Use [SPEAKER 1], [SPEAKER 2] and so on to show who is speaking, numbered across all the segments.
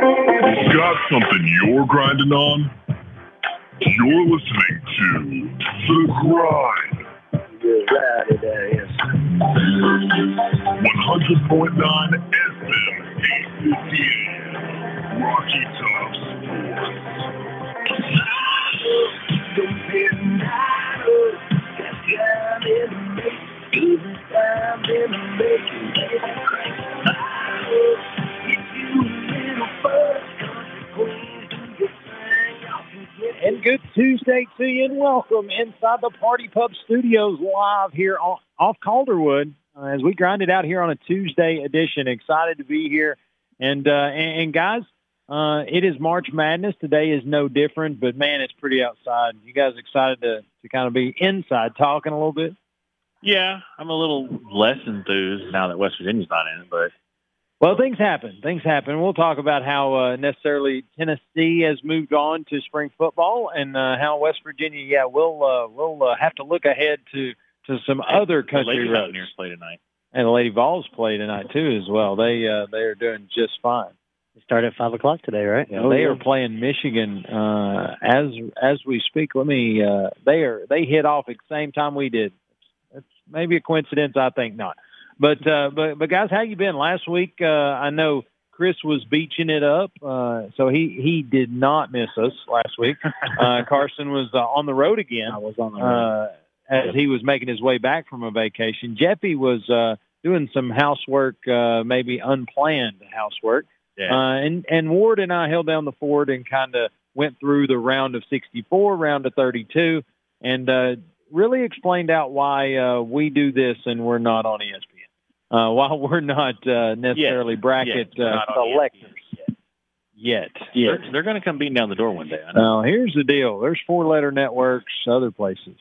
[SPEAKER 1] Got something you're grinding on? You're listening to The Grind. 100.9 FM, 858, Rocky Top
[SPEAKER 2] Tuesday to you, and welcome inside the Par T Pub Studios live here off, Calderwood uh, as we grind it out here on a Tuesday edition. Excited to be here, and uh, and, and guys, uh, it is March Madness. Today is no different, but man, it's pretty outside. You guys excited to to kind of be inside talking a little bit?
[SPEAKER 3] Yeah, I'm a little less enthused now that West Virginia's not in but
[SPEAKER 2] Well, things happen. Things happen. We'll talk about how uh, necessarily Tennessee has moved on to spring football, and uh, how West Virginia. Yeah, we'll uh, we'll uh, have to look ahead to to some other
[SPEAKER 3] the
[SPEAKER 2] country
[SPEAKER 3] Lady
[SPEAKER 2] roads.
[SPEAKER 3] Mountaineers play tonight.
[SPEAKER 2] And the Lady Vols play tonight too, as well. They uh, they are doing just fine.
[SPEAKER 4] They start at five o'clock today, right?
[SPEAKER 2] Yeah, they are playing Michigan uh, as as we speak. Let me. Uh, they are they hit off at the same time we did. It's maybe a coincidence. I think not. But uh, but but guys, how you been? Last week, uh, I know Chris was beaching it up, uh, so he he did not miss us last week. Uh, Carson was uh, on the road again
[SPEAKER 4] I was on the road.
[SPEAKER 2] uh, as he was making his way back from a vacation. Jeffy was uh, doing some housework, uh, maybe unplanned housework.
[SPEAKER 3] Yeah.
[SPEAKER 2] Uh, and and Ward and I held down the fort and kind of went through the round of 64, round of 32, and uh, really explained out why uh, we do this and we're not on ESPN. Uh, while we're not uh, necessarily bracket
[SPEAKER 3] Yes, we're
[SPEAKER 2] uh,
[SPEAKER 3] not on
[SPEAKER 2] selectors
[SPEAKER 3] ESPN.
[SPEAKER 2] yet.
[SPEAKER 3] They're, they're going to come beating down the door one day.
[SPEAKER 2] Now, here's the deal. There's four-letter networks, other places.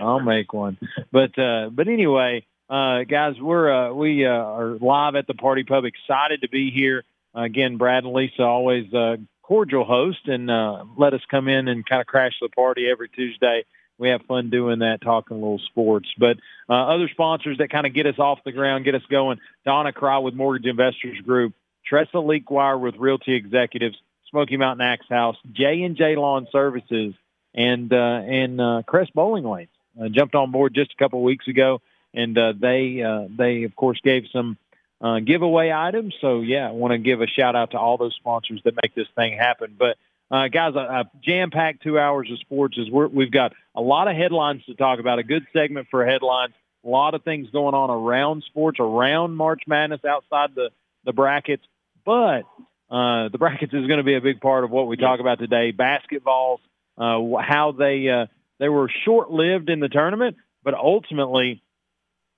[SPEAKER 2] I'll make one. But uh, but anyway, uh, guys, we're uh, we uh, are live at the Par T Pub. Excited to be here again. Brad and Lisa always uh, cordial host and uh, let us come in and kind of crash the party every Tuesday. We have fun doing that, talking a little sports. But uh, other sponsors that kind of get us off the ground, get us going. Donna Cry with Mortgage Investors Group, Tressa Leakwire with Realty Executives, Smoky Mountain Axe House, J and J Lawn Services, and uh, and uh, Crest Bowling Lanes uh, jumped on board just a couple of weeks ago, and uh, they uh, they of course gave some uh, giveaway items. So yeah, I want to give a shout out to all those sponsors that make this thing happen. But uh, guys, a, a jam-packed two hours of sports is we're, we've got a lot of headlines to talk about. A good segment for headlines. A lot of things going on around sports, around March Madness, outside the the brackets. But uh, the brackets is going to be a big part of what we talk about today. Basketballs, uh, how they uh, they were short lived in the tournament, but ultimately,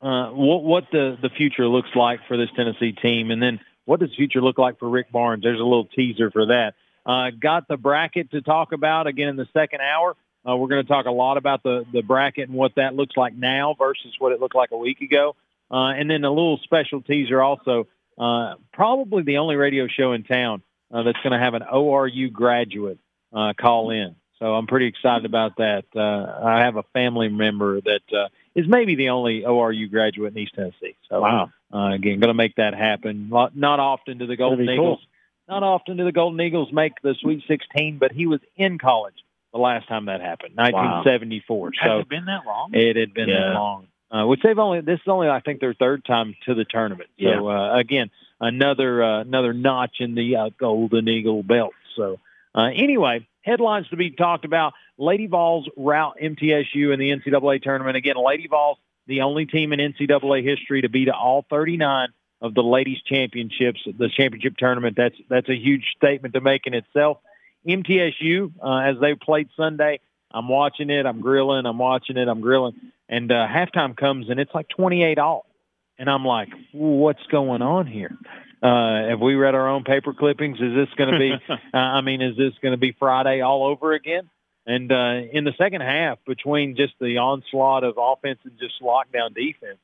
[SPEAKER 2] uh, what what the the future looks like for this Tennessee team, and then what does the future look like for Rick Barnes? There's a little teaser for that. Uh, got the bracket to talk about again in the second hour. Uh, we're going to talk a lot about the the bracket and what that looks like now versus what it looked like a week ago, uh, and then a little special teaser also. Uh, probably the only radio show in town uh, that's going to have an ORU graduate uh, call in. So I'm pretty excited about that. Uh, I have a family member that uh, is maybe the only ORU graduate in East Tennessee. So
[SPEAKER 4] Wow.
[SPEAKER 2] uh, again, going to make that happen. Not, often do the Golden
[SPEAKER 4] be cool.
[SPEAKER 2] Not often do the Golden Eagles make the Sweet 16, but he was in college the last time that happened, 1974.
[SPEAKER 3] Has
[SPEAKER 2] So
[SPEAKER 3] it had been that long?
[SPEAKER 2] it had been that long. Uh, which they've only this is only I think their third time to the tournament. So
[SPEAKER 3] Yeah.
[SPEAKER 2] uh, again, another uh, another notch in the uh, Golden Eagle belt. So uh, anyway, headlines to be talked about: Lady Vols route MTSU in the NCAA tournament. Again, Lady Vols, the only team in NCAA history to beat all 39 of the ladies championships, the championship tournament. That's that's a huge statement to make in itself. MTSU, uh, as they played Sunday, I'm watching it. I'm grilling. I'm watching it. I'm grilling. And uh, halftime comes and it's like 28 all. And I'm like, what's going on here? Uh, have we read our own paper clippings? Is this going to be, uh, I mean, is this going to be Friday all over again? And uh, in the second half, between just the onslaught of offense and just lockdown defense,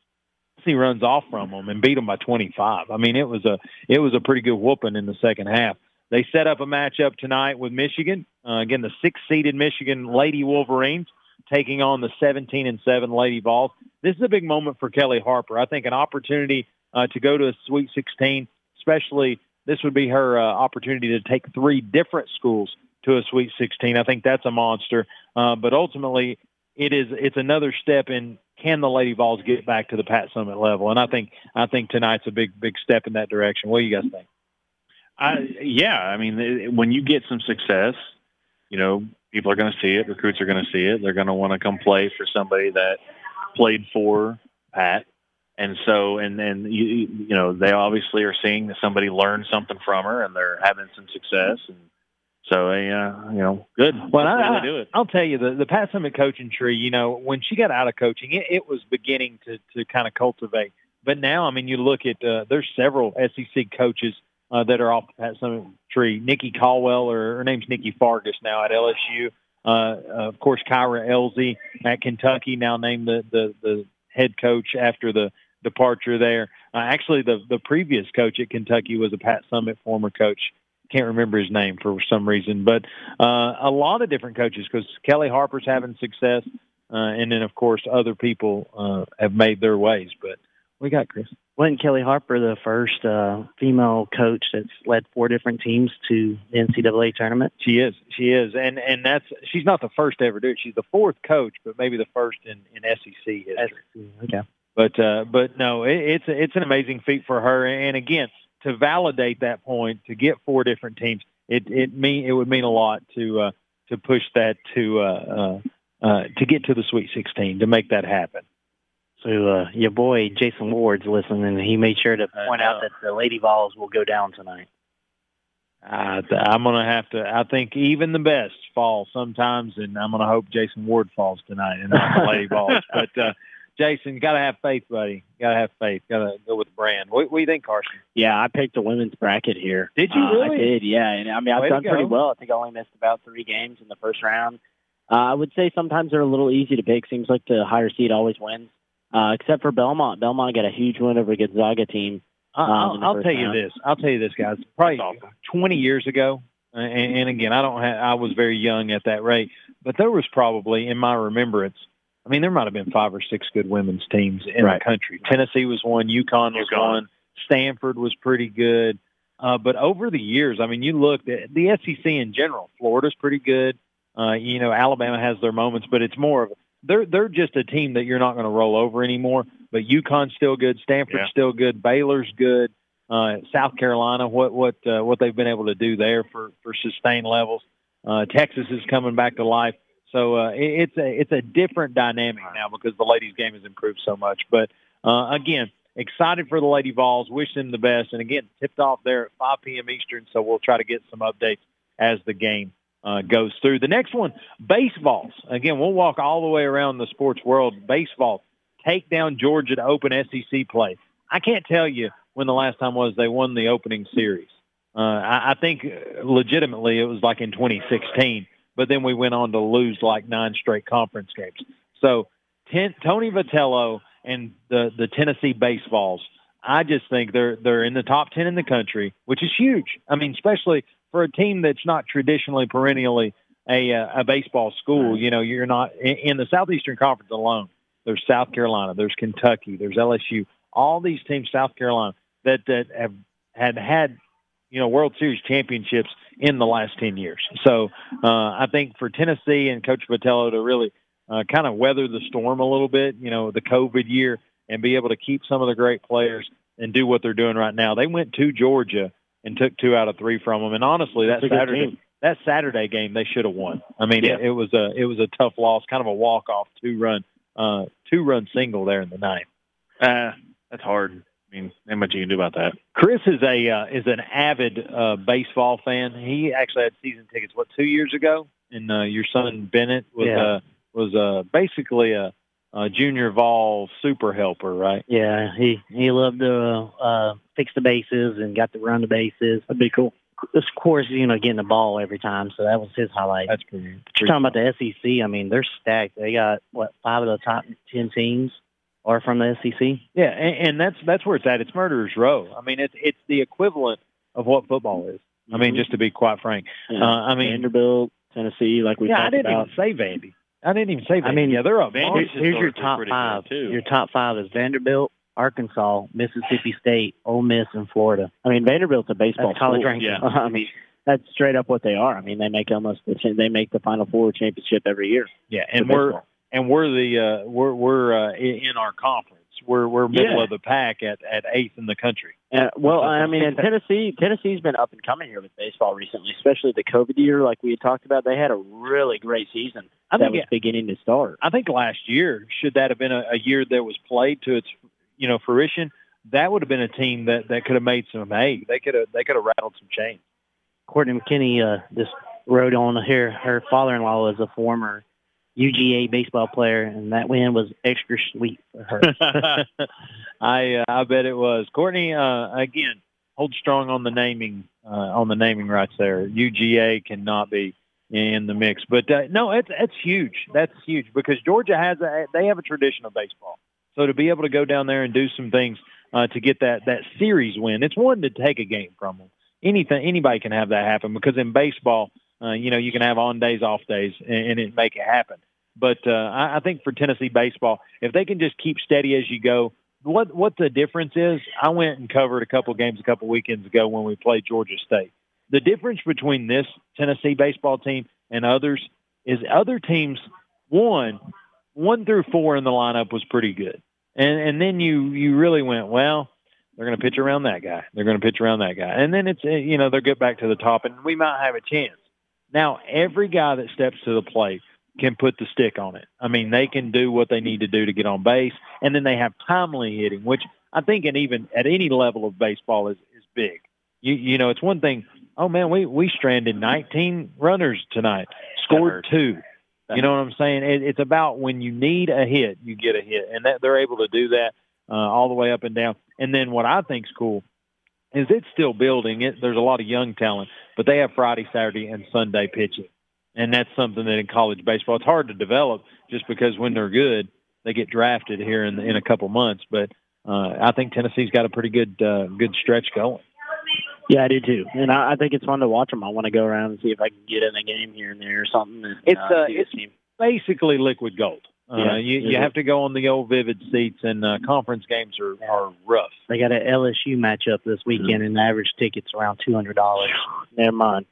[SPEAKER 2] runs off from them and beat them by 25. I mean, it was a it was a pretty good whooping in the second half. They set up a matchup tonight with Michigan. Uh, again, the six-seeded Michigan Lady Wolverines taking on the 17 and seven Lady Vols. This is a big moment for Kellie Harper. I think an opportunity uh, to go to a Sweet 16, especially this would be her uh, opportunity to take three different schools to a Sweet 16. I think that's a monster. Uh, but ultimately, it is it's another step in can the Lady Vols get back to the Pat Summitt level? And I think I think tonight's a big big step in that direction. What do you guys think?
[SPEAKER 3] I, yeah, I mean, when you get some success, you know, people are going to see it. Recruits are going to see it. They're going to want to come play for somebody that played for Pat. And so, and then you, you know, they obviously are seeing that somebody learned something from her, and they're having some success. And so, they, uh, you know, good.
[SPEAKER 2] Well, I,
[SPEAKER 3] do it.
[SPEAKER 2] I'll tell you the the Pat Summitt coaching tree. You know, when she got out of coaching, it, it was beginning to to kind of cultivate. But now, I mean, you look at uh, there's several SEC coaches uh, that are off the Pat Summitt tree. Nikki Caldwell, or her name's Nikki Fargas now at LSU. Uh, of course, Kyra Elzy at Kentucky now named the the, the head coach after the departure there. Uh, actually, the the previous coach at Kentucky was a Pat Summitt former coach. Can't remember his name for some reason, but uh, a lot of different coaches because Kellie Harper's having success, uh, and then of course other people uh, have made their ways. But we got Chris.
[SPEAKER 4] Wasn't Kellie Harper the first uh, female coach that's led four different teams to the NCAA tournament?
[SPEAKER 2] She is, she is, and and that's she's not the first to ever do it. She's the fourth coach, but maybe the first in in SEC history.
[SPEAKER 4] Okay.
[SPEAKER 2] But uh, but no, it, it's it's an amazing feat for her. And again, to validate that point, to get four different teams, it it mean it would mean a lot to uh, to push that to uh, uh, uh, to get to the Sweet 16 to make that happen.
[SPEAKER 4] So uh, your boy Jason Ward's listening, and he made sure to point out that the Lady Vols will go down tonight.
[SPEAKER 2] Uh, I'm gonna have to. I think even the best fall sometimes, and I'm gonna hope Jason Ward falls tonight and not the Lady Balls. But uh, Jason, gotta have faith, buddy. Gotta have faith. Gotta go with the brand. What, what do you think, Carson?
[SPEAKER 5] Yeah, I picked the women's bracket here.
[SPEAKER 2] Did you
[SPEAKER 5] Uh,
[SPEAKER 2] really?
[SPEAKER 5] I did, yeah. And I mean, I've done pretty well. I think I only missed about three games in the first round. Uh, I would say sometimes they're a little easy to pick. Seems like the higher seed always wins, uh, except for Belmont. Belmont got a huge win over Gonzaga team. Um,
[SPEAKER 2] I'll, I'll tell you this. I'll tell you this, guys. Probably
[SPEAKER 3] awesome.
[SPEAKER 2] 20 years ago, uh, and, and again, I don't. Have, I was very young at that rate, but there was probably, in my remembrance, I mean, there might have been five or six good women's teams in
[SPEAKER 5] Right.
[SPEAKER 2] the country. Tennessee was one. UConn was
[SPEAKER 3] UConn.
[SPEAKER 2] one. Stanford was pretty good. Uh, but over the years, I mean, you look at the SEC in general. Florida's pretty good. Uh, you know, Alabama has their moments, but it's more of they're they're just a team that you're not going to roll over anymore. But UConn's still good. Stanford's
[SPEAKER 3] Yeah.
[SPEAKER 2] still good. Baylor's good. Uh, South Carolina, what what uh, what they've been able to do there for for sustained levels. Uh, Texas is coming back to life. So uh, it, it's a it's a different dynamic now because the ladies' game has improved so much. But uh, again, excited for the Lady Vols. Wish them the best. And again, tipped off there at 5 p.m. Eastern. So we'll try to get some updates as the game uh, goes through. The next one, baseballs. Again, we'll walk all the way around the sports world. Baseball take down Georgia to open SEC play. I can't tell you when the last time was they won the opening series. Uh, I, I think uh, legitimately it was like in 2016, but then we went on to lose like nine straight conference games. So ten, Tony Vitello and the the Tennessee baseballs, I just think they're they're in the top ten in the country, which is huge. I mean, especially for a team that's not traditionally perennially a uh, a baseball school. You know, you're not in, in the Southeastern Conference alone. There's South Carolina, there's Kentucky, there's LSU. All these teams, South Carolina, that that have had had you know World Series championships in the last ten years. So uh, I think for Tennessee and Coach Vitello to really uh, kind of weather the storm a little bit, you know, the COVID year, and be able to keep some of the great players and do what they're doing right now. They went to Georgia and took two out of three from them. And honestly, that
[SPEAKER 5] That's
[SPEAKER 2] Saturday that Saturday game they should have won. I mean,
[SPEAKER 3] Yeah.
[SPEAKER 2] it, it was a it was a tough loss, kind of a walk off two run uh, two run single there in the ninth.
[SPEAKER 3] Uh, that's hard. I mean, not much you can do about that.
[SPEAKER 2] Chris is a uh, is an avid uh, baseball fan. He actually had season tickets what two years ago, and uh, your son Bennett was
[SPEAKER 4] Yeah.
[SPEAKER 2] uh, was uh, basically a, a junior Vol super helper, right?
[SPEAKER 4] Yeah, he he loved to uh, fix the bases and got to run the bases.
[SPEAKER 5] That'd be cool.
[SPEAKER 4] Of course, you know, getting the ball every time, so that was his highlight.
[SPEAKER 2] That's pretty.
[SPEAKER 4] But you're talking about the SEC. I mean, they're stacked. They got what five of the top ten teams are from the SEC.
[SPEAKER 2] Yeah, and, and that's that's where it's at. It's murderers row. I mean, it's it's the equivalent of what football is. I mean,
[SPEAKER 5] Mhm.
[SPEAKER 2] just to be quite frank.
[SPEAKER 5] Yeah.
[SPEAKER 2] Uh, I mean,
[SPEAKER 5] Vanderbilt, Tennessee, like we
[SPEAKER 2] yeah, I
[SPEAKER 5] talked
[SPEAKER 2] didn't
[SPEAKER 5] about.
[SPEAKER 2] even say Vandy. I didn't even say Vandy.
[SPEAKER 4] I mean,
[SPEAKER 2] yeah, they're bunch.
[SPEAKER 4] Here's, here's your top five.
[SPEAKER 3] too.
[SPEAKER 4] Your top five is Vanderbilt, Arkansas, Mississippi State, Ole Miss, and Florida.
[SPEAKER 5] I mean, Vanderbilt's a baseball
[SPEAKER 4] That's college ranking.
[SPEAKER 3] Yeah.
[SPEAKER 5] I mean, that's straight up what they are. I mean, they make almost the they make the Final Four championship every year.
[SPEAKER 2] Yeah, and we're
[SPEAKER 5] baseball.
[SPEAKER 2] And we're the uh, we're we're uh, in our conference. We're we're middle
[SPEAKER 5] Yeah.
[SPEAKER 2] of the pack at at eighth in the country.
[SPEAKER 5] Uh, well, I mean, in Tennessee, Tennessee's been up and coming here with baseball recently, especially the COVID year, like we had talked about. They had a really great season
[SPEAKER 2] I
[SPEAKER 5] that
[SPEAKER 2] think
[SPEAKER 5] was beginning to start.
[SPEAKER 2] I think last year should that have been a, a year that was played to its you know fruition. That would have been a team that, that could have made some hay. They could have they could have rattled some chains.
[SPEAKER 4] Courtney McKinney uh, just wrote on here. Her father-in-law was a former UGA baseball player, and that win was extra sweet for her.
[SPEAKER 2] I uh, I bet it was Courtney. Uh, again, hold strong on the naming uh, on the naming rights there. UGA cannot be in the mix, but uh, no, it's it's huge. That's huge because Georgia has a they have a tradition of baseball. So to be able to go down there and do some things uh, to get that that series win, it's one to take a game from them. Anything anybody can have that happen because in baseball, uh, you know, you can have on days, off days, and, and it make it happen. But uh, I, I think for Tennessee baseball, if they can just keep steady as you go, what what the difference is? I went and covered a couple games a couple weekends ago when we played Georgia State. The difference between this Tennessee baseball team and others is other teams one one through four in the lineup was pretty good, and and then you you really went well. They're going to pitch around that guy. They're going to pitch around that guy, and then it's you know they'll get back to the top, and we might have a chance. Now every guy that steps to the plate can put the stick on it. I mean, they can do what they need to do to get on base, and then they have timely hitting, which I think, and even at any level of baseball, is is big. You you know, it's one thing. Oh man, we we stranded 19 runners tonight, scored two. You know what I'm saying? It, it's about when you need a hit, you get a hit, and that they're able to do that uh, all the way up and down. And then what I think's cool is it's still building. It there's a lot of young talent, but they have Friday, Saturday, and Sunday pitching, and that's something that in college baseball it's hard to develop just because when they're good, they get drafted here in in a couple months. But uh, I think Tennessee's got a pretty good uh, good stretch going.
[SPEAKER 5] Yeah, I do too, and I, I think it's fun to watch them. I want to go around and see if I can get in a game here and there or something. And,
[SPEAKER 2] It's,
[SPEAKER 5] uh,
[SPEAKER 2] uh, it's- Basically liquid gold. Uh,
[SPEAKER 5] Yeah,
[SPEAKER 2] you you have to go on the old vivid seats, and uh, conference games are, are rough.
[SPEAKER 4] they got an LSU matchup this weekend, and the average ticket's around two hundred dollars.
[SPEAKER 5] Never mind.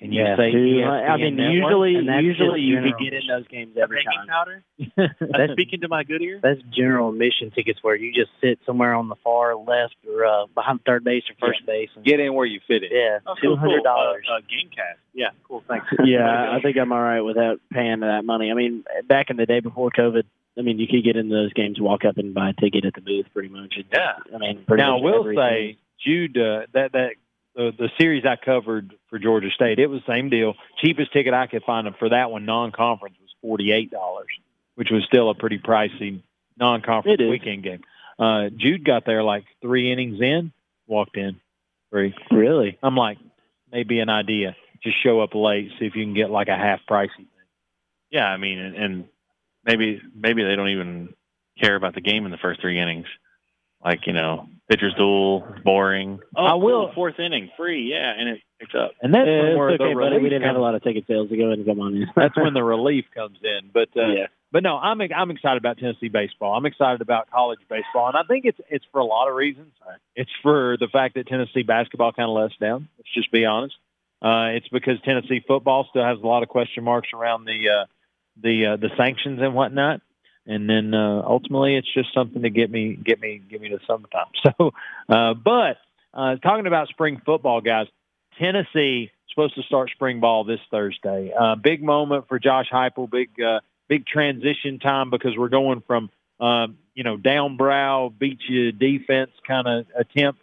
[SPEAKER 2] Can you
[SPEAKER 4] Yeah,
[SPEAKER 2] say?
[SPEAKER 5] Dude,
[SPEAKER 2] ESPN
[SPEAKER 5] I mean,
[SPEAKER 2] Network?
[SPEAKER 5] usually, usually you could get in those games every time.
[SPEAKER 3] powder?
[SPEAKER 4] That's
[SPEAKER 3] speaking to my good ear.
[SPEAKER 4] That's general admission tickets where you just sit somewhere on the far left or uh, behind third base or first base. And,
[SPEAKER 2] get in where you fit in.
[SPEAKER 4] yeah, two hundred dollars.
[SPEAKER 3] Uh, Gamecast. Yeah, cool. Thanks.
[SPEAKER 5] yeah, I think I'm all right without paying that money. I mean, back in the day before COVID, I mean, you could get into those games, walk up and buy a ticket at the booth, pretty much. And,
[SPEAKER 3] Yeah.
[SPEAKER 5] I mean, pretty
[SPEAKER 2] Now, I will
[SPEAKER 5] every
[SPEAKER 2] say. Jude, uh, that that the, the series I covered for Georgia State, it was the same deal. Cheapest ticket I could find them for that one, non-conference, was forty eight dollars, which was still a pretty pricey non-conference weekend game. Uh, Jude got there like three innings in, walked in free.
[SPEAKER 5] really,
[SPEAKER 2] I'm like, maybe an idea. Just show up late, see if you can get like a half pricey thing.
[SPEAKER 3] Yeah, I mean, and, and maybe maybe they don't even care about the game in the first three innings. Like you know, pitcher's duel, boring. Oh,
[SPEAKER 2] I will-
[SPEAKER 3] cool, fourth inning, free. Yeah, and it picks up.
[SPEAKER 2] And that's
[SPEAKER 5] Eh,
[SPEAKER 2] when
[SPEAKER 5] it's
[SPEAKER 2] where
[SPEAKER 5] okay,
[SPEAKER 2] the
[SPEAKER 5] buddy.
[SPEAKER 2] relief
[SPEAKER 5] We didn't have a lot of ticket sales to go ahead and come on in.
[SPEAKER 2] That's when the relief comes in. But uh,
[SPEAKER 5] yeah.
[SPEAKER 2] But no, I'm I'm excited about Tennessee baseball. I'm excited about college baseball, and I think it's it's for a lot of reasons. It's for the fact that Tennessee basketball kind of lets down. Let's just be honest. Uh, it's because Tennessee football still has a lot of question marks around the uh, the uh, the sanctions and whatnot. And then uh, ultimately, it's just something to get me get me get me to summertime. So, uh, but uh, talking about spring football, guys, Tennessee supposed to start spring ball this Thursday. Uh, big moment for Josh Heupel. Big uh, big transition time because we're going from um, you know down brow beat you defense kind of attempt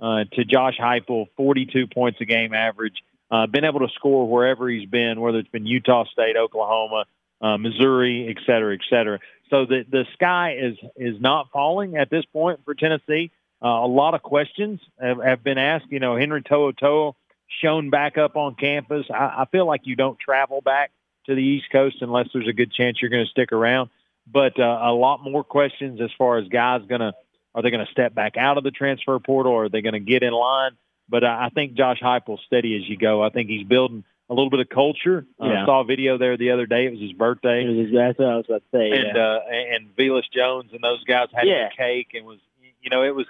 [SPEAKER 2] uh, to Josh Heupel, 42 points a game average. Uh, been able to score wherever he's been, whether it's been Utah State, Oklahoma, uh, Missouri, et cetera, et cetera. So the the sky is is not falling at this point for Tennessee. Uh, a lot of questions have, have been asked. You know, Henry To'o shown back up on campus. I, I feel like you don't travel back to the East Coast unless there's a good chance you're going to stick around. But uh, a lot more questions as far as guys going to are they going to step back out of the transfer portal or are they going to get in line? But uh, I think Josh Heupel's steady as you go. I think he's building a little bit of culture. Uh,
[SPEAKER 5] Yeah.
[SPEAKER 2] saw a video there the other day. It was his birthday,
[SPEAKER 5] It was- That's what I was about to say.
[SPEAKER 2] and
[SPEAKER 5] yeah.
[SPEAKER 2] uh, and Velus Jones and those guys had
[SPEAKER 5] Yeah.
[SPEAKER 2] a cake and was you know it was.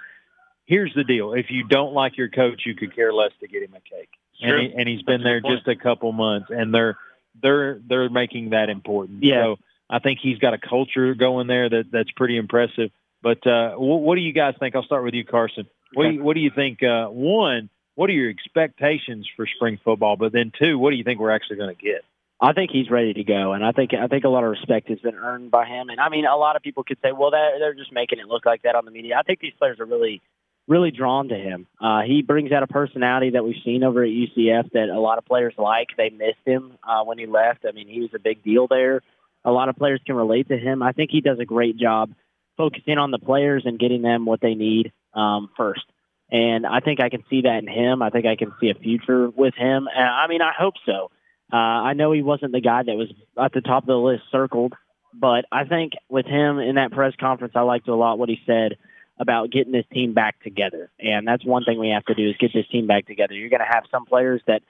[SPEAKER 2] Here's the deal: if you don't like your coach, you could care less to get him a cake.
[SPEAKER 3] True.
[SPEAKER 2] And, he, and he's been
[SPEAKER 3] That's
[SPEAKER 2] there just a couple months, and they're they're they're making that important.
[SPEAKER 5] Yeah.
[SPEAKER 2] So I think he's got a culture going there that that's pretty impressive. But uh, what, what do you guys think? I'll start with you, Carson. What do you, what do you think? Uh, one, what are your expectations for spring football? But then two, what do you think we're actually going to get?
[SPEAKER 5] I think he's ready to go, and I think I think a lot of respect has been earned by him. And I mean, a lot of people could say, well, they're, they're just making it look like that on the media. I think these players are really, really drawn to him. Uh, he brings out a personality that we've seen over at UCF that a lot of players like. They missed him uh, when he left. I mean, he was a big deal there. A lot of players can relate to him. I think he does a great job focusing on the players and getting them what they need um, first. And I think I can see that in him. I think I can see a future with him. I mean, I hope so. Uh, I know he wasn't the guy that was at the top of the list circled, but I think with him in that press conference, I liked a lot what he said about getting this team back together. And that's one thing we have to do is get this team back together. You're going to have some players that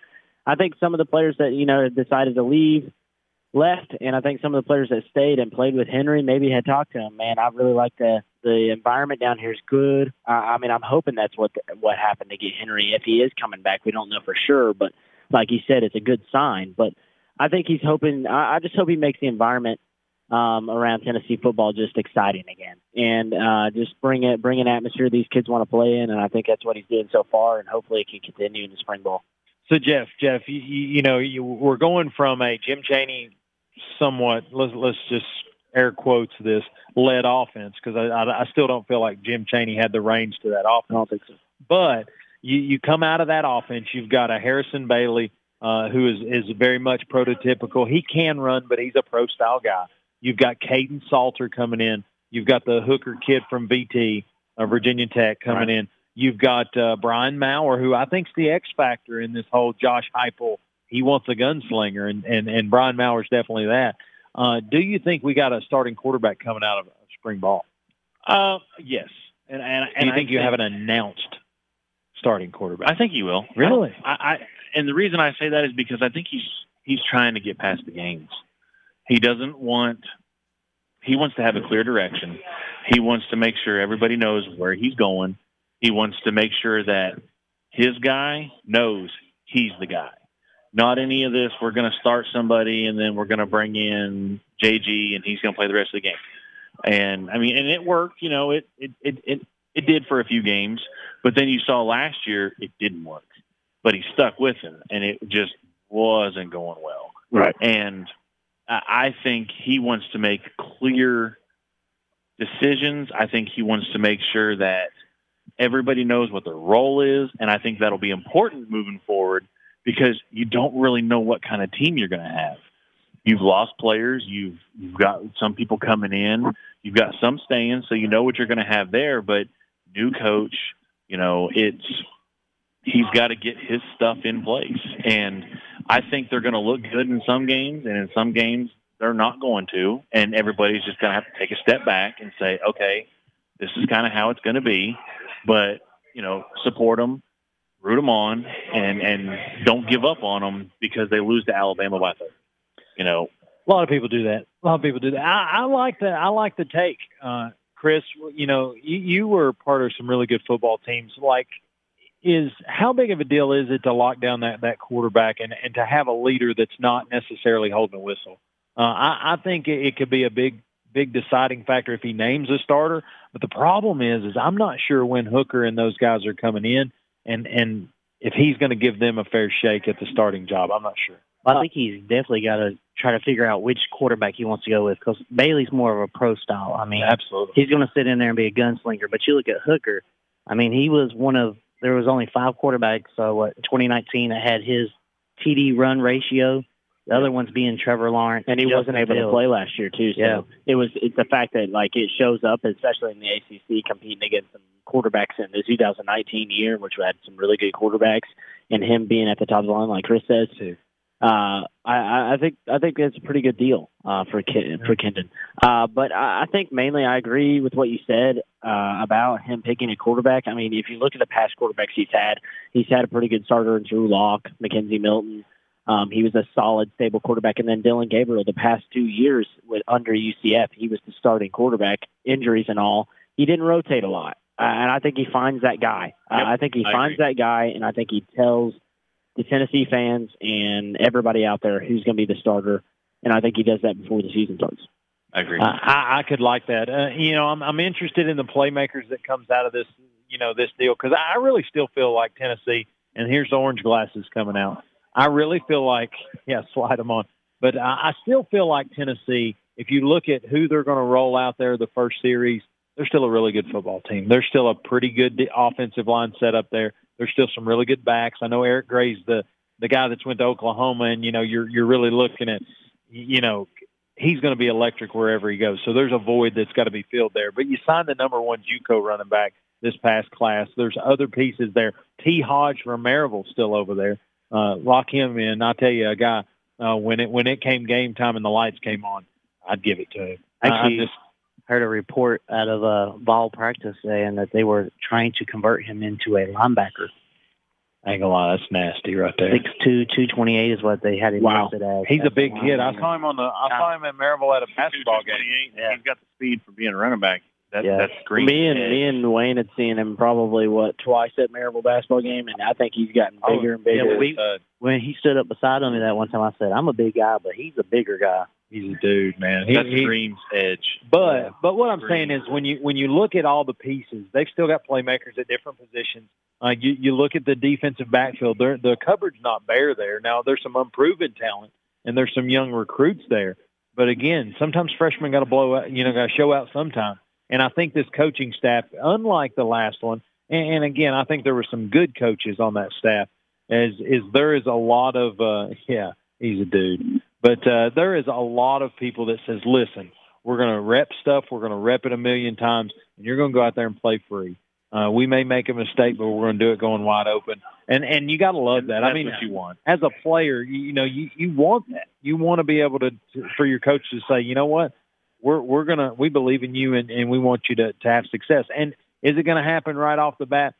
[SPEAKER 5] I think some of the players that, you know, decided to leave left. And I think some of the players that stayed and played with Henry maybe had talked to him, man, I really like the, the environment down here is good. Uh, I mean, I'm hoping that's what, what happened to get Henry. If he is coming back, we don't know for sure, but like he said, it's a good sign. But I think he's hoping. I, I just hope he makes the environment um, around Tennessee football just exciting again, and uh, just bring it, bring an atmosphere these kids want to play in. And I think that's what he's doing so far, and hopefully it can continue in the spring ball.
[SPEAKER 2] So Jeff, Jeff, you, you you know, you, we're going from a Jim Chaney somewhat let's let's just air quotes this led offense because I, I I still don't feel like Jim Chaney had the reins to that offense.
[SPEAKER 5] I don't think so.
[SPEAKER 2] But you you come out of that offense, you've got a Harrison Bailey uh, who is is very much prototypical. He can run, but he's a pro style guy. You've got Kaidon Salter coming in. You've got the Hooker kid from VT, uh, Virginia Tech, coming in. You've got uh, Brian Maurer, who I think's the X factor in this whole Josh Heupel. He wants a gunslinger, and and and Brian Maurer's definitely that. Uh, do you think we got a starting quarterback coming out of spring ball?
[SPEAKER 3] Uh, yes, and and,
[SPEAKER 2] Do
[SPEAKER 3] and
[SPEAKER 2] you think
[SPEAKER 3] I
[SPEAKER 2] you have an announced starting quarterback?
[SPEAKER 3] I think you will.
[SPEAKER 2] Really?
[SPEAKER 3] I, I and the reason I say that is because I think he's he's trying to get past the games. He doesn't want he wants to have a clear direction. He wants to make sure everybody knows where he's going. He wants to make sure that his guy knows he's the guy. Not any of this we're going to start somebody and then we're going to bring in JG and he's going to play the rest of the game. And I mean and it worked, you know, it it it it, it did for a few games, but then you saw last year it didn't work but he stuck with him, and it just wasn't going well.
[SPEAKER 5] Right.
[SPEAKER 3] And I I think he wants to make clear decisions. I think he wants to make sure that everybody knows what their role is, and I think that'll be important moving forward because you don't really know what kind of team you're going to have. You've lost players. You've you've got some people coming in. You've got some staying, so you know what you're going to have there. But new coach, you know, it's he's got to get his stuff in place. And I think they're going to look good in some games, and in some games they're not going to. And everybody's just going to have to take a step back and say, okay, this is kind of how it's going to be. But you know, support them, root them on, and and don't give up on them because they lose to Alabama by 30. You know,
[SPEAKER 2] A lot of people do that. A lot of people do that. I, I like the I like the take, uh, Chris. You know, you, you were part of some really good football teams. Like, is how big of a deal is it to lock down that that quarterback and and to have a leader that's not necessarily holding a whistle? Uh, I, I think it, it could be a big big deciding factor if he names a starter. But the problem is, is I'm not sure when Hooker and those guys are coming in, and and if he's going to give them a fair shake at the starting job. I'm not sure.
[SPEAKER 4] I think he's definitely got to try to figure out which quarterback he wants to go with because Bailey's more of a pro style. I mean,
[SPEAKER 2] Absolutely.
[SPEAKER 4] he's going to sit in there and be a gunslinger. But you look at Hooker. I mean, he was one of there was only five quarterbacks. So what 2019 that had his TD run ratio. The other ones being Trevor Lawrence
[SPEAKER 5] and he
[SPEAKER 4] Justin
[SPEAKER 5] wasn't able to play last year too. So
[SPEAKER 4] Yeah.
[SPEAKER 5] it was it's the fact that like it shows up, especially in the ACC, competing against some quarterbacks in the 2019 year, which had some really good quarterbacks, and him being at the top of the line, like Chris says.
[SPEAKER 2] Too.
[SPEAKER 5] Uh, I- I, I think I think that's a pretty good deal uh, for Ken, for Kendon. Uh, but I, I think mainly I agree with what you said uh, about him picking a quarterback. I mean, if you look at the past quarterbacks he's had, he's had a pretty good starter in Drew Lock, McKenzie Milton. Um, he was a solid, stable quarterback. And then Dillon Gabriel, the past two years with under UCF, he was the starting quarterback, injuries and all. He didn't rotate a lot. Uh, and I think he finds that guy. Uh,
[SPEAKER 3] Yep,
[SPEAKER 5] I think he
[SPEAKER 3] I
[SPEAKER 5] finds that guy, and I think he tells the Tennessee fans and everybody out there who's going to be the starter. And I think he does that before the season starts.
[SPEAKER 3] I agree.
[SPEAKER 2] Uh, I, I could like that. Uh, you know, I'm, I'm interested in the playmakers that comes out of this, you know, this deal because I really still feel like Tennessee. And here's the orange glasses coming out. I really feel like, yeah, slide them on. But I, I still feel like Tennessee. If you look at who they're going to roll out there the first series, they're still a really good football team. They're still a pretty good offensive line set up there. There's still some really good backs. I know Eric Gray's the the guy that's went to Oklahoma, and you know you're you're really looking at, you know, he's going to be electric wherever he goes. So there's a void that's got to be filled there. But you signed the number one JUCO running back this past class. There's other pieces there. T. Hodge from Maryville still over there. Uh, lock him in. I tell you, a guy uh, when it when it came game time and the lights came on, I'd give it to him. I- I'm
[SPEAKER 4] Actually,
[SPEAKER 2] just
[SPEAKER 4] heard a report out of uh, ball practice saying that they were trying to convert him into a linebacker.
[SPEAKER 2] I ain't gonna lie, that's nasty right there.
[SPEAKER 4] Six two, two twenty eight is what they had him
[SPEAKER 5] Wow.
[SPEAKER 4] listed as.
[SPEAKER 2] He's a big kid. I saw him on the. I saw him at Maryville at a basketball game.
[SPEAKER 3] Yeah. He's got the speed for being a running back. That,
[SPEAKER 4] Yeah.
[SPEAKER 3] That's green.
[SPEAKER 5] Me and
[SPEAKER 3] edge.
[SPEAKER 5] me and Wayne had seen him probably what twice at Maryville basketball game, and I think he's gotten
[SPEAKER 2] Oh,
[SPEAKER 5] bigger and
[SPEAKER 4] yeah,
[SPEAKER 5] bigger.
[SPEAKER 4] we-
[SPEAKER 2] Uh,
[SPEAKER 4] When he stood up beside me that one time, I said, "I'm a big guy, but he's a bigger guy."
[SPEAKER 2] he's a dude, man. He,
[SPEAKER 3] That's
[SPEAKER 2] he,
[SPEAKER 3] Dream's edge.
[SPEAKER 2] But
[SPEAKER 4] Yeah.
[SPEAKER 2] but what I'm
[SPEAKER 3] Agreed.
[SPEAKER 2] saying is when you when you look at all the pieces, they've still got playmakers at different positions. Uh, you you look at the defensive backfield, they're, the cupboard's not bare there. Now there's some unproven talent and there's some young recruits there. But again, sometimes freshmen got to blow out, you know, got to show out sometime. And I think this coaching staff, unlike the last one, and, and again, I think there were some good coaches on that staff. As is there is a lot of uh, yeah, he's a dude. But uh, there is a lot of people that says, listen, we're going to rep stuff. We're going to rep it a million times, and you're going to go out there and play free. Uh, we may make a mistake, but we're going to do it going wide open. And and you got to love that. I mean,
[SPEAKER 3] what you want.
[SPEAKER 2] as a player, you, you know, you, you want that. You want to be able to, to for your coach to say, you know what, we're we're gonna we believe in you and, and we want you to, to have success. And is it going to happen right off the bat?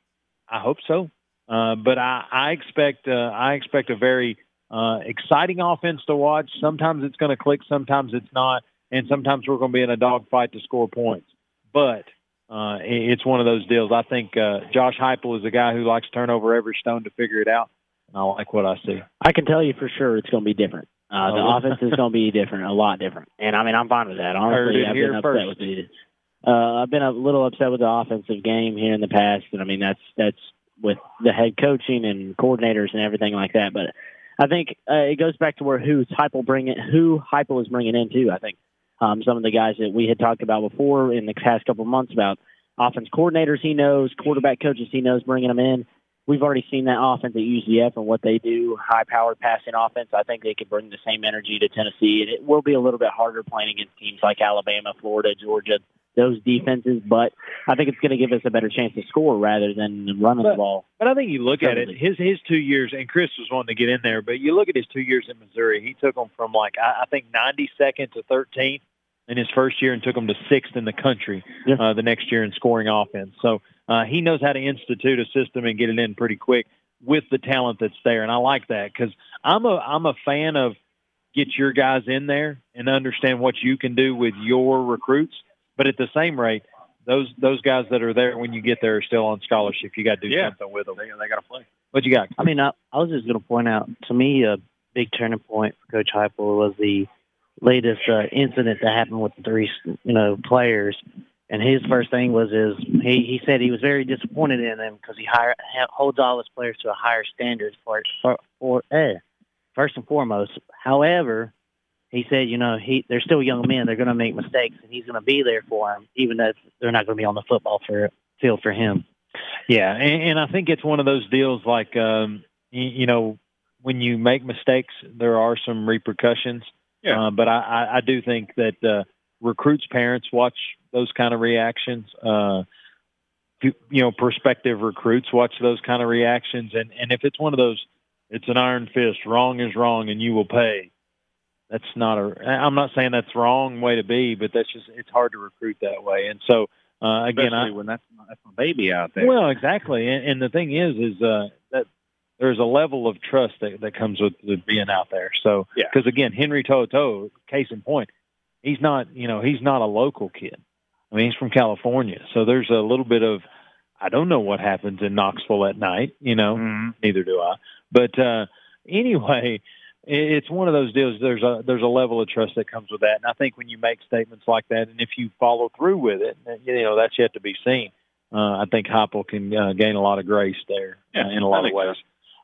[SPEAKER 2] I hope so. Uh, but I, I expect uh, I expect a very uh, exciting offense to watch. Sometimes it's going to click, sometimes it's not, and sometimes we're going to be in a dogfight to score points. But uh, it's one of those deals. I think uh, Josh Heupel is a guy who likes to turn over every stone to figure it out. And I like what I see.
[SPEAKER 5] I can tell you for sure it's going to be different. Uh, the
[SPEAKER 2] Oh.
[SPEAKER 5] offense is going to be different, a lot different. And I mean, I'm fine with that. Honestly, I've been upset
[SPEAKER 2] first.
[SPEAKER 5] with it. Uh, I've been a little upset with the offensive game here in the past, and I mean that's that's with the head coaching and coordinators and everything like that. But I think uh, it goes back to where who Heupel bringing who Heupel is bringing in too. I think um, some of the guys that we had talked about before in the past couple of months about offense coordinators he knows, quarterback coaches he knows, bringing them in. We've already seen that offense at UCF and what they do, high-powered passing offense. I think they could bring the same energy to Tennessee, and it will be a little bit harder playing against teams like Alabama, Florida, Georgia, those defenses. But I think it's going to give us a better chance to score rather than running the ball.
[SPEAKER 2] But I think you look at it, his his two years, and Chris was wanting to get in there, but you look at his two years in Missouri. He took them from like I, I think 92nd to 13th in his first year, and took them to sixth in the country
[SPEAKER 5] Yeah.
[SPEAKER 2] uh, the next year in scoring offense. So uh, he knows how to institute a system and get it in pretty quick with the talent that's there, and I like that because I'm a I'm a fan of get your guys in there and understand what you can do with your recruits, but at the same rate. Those those guys that are there when you get there are still on scholarship. You got to do
[SPEAKER 3] Yeah.
[SPEAKER 2] something with them.
[SPEAKER 3] They, they got to play.
[SPEAKER 2] What you got?
[SPEAKER 4] I mean, I, I was just going to point out to me a big turning point for Coach Heupel was the latest uh, incident that happened with the three, you know, players. And his first thing was is he he said he was very disappointed in them because he hire, ha- holds all his players to a higher standard for for for eh, first and foremost. However, he said, you know, he they're still young men. They're going to make mistakes, and he's going to be there for them, even if they're not going to be on the football for, field for him.
[SPEAKER 2] Yeah, and, and I think it's one of those deals like um, you, you know when you make mistakes, there are some repercussions.
[SPEAKER 3] Yeah.
[SPEAKER 2] Uh, but I, I, I do think that uh, recruits' parents watch those kind of reactions. Uh, you you know, prospective recruits watch those kind of reactions, and and if it's one of those, it's an iron fist. Wrong is wrong, and you will pay. That's not a. I'm not saying that's the wrong way to be, but that's just it's hard to recruit that way. And so uh, again, I,
[SPEAKER 3] when that's that's my baby out there.
[SPEAKER 2] well, exactly, and, and the thing is, is uh, that there's a level of trust that, that comes with, with being out there. So,
[SPEAKER 3] Yeah.
[SPEAKER 2] because again, Henry Toto, case in point, he's not, you know, he's not a local kid. I mean, he's from California. So there's a little bit of, I don't know what happens in Knoxville at night, you know,
[SPEAKER 3] Mhm.
[SPEAKER 2] neither do I. But uh, anyway, it's one of those deals. There's a there's a level of trust that comes with that, and I think when you make statements like that, and if you follow through with it, you know that's yet to be seen. Uh, I think Heupel can uh, gain a lot of grace there
[SPEAKER 3] Yeah,
[SPEAKER 2] uh, in a lot of ways.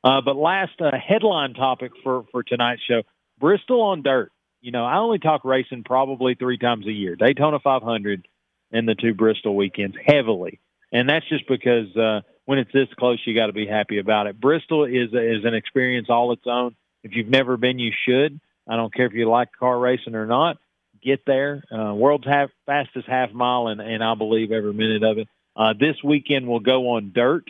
[SPEAKER 2] Uh, but last uh, headline topic for for tonight's show: Bristol on dirt. You know, I only talk racing probably three times a year: Daytona 500 and the two Bristol weekends heavily, and that's just because uh, when it's this close, you got to be happy about it. Bristol is is an experience all its own. If you've never been, you should. I don't care if you like car racing or not. Get there. Uh, world's half, fastest half mile, and, and I believe every minute of it. Uh, this weekend will go on dirt.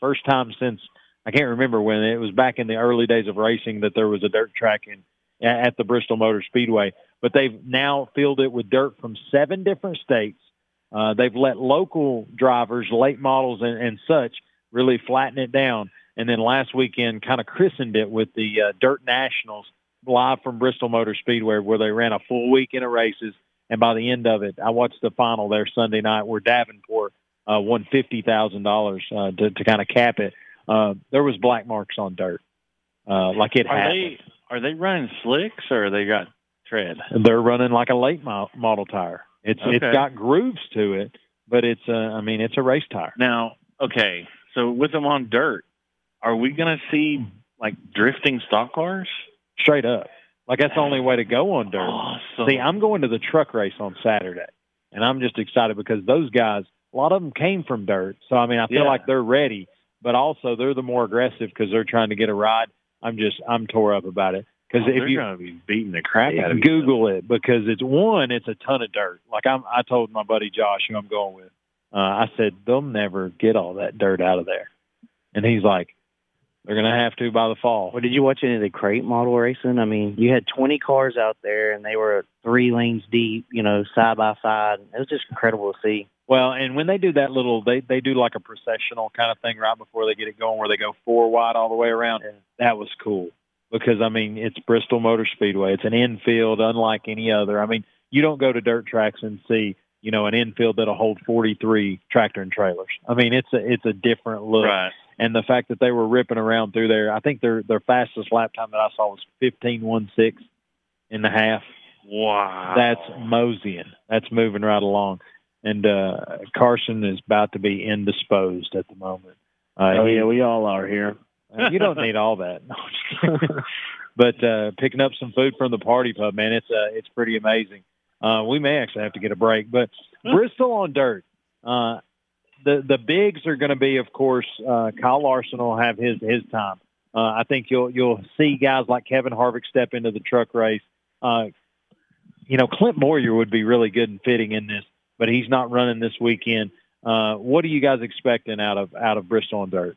[SPEAKER 2] First time since I can't remember when it was back in the early days of racing that there was a dirt track in at the Bristol Motor Speedway. But they've now filled it with dirt from seven different states. Uh, they've let local drivers, late models, and, and such really flatten it down. And then last weekend, kind of christened it with the uh, Dirt Nationals live from Bristol Motor Speedway, where they ran a full weekend of races. And by the end of it, I watched the final there Sunday night, where Davenport uh, won fifty thousand uh, dollars to to kind of cap it. Uh, there was black marks on dirt, uh, like it
[SPEAKER 3] Are
[SPEAKER 2] happened.
[SPEAKER 3] they are they running slicks or they got tread?
[SPEAKER 2] They're running like a late mo- model tire. It's it's
[SPEAKER 3] Okay.
[SPEAKER 2] got grooves to it, but it's uh, I mean it's a race tire.
[SPEAKER 3] Now, okay, so with them on dirt, are we going to see like drifting stock cars?
[SPEAKER 2] Straight up, like that's the only way to go on dirt.
[SPEAKER 3] Awesome.
[SPEAKER 2] See, I'm going to the truck race on Saturday, and I'm just excited because those guys, a lot of them came from dirt. So I mean, I feel
[SPEAKER 3] Yeah.
[SPEAKER 2] like they're ready, but also they're the more aggressive because they're trying to get a ride. I'm just I'm tore up about it because
[SPEAKER 3] Oh,
[SPEAKER 2] if
[SPEAKER 3] they're
[SPEAKER 2] you
[SPEAKER 3] going to be beating the crap out of you.
[SPEAKER 2] Google it because it's one, it's a ton of dirt. Like I'm, I told my buddy Josh, who I'm going with, uh, I said they'll never get all that dirt out of there, and he's like, they're gonna have to by the fall.
[SPEAKER 4] Well, did you watch any of the crate model racing? I mean, you had 20 cars out there, and they were three lanes deep, you know, side by side. It was just incredible to see.
[SPEAKER 2] Well, and when they do that little, they they do like a processional kind of thing right before they get it going, where they go four wide all the way around. That was cool because I mean it's Bristol Motor Speedway. It's an infield unlike any other. I mean you don't go to dirt tracks and see you know an infield that'll hold 43 tractor and trailers. I mean it's a it's a different look.
[SPEAKER 3] Right.
[SPEAKER 2] And the fact that they were ripping around through there, I think their their fastest lap time that I saw was 15.16 and a half.
[SPEAKER 3] Wow.
[SPEAKER 2] That's moseying. That's moving right along. And uh, Carson is about to be indisposed at the moment. Uh,
[SPEAKER 5] oh yeah, we all are here.
[SPEAKER 2] Uh, you don't need all that. No, I'm just kidding. but uh, picking up some food from the Par T Pub, man, it's uh, it's pretty amazing. Uh, we may actually have to get a break, but Bristol on dirt. Uh, the the bigs are going to be, of course, uh, Kyle Larson will have his his time. Uh, I think you'll you'll see guys like Kevin Harvick step into the truck race. Uh, you know, Clint Bowyer would be really good and fitting in this, but he's not running this weekend. Uh, what are you guys expecting out of out of Bristol on dirt?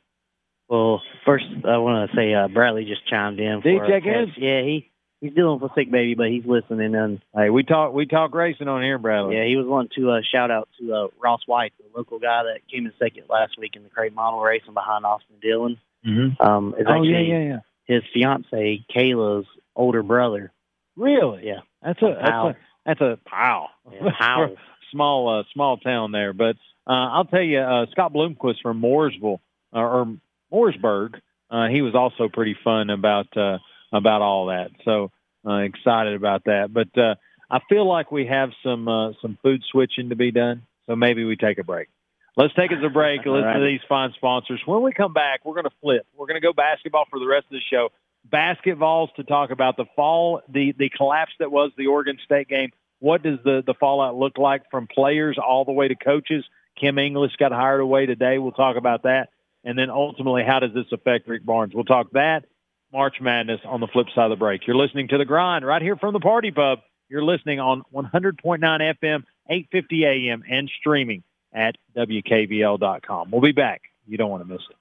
[SPEAKER 4] Well, first, I want to say uh, Bradley just chimed in.
[SPEAKER 2] Did he check in?
[SPEAKER 4] Yeah, he he's dealing with a sick baby, but he's listening. And
[SPEAKER 2] Hey, we talk we talk racing on here, Bradley.
[SPEAKER 4] yeah, he was wanting to uh, shout out to uh, Ross White, the local guy that came in second last week in the crate model racing behind Austin Dillon.
[SPEAKER 2] Mm-hmm.
[SPEAKER 4] Um, is
[SPEAKER 2] Oh yeah, yeah, yeah.
[SPEAKER 4] his fiance Kayla's older brother.
[SPEAKER 2] Really?
[SPEAKER 4] Yeah.
[SPEAKER 2] That's a that's a that's a pow.
[SPEAKER 4] Yeah,
[SPEAKER 2] small uh, small town there, but uh, I'll tell you, uh, Scott Bloomquist from Mooresville uh, or Mooresburg, uh, he was also pretty fun about uh, about all that. So uh, excited about that. But uh, I feel like we have some uh, some food switching to be done, so maybe we take a break. Let's take us a break. Listen to these fine sponsors. When we come back, we're going to flip. We're going to go basketball for the rest of the show. Basketballs to talk about the fall, the the collapse that was the Oregon State game. What does the the fallout look like from players all the way to coaches? Kim English got hired away today. We'll talk about that. And then ultimately, how does this affect Rick Barnes? We'll talk that. March Madness on the flip side of the break. You're listening to The Grind right here from the Par T Pub. You're listening on 100.9 FM, 850 AM, and streaming at WKVL.com. We'll be back. You don't want to miss it.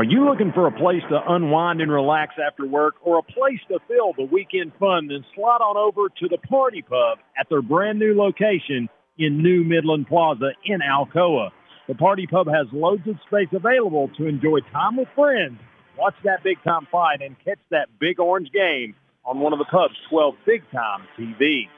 [SPEAKER 2] Are you looking for a place to unwind and relax after work or a place to fill the weekend fun? Then slide on over to the Par T Pub at their brand new location in New Midland Plaza in Alcoa. The Par T Pub has loads of space available to enjoy time with friends, watch that big time fight, and catch that big orange game on one of the pub's 12 big time TVs.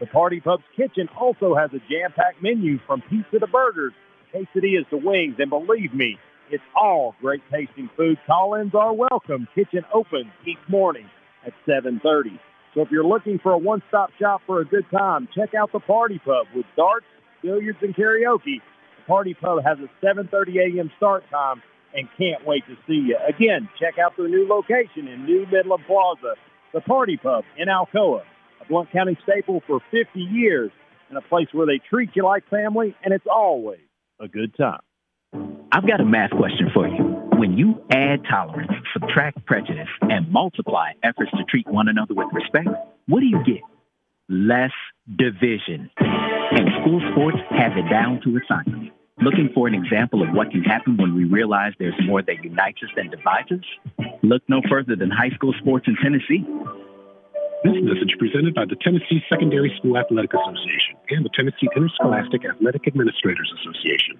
[SPEAKER 2] The Par T Pub's kitchen also has a jam packed menu from pizza to burgers, quesadillas to wings, and believe me, it's all great tasting food. Call-ins are welcome. Kitchen opens each morning at 7.30. So if you're looking for a one-stop shop for a good time, check out the Par T Pub with darts, billiards, and karaoke. The Par T Pub has a 7.30 a.m. start time and can't wait to see you. Again, check out their new location in New Midland Plaza, the Par T Pub in Alcoa, a Blount County staple for 50 years and a place where they treat you like family, and it's always a good time.
[SPEAKER 6] I've got a math question for you. When you add tolerance, subtract prejudice, and multiply efforts to treat one another with respect, what do you get? Less division. And school sports have it down to a science. Looking for an example of what can happen when we realize there's more that unites us than divides us? Look no further than high school sports in Tennessee.
[SPEAKER 7] This message presented by the Tennessee Secondary School Athletic Association and the Tennessee Interscholastic Athletic Administrators Association.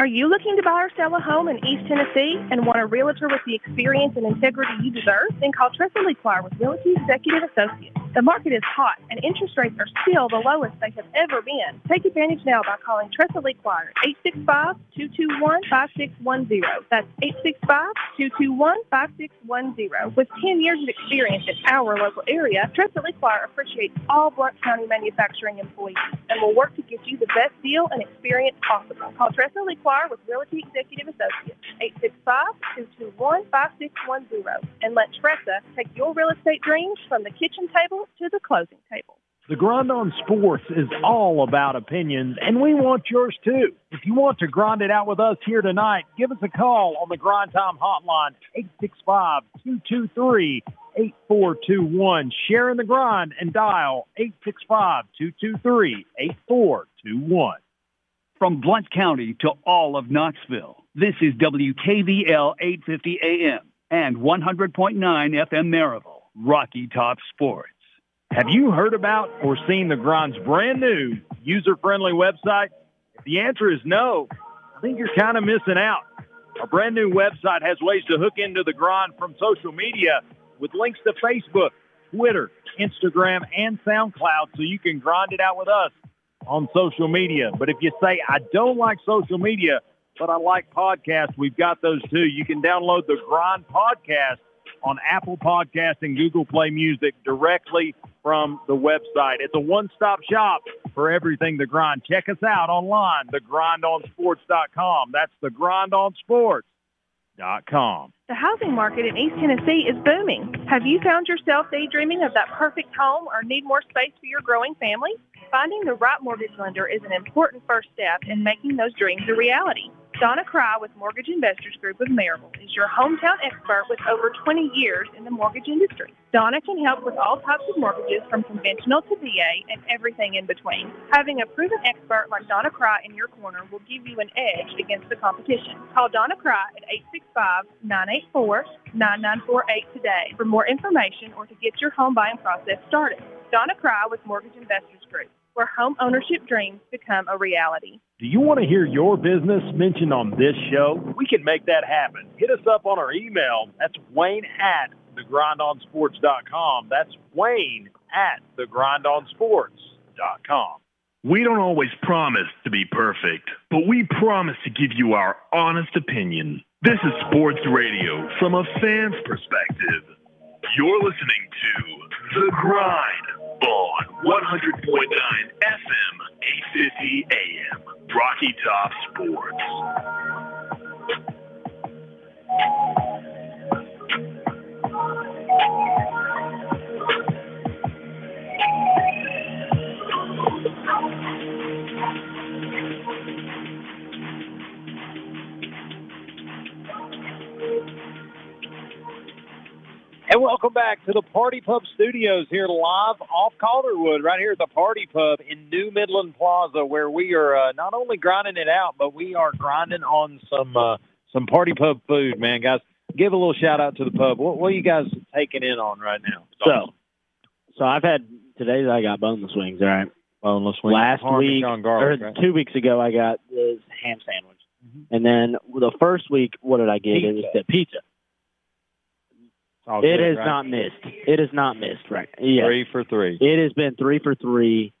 [SPEAKER 8] Are you looking to buy or sell a home in East Tennessee and want a realtor with the experience and integrity you deserve? Then call Tressa Lequire with Realty Executive Associates. The market is hot and interest rates are still the lowest they have ever been. Take advantage now by calling Tressa Lequire 865-221-5610. That's 865-221-5610. With 10 years of experience in our local area, Tressa Lequire appreciates all Blount County manufacturing employees and will work to get you the best deal and experience possible. Call Tressa Lequire with Realty Executive Associates 865-221-5610 and let Tressa take your real estate dreams from the kitchen table to the closing table.
[SPEAKER 2] The Grind on Sports is all about opinions, and we want yours too. If you want to grind it out with us here tonight, give us a call on the Grind Time Hotline, 865-223-8421. Share in the grind and dial 865-223-8421.
[SPEAKER 9] From Blount County to all of Knoxville, this is WKVL 850 AM and 100.9 FM Maryville, Rocky Top Sports.
[SPEAKER 2] Have you heard about or seen the Grind's brand new user-friendly website? If the answer is no, I think you're kind of missing out. Our brand new website has ways to hook into the Grind from social media with links to Facebook, Twitter, Instagram, and SoundCloud so you can grind it out with us on social media. But if you say, I don't like social media, but I like podcasts, we've got those too. You can download the Grind podcast on Apple Podcast and Google Play Music directly from the website. It's a one-stop shop for everything The Grind. Check us out online, thegrindonsports.com. That's thegrindonsports.com.
[SPEAKER 8] The housing market in East Tennessee is booming. Have you found yourself daydreaming of that perfect home or need more space for your growing family? Finding the right mortgage lender is an important first step in making those dreams a reality. Donna Cry with Mortgage Investors Group of Maryville is your hometown expert with over 20 years in the mortgage industry. Donna can help with all types of mortgages from conventional to VA and everything in between. Having a proven expert like Donna Cry in your corner will give you an edge against the competition. Call Donna Cry at 865-984-9948 today for more information or to get your home buying process started. Donna Cry with Mortgage Investors Group where home ownership dreams become a reality.
[SPEAKER 2] Do you want to hear your business mentioned on this show? We can make that happen. Hit us up on our email. That's Wayne at thegrindonsports.com. That's Wayne at thegrindonsports.com.
[SPEAKER 1] We don't always promise to be perfect, but we promise to give you our honest opinion. This is sports radio from a fan's perspective. You're listening to The Grind on 100.9 FM, 850 AM, Rocky Top Sports.
[SPEAKER 2] And welcome back to the Par T Pub Studios here live off Calderwood, right here at the Par T Pub in New Midland Plaza, where we are uh, not only grinding it out, but we are grinding on some uh, some party pub food, man, guys. Give a little shout out to the pub. What, what are you guys taking in on right now?
[SPEAKER 5] So, so I've had today. I got boneless wings. All right.
[SPEAKER 2] Boneless wings.
[SPEAKER 5] Last week
[SPEAKER 2] garlic,
[SPEAKER 5] or
[SPEAKER 2] right?
[SPEAKER 5] two weeks ago, I got this ham sandwich, and then the first week, what did I get? It was
[SPEAKER 2] Pizza.
[SPEAKER 5] the pizza.
[SPEAKER 2] All
[SPEAKER 5] It
[SPEAKER 2] good,
[SPEAKER 5] has
[SPEAKER 2] right?
[SPEAKER 5] not missed. It has not missed. Right. Yeah.
[SPEAKER 2] Three for three.
[SPEAKER 5] It has been three for three.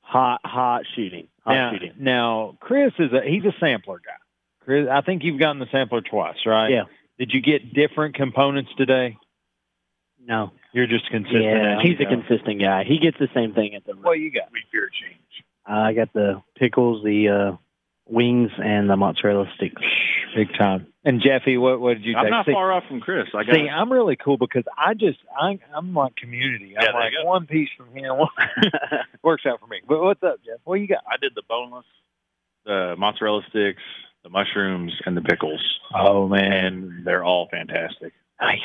[SPEAKER 5] Hot, hot shooting. Hot
[SPEAKER 2] now,
[SPEAKER 5] shooting.
[SPEAKER 2] now, Chris is a he's a sampler guy. Chris, I think you've gotten the sampler twice, right?
[SPEAKER 5] Yeah.
[SPEAKER 2] Did you get different components today?
[SPEAKER 5] No.
[SPEAKER 2] You're just consistent.
[SPEAKER 5] Yeah,
[SPEAKER 2] as
[SPEAKER 5] he's a
[SPEAKER 2] go.
[SPEAKER 5] consistent guy. He gets the same thing at the.
[SPEAKER 2] What you got?
[SPEAKER 3] We fear change.
[SPEAKER 4] I got the pickles, the uh, wings, and the mozzarella sticks.
[SPEAKER 2] Big time. And Jeffy, what what did you
[SPEAKER 3] I'm
[SPEAKER 2] take?
[SPEAKER 3] not
[SPEAKER 2] See-
[SPEAKER 3] far off from Chris. I got
[SPEAKER 2] See, I'm really cool because I just I, I'm like community. I'm
[SPEAKER 3] Yeah,
[SPEAKER 2] like one piece from here, one works out for me. But what's up, Jeff? What you got?
[SPEAKER 3] I did the boneless, the mozzarella sticks, the mushrooms, and the pickles,
[SPEAKER 2] Oh man,
[SPEAKER 3] and they're all fantastic.
[SPEAKER 2] nice.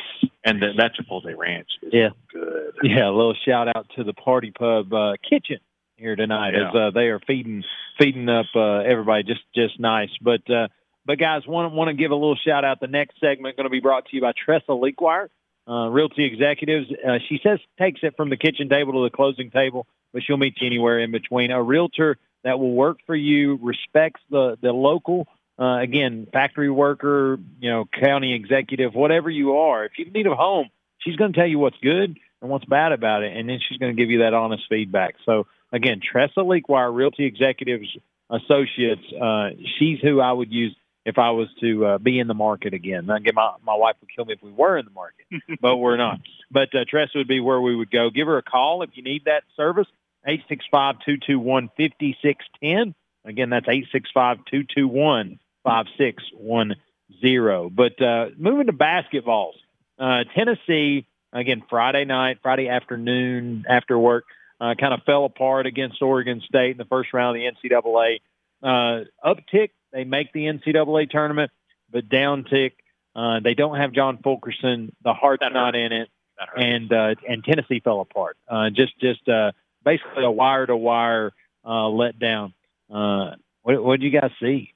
[SPEAKER 3] And th- that Chipotle ranch is
[SPEAKER 4] Yeah.
[SPEAKER 3] good.
[SPEAKER 2] Yeah, a little shout out to the Par T Pub uh, kitchen here tonight
[SPEAKER 3] Yeah.
[SPEAKER 2] as uh, they are feeding feeding up uh, everybody. Just just nice. But uh, but guys, want want to give a little shout out. The next segment going to be brought to you by Tressa Lequire, uh, Realty Executives. Uh, she says takes it from the kitchen table to the closing table, but she'll meet you anywhere in between. A realtor that will work for you, respects the the local. Uh, again, factory worker, you know, county executive, whatever you are. If you need a home, she's going to tell you what's good and what's bad about it, and then she's going to give you that honest feedback. So again, Tressa Lequire, Realty Executives Associates. Uh, she's who I would use if I was to uh, be in the market again. Again, my my wife would kill me if we were in the market, but we're not. But uh, Tressa would be where we would go. Give her a call if you need that service. Eight six five two two one fifty six ten. Again, that's eight six five two two one five six one zero. But uh, moving to basketballs, uh, Tennessee again Friday night, Friday afternoon after work, uh, kind of fell apart against Oregon State in the first round of the NCAA. Uh, uptick, they make the NCAA tournament, but downtick, uh, they don't have John Fulkerson. The heart's not in it, and uh, and Tennessee fell apart. Uh, just just uh, basically a wire to wire uh, letdown. Uh, what what did you guys see?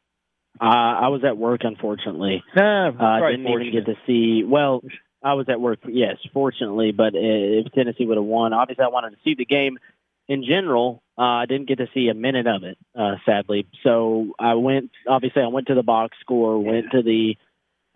[SPEAKER 5] Uh, I was at work, unfortunately.
[SPEAKER 2] Nah,
[SPEAKER 5] Uh, didn't even get to see. Well, I was at work, yes, fortunately. But if Tennessee would have won, obviously I wanted to see the game. In general, uh, I didn't get to see a minute of it, uh, sadly. So I went. Obviously, I went to the box score, went to the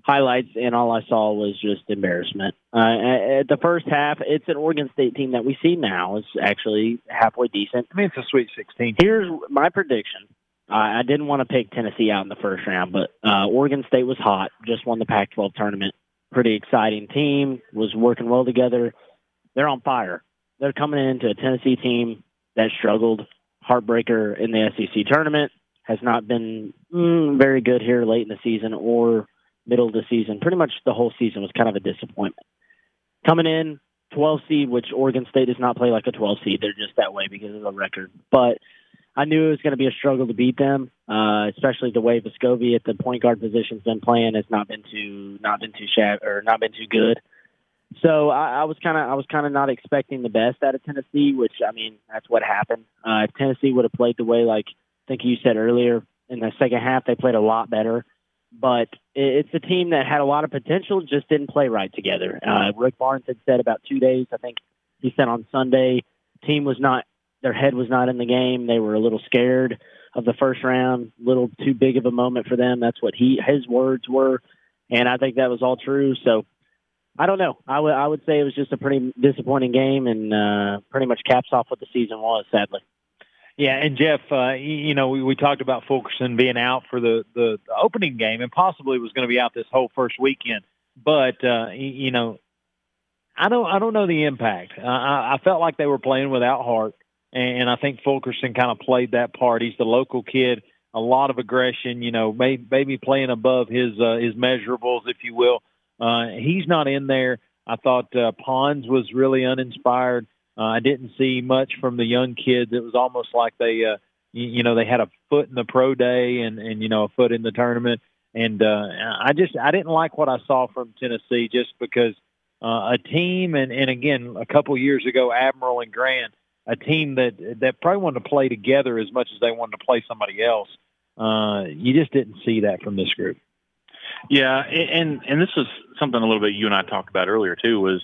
[SPEAKER 5] highlights, and all I saw was just embarrassment. Uh, at the first half, it's an Oregon State team that we see now is actually halfway decent.
[SPEAKER 2] I mean, it's a Sweet Sixteen.
[SPEAKER 5] Here's my prediction. I I didn't want to pick Tennessee out in the first round, but uh, Oregon State was hot. Just won the Pac-12 tournament. Pretty exciting team. Was working well together. They're on fire. They're coming into a Tennessee team that struggled. Heartbreaker in the SEC tournament has not been mm, very good here late in the season or middle of the season. Pretty much the whole season was kind of a disappointment. Coming in 12 seed, which Oregon State does not play like a 12 seed. They're just that way because of the record. But I knew it was going to be a struggle to beat them, uh, especially the way Vescovi at the point guard position's been playing has not been too not been too shabby or not been too good. So I, was kind of I was kind of not expecting the best out of Tennessee, which I mean that's what happened. Uh, if Tennessee would have played the way like I think you said earlier in the second half, they played a lot better. But it, it's a team that had a lot of potential, just didn't play right together. Uh, Rick Barnes had said about two days. I think he said on Sunday, team was not their head was not in the game. They were a little scared of the first round, a little too big of a moment for them. That's what he his words were, and I think that was all true. So I don't know. I would I would say it was just a pretty disappointing game, and uh, pretty much caps off what the season was. Sadly,
[SPEAKER 2] Yeah, and Jeff, uh, you, know, we, we talked about Fulkerson being out for the, the, the opening game and possibly was going to be out this whole first weekend. But uh, you know, I don't I don't know the impact. Uh, I, I felt like they were playing without heart, and, I think Fulkerson kind of played that part. He's the local kid, a lot of aggression. You know, maybe, maybe playing above his uh, his measurables, if you will. Uh, he's not in there. I thought uh, Pons was really uninspired. Uh, I didn't see much from the young kids. It was almost like they, uh, you, you know, they had a foot in the pro day and and you know a foot in the tournament. And uh, I just I didn't like what I saw from Tennessee just because uh, a team and and again a couple years ago Admiral and Grant, a team that that probably wanted to play together as much as they wanted to play somebody else. Uh, you just didn't see that from this group.
[SPEAKER 3] Yeah, and and this was something a little bit you and I talked about earlier too. Was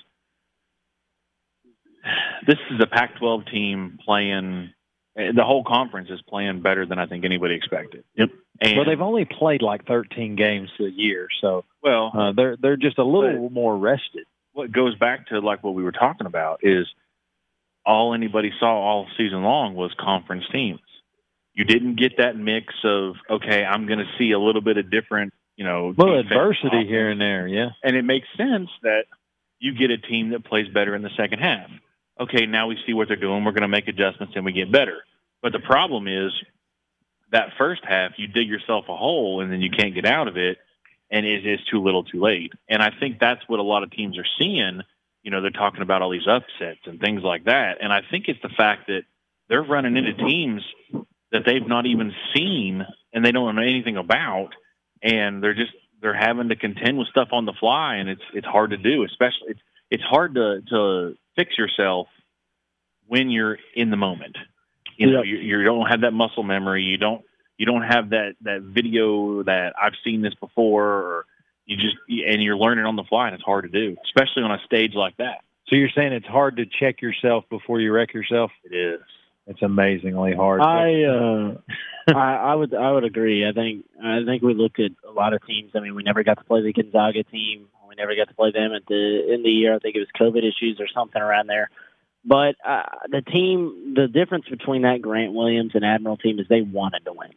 [SPEAKER 3] this is a Pac-12 team playing? The whole conference is playing better than I think anybody expected.
[SPEAKER 2] Yep.
[SPEAKER 3] And
[SPEAKER 2] well, they've only played like 13 games a year, so
[SPEAKER 3] well,
[SPEAKER 2] uh, they're they're just a little more rested.
[SPEAKER 3] what goes back to like what we were talking about is all anybody saw all season long was conference teams. You didn't get that mix of okay, I'm going to see a little bit of different, you know,
[SPEAKER 2] Well,
[SPEAKER 3] defense,
[SPEAKER 2] adversity
[SPEAKER 3] offense.
[SPEAKER 2] here and there, yeah.
[SPEAKER 3] and it makes sense that you get a team that plays better in the second half. Okay, now we see what they're doing. We're going to make adjustments and we get better. But the problem is that first half, you dig yourself a hole and then you can't get out of it, and it is too little, too late. And I think that's what a lot of teams are seeing. You know, they're talking about all these upsets and things like that. And I think it's the fact that they're running into teams that they've not even seen and they don't know anything about, and they're just they're having to contend with stuff on the fly, and it's it's hard to do. Especially it's it's hard to to fix yourself when you're in the moment. You know, you, you don't have that muscle memory. You don't you don't have that that video that I've seen this before, or you just and you're learning on the fly, and it's hard to do, especially on a stage like that.
[SPEAKER 2] So you're saying it's hard to check yourself before you wreck yourself?
[SPEAKER 3] It is.
[SPEAKER 2] It's amazingly hard.
[SPEAKER 5] I uh, I, I would I would agree. I think I think we looked at a lot of teams. I mean, we never got to play the Gonzaga team. We never got to play them at the end of the year. I think it was COVID issues or something around there. But uh, the team, the difference between that Grant Williams and Admiral team is they wanted to win.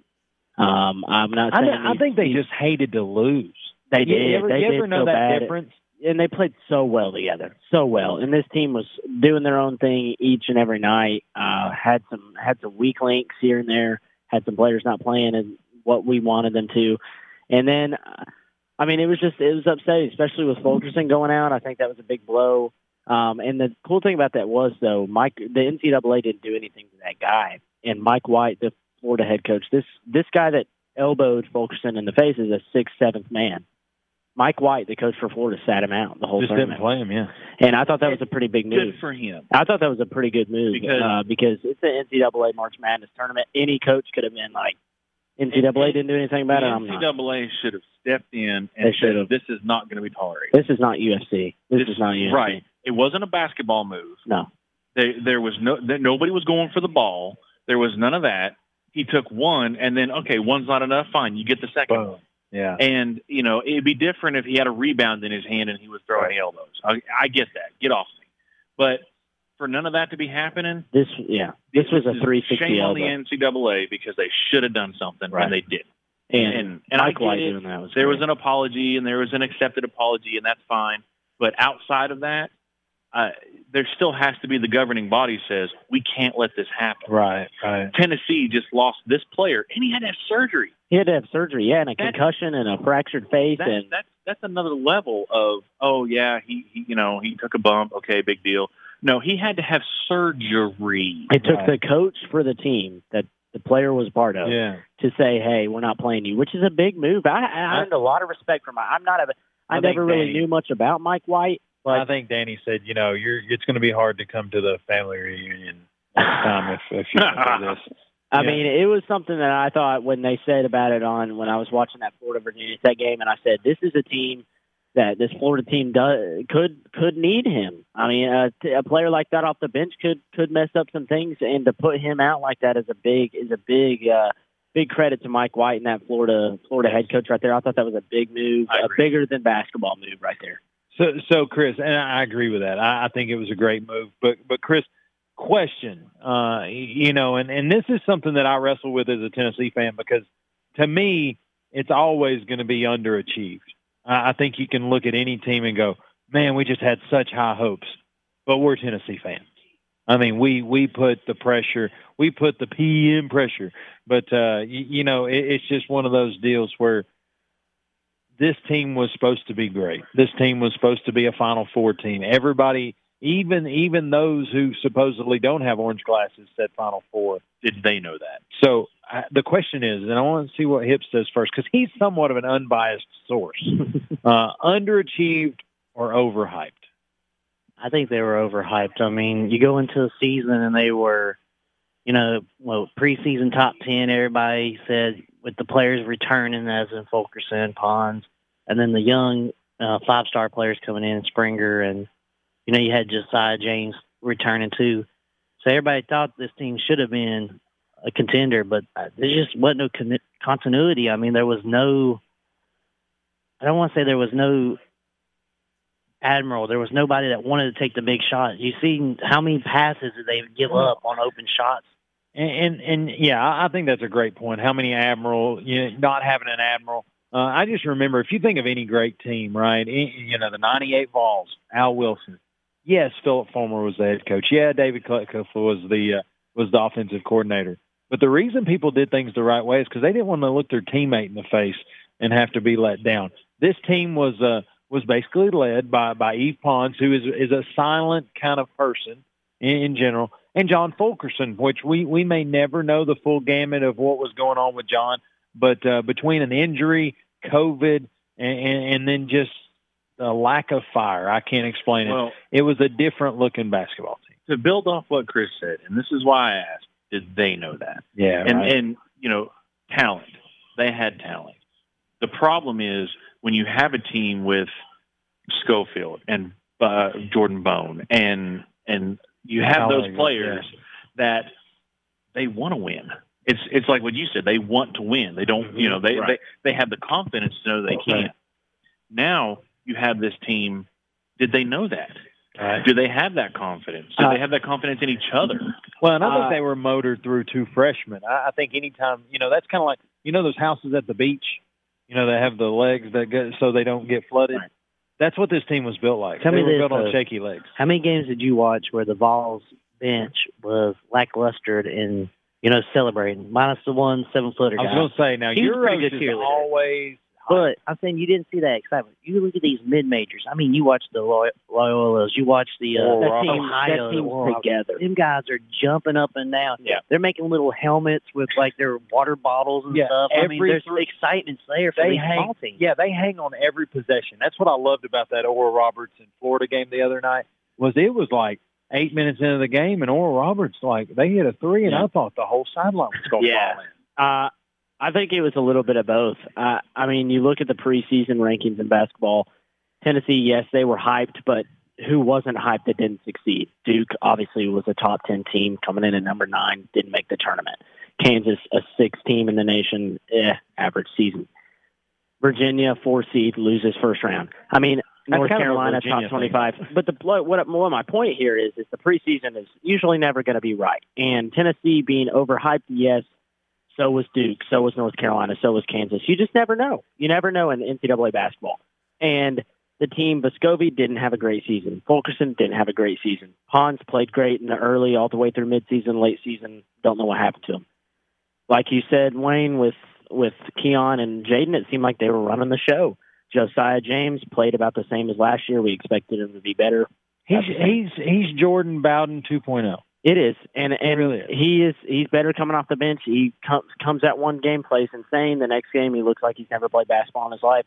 [SPEAKER 5] Um, I'm not
[SPEAKER 2] I,
[SPEAKER 5] saying
[SPEAKER 2] th- I think they
[SPEAKER 5] teams-
[SPEAKER 2] just hated to lose.
[SPEAKER 5] They
[SPEAKER 2] you,
[SPEAKER 5] did.
[SPEAKER 2] You ever,
[SPEAKER 5] they
[SPEAKER 2] you
[SPEAKER 5] did
[SPEAKER 2] ever know
[SPEAKER 5] so
[SPEAKER 2] that
[SPEAKER 5] bad.
[SPEAKER 2] difference?
[SPEAKER 5] and they played so well together, so well. And this team was doing their own thing each and every night. Uh, had some had some weak links here and there. Had some players not playing and what we wanted them to. And then, uh, I mean, it was just it was upsetting, especially with Fulkerson going out. I think that was a big blow. Um, and the cool thing about that was though, Mike, the NCAA didn't do anything to that guy. And Mike White, the Florida head coach, this this guy that elbowed Fulkerson in the face is a sixth, seventh man. Mike White, the coach for Florida, sat him out the whole
[SPEAKER 2] Just
[SPEAKER 5] tournament.
[SPEAKER 2] didn't play him, yeah.
[SPEAKER 5] And I thought that was a pretty big move.
[SPEAKER 3] Good for him.
[SPEAKER 5] I thought that was a pretty good move
[SPEAKER 3] Because-
[SPEAKER 5] uh, because it's an NCAA March Madness tournament. Any coach could have been like, NCAA didn't do anything about it. I'm not.
[SPEAKER 3] NCAA should have stepped in and
[SPEAKER 5] should
[SPEAKER 3] said, "This is not going to be tolerated."
[SPEAKER 5] This is not UFC. This, is not UFC.
[SPEAKER 3] Right. It wasn't a basketball move.
[SPEAKER 5] No.
[SPEAKER 3] There, there was no. There, nobody was going for the ball. There was none of that. He took one, and then okay, one's not enough. Fine, you get the second
[SPEAKER 2] Boom. Yeah.
[SPEAKER 3] And you know, it'd be different if he had a rebound in his hand and he was throwing elbows. I, I get that. Get off me. But for none of that to be happening,
[SPEAKER 5] This, yeah, this was a
[SPEAKER 3] is
[SPEAKER 5] 360
[SPEAKER 3] shame on the. NCAA because they should have done something
[SPEAKER 5] Right.
[SPEAKER 3] and they didn't.
[SPEAKER 5] And,
[SPEAKER 3] and and I get it.
[SPEAKER 5] doing that was
[SPEAKER 3] there
[SPEAKER 5] great.
[SPEAKER 3] was an apology and there was an accepted apology and that's fine. But outside of that, uh, there still has to be the governing body says we can't let this happen.
[SPEAKER 2] Right, right.
[SPEAKER 3] Tennessee just lost this player and he had to have surgery.
[SPEAKER 5] He had to have surgery, yeah, and a
[SPEAKER 3] That's-
[SPEAKER 5] concussion and a fractured face,
[SPEAKER 3] That's
[SPEAKER 5] and
[SPEAKER 3] that's that's another level of oh yeah he, he you know he took a bump okay big deal. No, he had to have surgery.
[SPEAKER 5] it took
[SPEAKER 2] Right.
[SPEAKER 5] the coach for the team that the player was part of
[SPEAKER 2] Yeah.
[SPEAKER 5] to say, "Hey, we're not playing you," which is a big move. I, I earned a lot of respect from. I'm not a. I,
[SPEAKER 2] I
[SPEAKER 5] never really
[SPEAKER 2] Danny-
[SPEAKER 5] knew much about Mike White, but
[SPEAKER 2] I think Danny said, you know, you're it's going to be hard to come to the family reunion next time if, if you do this.
[SPEAKER 5] I
[SPEAKER 2] Yeah.
[SPEAKER 5] mean, it was something that I thought when they said about it on when I was watching that Florida Virginia Tech game, and I said, "This is a team that this Florida team does could could need him. I mean, a, a player like that off the bench could could mess up some things, and to put him out like that is a big is a big uh, big credit to Mike White and that Florida Florida head coach right there. I thought that was a big move, a bigger than basketball move right there.
[SPEAKER 2] So, so Chris, and I agree with that. I, I think it was a great move. But, but Chris, question, uh, you know, and and this is something that I wrestle with as a Tennessee fan because to me, it's always going to be underachieved. I, I think you can look at any team and go, man, we just had such high hopes, but we're Tennessee fans. I mean, we we put the pressure, we put the PM pressure, but uh, you, you know, it, it's just one of those deals where this team was supposed to be great. This team was supposed to be a Final Four team. Everybody, even even those who supposedly don't have orange glasses, said Final Four.
[SPEAKER 3] Did they know that?
[SPEAKER 2] So uh, the question is, and I want to see what Hip says first because he's somewhat of an unbiased source. uh, underachieved or overhyped?
[SPEAKER 4] I think they were overhyped. I mean, you go into the season and they were, you know, well, preseason top ten. Everybody said with the players returning, as in Fulkerson, Pons, and then the young uh, five star players coming in, Springer, and you know you had Josiah James returning too. So everybody thought this team should have been a contender, but uh, there just wasn't no con- continuity. I mean, there was no. I don't want to say there was no admiral. There was nobody that wanted to take the big shot. You see how many passes did they give up on open shots?
[SPEAKER 2] And, and and yeah, I think that's a great point. How many admiral? You know, not having an admiral. Uh, I just remember if you think of any great team, right? You know, the '98 Vols, Al Wilson. Yes, Phillip Fulmer was the head coach. Yeah, David Cutcliffe was the uh, was the offensive coordinator. But the reason people did things the right way is because they didn't want to look their teammate in the face and have to be let down. This team was uh, was basically led by by Yves Pons, who is is a silent kind of person in, in general, and John Fulkerson, which we we may never know the full gamut of what was going on with John, but uh, between an injury, COVID, and, and, and then just a lack of fire, I can't explain it.
[SPEAKER 3] Well,
[SPEAKER 2] It was a different looking basketball team.
[SPEAKER 3] to build off what Chris said, and this is why I asked, did they know that?
[SPEAKER 2] Yeah,
[SPEAKER 3] and
[SPEAKER 2] right.
[SPEAKER 3] and you know, talent. They had talent. The problem is when you have a team with Schofield and uh, Jordan Bone and and you have those players that they want to win. It's it's like what you said. They want to win. They don't. You know. They
[SPEAKER 2] Right.
[SPEAKER 3] they they have the confidence to know they can.
[SPEAKER 2] Right.
[SPEAKER 3] Now you have this team. Did they know that?
[SPEAKER 2] Right.
[SPEAKER 3] Do they have that confidence? Do
[SPEAKER 2] Uh,
[SPEAKER 3] they have that confidence in each other?
[SPEAKER 2] Well, and I think
[SPEAKER 5] Uh,
[SPEAKER 2] they were motored through two freshmen. I, I think anytime, you know, that's kind of like, you know, those houses at the beach, you know, they have the legs that go so they don't get flooded.
[SPEAKER 3] Right.
[SPEAKER 2] That's what this team was built like.
[SPEAKER 4] Tell
[SPEAKER 2] they
[SPEAKER 4] me
[SPEAKER 2] were
[SPEAKER 4] this,
[SPEAKER 2] built on
[SPEAKER 4] though.
[SPEAKER 2] shaky legs.
[SPEAKER 4] How many games did you watch where the Vols bench was lacklustered in you know celebrating minus the one seven footer
[SPEAKER 2] I was going to say, now,
[SPEAKER 4] He was a pretty
[SPEAKER 2] Euros
[SPEAKER 4] good
[SPEAKER 2] is always
[SPEAKER 4] But I'm saying you didn't see that excitement. You look at these mid majors. I mean, you watch the Loy- Loyolas, you watch the uh,
[SPEAKER 5] that team,
[SPEAKER 4] Ohio,
[SPEAKER 5] that team's together.
[SPEAKER 4] Them guys are jumping up and down.
[SPEAKER 3] Yeah.
[SPEAKER 4] They're making little helmets with like their water bottles and
[SPEAKER 2] Yeah,
[SPEAKER 4] stuff. I mean, there's
[SPEAKER 2] three-
[SPEAKER 4] excitement's there for
[SPEAKER 2] they
[SPEAKER 4] these
[SPEAKER 2] hang,
[SPEAKER 4] teams.
[SPEAKER 2] yeah, they hang on every possession. That's what I loved about that Oral Roberts and Florida game the other night. Was it was like eight minutes into the game, and Oral Roberts like they hit a three, and
[SPEAKER 3] Yeah.
[SPEAKER 2] I thought the whole sideline was going to
[SPEAKER 5] Yeah.
[SPEAKER 2] fall in.
[SPEAKER 5] Uh, I think it was a little bit of both. Uh, I mean, you look at the preseason rankings in basketball. Tennessee, yes, they were hyped, but who wasn't hyped that didn't succeed? Duke obviously was a top ten team coming in at number nine, didn't make the tournament. Kansas, a six team in the nation, eh, average season. Virginia, four seed, loses first round. I mean, North
[SPEAKER 2] kind of
[SPEAKER 5] Carolina top twenty five. But the what what my point here is is the preseason is usually never going to be right. And Tennessee being overhyped, yes. So was Duke. So was North Carolina. So was Kansas. You just never know. You never know in NCAA basketball. And the team, Vescovi didn't have a great season. Fulkerson didn't have a great season. Hans played great in the early, all the way through midseason, late season. Don't know what happened to him. Like you said, Wayne, with with Keon and Jaden, it seemed like they were running the show. Josiah James played about the same as last year. We expected him to be better.
[SPEAKER 2] He's he's he's Jordan Bowden oh. 2.0.
[SPEAKER 5] It is, and and
[SPEAKER 2] really is.
[SPEAKER 5] he is he's better coming off the bench. He comes comes at one game, plays insane. The next game, he looks like he's never played basketball in his life.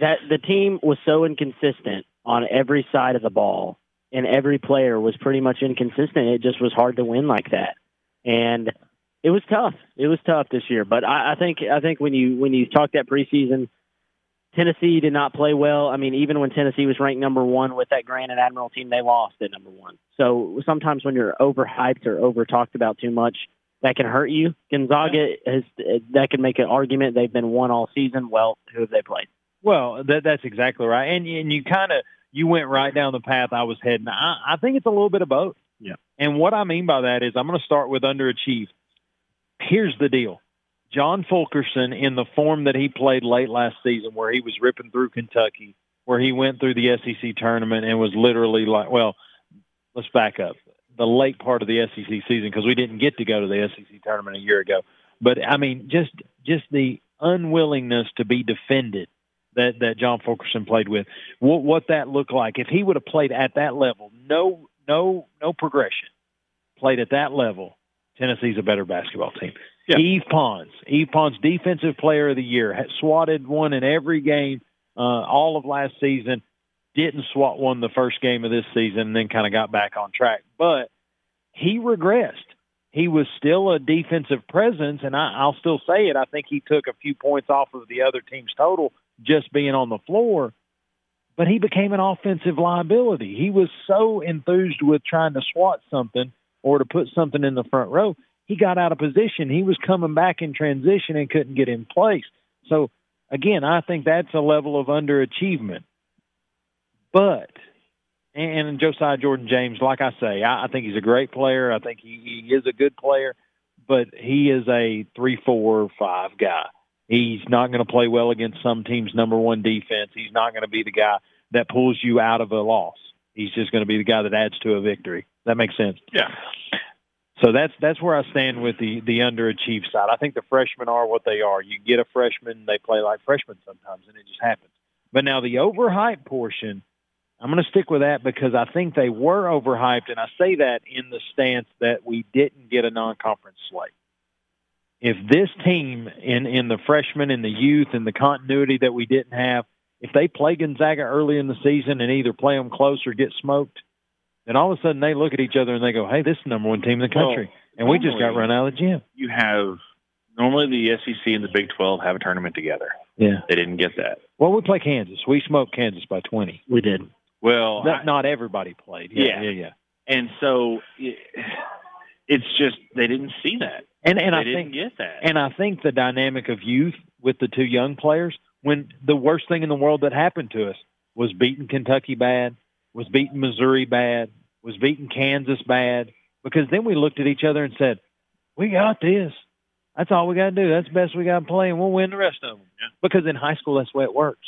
[SPEAKER 5] That the team was so inconsistent on every side of the ball, and every player was pretty much inconsistent. It just was hard to win like that, and it was tough. It was tough this year. But I, I think I think when you when you talk that preseason, Tennessee did not play well. I mean, even when Tennessee was ranked number one with that Grant and Admiral team, they lost at number one. So sometimes when you're overhyped or over talked about too much, that can hurt you. Gonzaga has that can make an argument. They've been one all season. Well, who have they played?
[SPEAKER 2] Well, that that's exactly right. And and you kind of you went right down the path I was heading. I, I think it's a little bit of both.
[SPEAKER 3] Yeah.
[SPEAKER 2] And what I mean by that is I'm going to start with underachieved. Here's the deal. John Fulkerson in the form that he played late last season where he was ripping through Kentucky, where he went through the SEC tournament and was literally like, well, let's back up. The late part of the SEC season because we didn't get to go to the SEC tournament a year ago. But I mean, just just the unwillingness to be defended that that John Fulkerson played with. What what that looked like if he would have played at that level, no no no progression, played at that level. Tennessee's a better basketball team.
[SPEAKER 3] Yeah.
[SPEAKER 2] Yves Pons, Yves Pons, defensive player of the year, had swatted one in every game uh, all of last season. Didn't swat one the first game of this season, and then kind of got back on track. But he regressed. He was still a defensive presence, and I, I'll still say it. I think he took a few points off of the other team's total just being on the floor, but he became an offensive liability. He was so enthused with trying to swat something or to put something in the front row, he got out of position. He was coming back in transition and couldn't get in place. So again, I think that's a level of underachievement. But and Josiah Jordan James, like I say, I, think he's a great player. I think he, he is a good player, but he is a three, four, five guy. He's not going to play well against some teams' number one defense. He's not going to be the guy that pulls you out of a loss. He's just going to be the guy that adds to a victory. That makes sense.
[SPEAKER 3] Yeah.
[SPEAKER 2] So that's that's where I stand with the the underachieved side. I think the freshmen are what they are. You get a freshman, they play like freshmen sometimes, and it just happens. But now the overhyped portion, I'm going to stick with that because I think they were overhyped, and I say that in the stance that we didn't get a non-conference slate. If this team in in the freshmen and the youth and the continuity that we didn't have, if they play Gonzaga early in the season and either play them close or get smoked, then all of a sudden they look at each other and they go, "Hey, this is the number one team in the country,"
[SPEAKER 3] Well,
[SPEAKER 2] and we just got run out of the gym.
[SPEAKER 3] You have normally the SEC and the Big 12 have a tournament together.
[SPEAKER 2] Yeah.
[SPEAKER 3] They didn't get that.
[SPEAKER 2] Well, we play Kansas. We smoked Kansas by twenty.
[SPEAKER 4] We did.
[SPEAKER 3] Well,
[SPEAKER 2] Not,
[SPEAKER 3] I-
[SPEAKER 2] not everybody played. Yeah,
[SPEAKER 3] Yeah.
[SPEAKER 2] yeah, yeah.
[SPEAKER 3] and so it- it's just they didn't see that.
[SPEAKER 2] And and
[SPEAKER 3] they
[SPEAKER 2] I
[SPEAKER 3] didn't
[SPEAKER 2] think
[SPEAKER 3] get that.
[SPEAKER 2] and I think the dynamic of youth with the two young players, when the worst thing in the world that happened to us was beating Kentucky bad, was beating Missouri bad, was beating Kansas bad, because then we looked at each other and said, "We got this. That's all we got to do. That's the best we got to play, and we'll win the rest of them."
[SPEAKER 3] Yeah.
[SPEAKER 2] Because in high school, that's the way it works.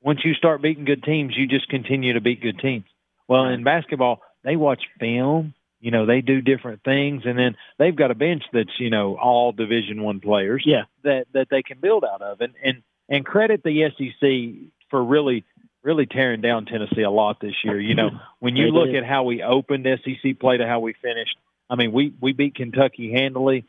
[SPEAKER 2] Once you start beating good teams, you just continue to beat good teams. Well, in basketball, they watch film. You know, they do different things, and then they've got a bench that's you know all Division One players
[SPEAKER 4] Yeah.
[SPEAKER 2] that that they can build out of, and and and credit the SEC for really really tearing down Tennessee a lot this year. You know, when you look at how we opened SEC play to how we finished, I mean, we we beat Kentucky handily.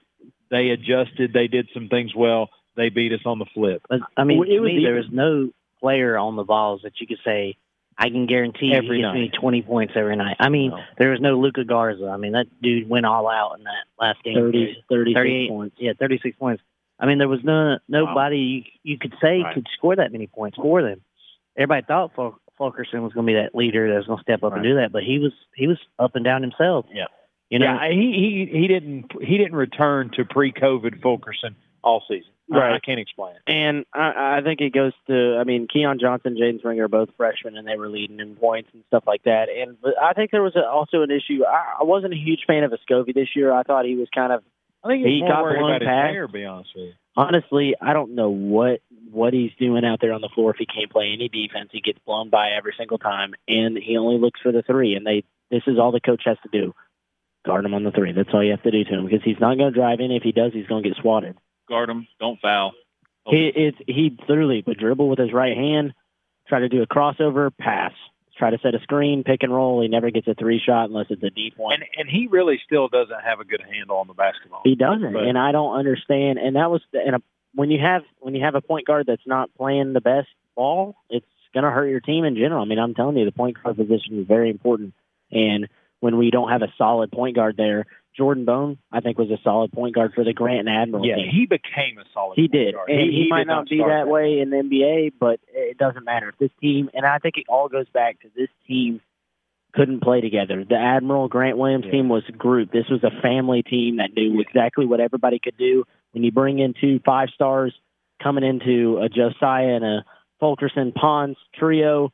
[SPEAKER 2] They adjusted. They did some things well. They beat us on the flip.
[SPEAKER 4] But I mean,
[SPEAKER 5] Well,
[SPEAKER 4] to me, there
[SPEAKER 5] even-
[SPEAKER 4] was no player on the Vols that you could say, I can guarantee
[SPEAKER 2] Every
[SPEAKER 4] he gets me
[SPEAKER 2] night.
[SPEAKER 4] 20 points every night. I mean,
[SPEAKER 2] No.
[SPEAKER 4] there was no Luka Garza. I mean, that dude went all out in that last game.
[SPEAKER 5] 30, 36
[SPEAKER 4] 38
[SPEAKER 5] points.
[SPEAKER 4] Yeah, 36 points. I mean, there was no nobody you, you could say
[SPEAKER 3] Right.
[SPEAKER 4] could score that many points for them. Everybody thought Ful- Fulkerson was going to be that leader that was going to step up and do that, but he was he was up and down himself.
[SPEAKER 2] Yeah.
[SPEAKER 4] you know.
[SPEAKER 2] yeah, he he he didn't he didn't return to pre-COVID Fulkerson all season. I- I, can't explain it.
[SPEAKER 5] And I, I think it goes to, I mean, Keon Johnson, Jaden Springer are both freshmen, and they were leading in points and stuff like that. And but I think there was a, also an issue. I, I wasn't a huge fan of Escovy this year. I thought he was kind of,
[SPEAKER 2] I think
[SPEAKER 5] He
[SPEAKER 2] he's more
[SPEAKER 5] got
[SPEAKER 2] worried
[SPEAKER 5] blown
[SPEAKER 2] about his
[SPEAKER 5] past.
[SPEAKER 2] hair. to Be honest with you.
[SPEAKER 5] Honestly, I don't know what what he's doing out there on the floor if he can't play any defense. He gets blown by every single time, and he only looks for the three. And they, this is all the coach has to do: guard him on the three. That's all you have to do to him because he's not going to drive in. If he does, he's going to get swatted.
[SPEAKER 3] Guard him. Don't foul.
[SPEAKER 5] He it's he literally would dribble with his right hand, try to do a crossover, pass, try to set a screen, pick and roll. He never gets a three shot unless it's a deep one.
[SPEAKER 2] And and he really still doesn't have a good handle on the basketball.
[SPEAKER 5] he doesn't,
[SPEAKER 2] But-
[SPEAKER 5] and I don't understand. And that was and a, when you have when you have a point guard that's not playing the best ball, it's going to hurt your team in general. I mean, I'm telling you, the point guard position is very important. And when we don't have a solid point guard there, Jordan Bone, I think, was a solid point guard for the Grant and Admiral
[SPEAKER 2] yeah,
[SPEAKER 5] team.
[SPEAKER 2] he became a solid.
[SPEAKER 5] He
[SPEAKER 2] point
[SPEAKER 5] did.
[SPEAKER 2] guard.
[SPEAKER 5] And he, might
[SPEAKER 2] did
[SPEAKER 5] not, be that way in the NBA, but it doesn't matter. If this team, and I think it all goes back to this team couldn't play together. The Admiral Grant Williams
[SPEAKER 2] Yeah.
[SPEAKER 5] team was a group. This was a family team that knew exactly what everybody could do. When you bring in two five stars coming into a Josiah and a Fulkerson Pons trio,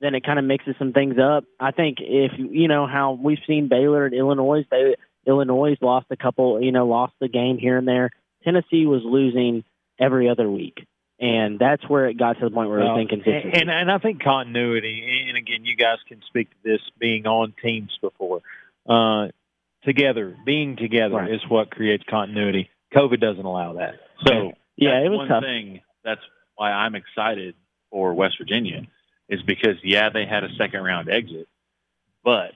[SPEAKER 5] then it kind of mixes some things up. I think if you know how we've seen Baylor and Illinois, they Illinois lost a couple, you know, lost the game here and there. Tennessee was losing every other week, and that's where it got to the point where it
[SPEAKER 2] Well,
[SPEAKER 5] was inconsistent.
[SPEAKER 2] And, and I think continuity, and again, you guys can speak to this being on teams before. Uh, together, being together
[SPEAKER 5] Right.
[SPEAKER 2] is what creates continuity. COVID doesn't allow that.
[SPEAKER 3] So
[SPEAKER 5] yeah, it was
[SPEAKER 3] one
[SPEAKER 5] tough.
[SPEAKER 3] thing. That's why I'm excited for West Virginia, is because yeah, they had a second round exit, but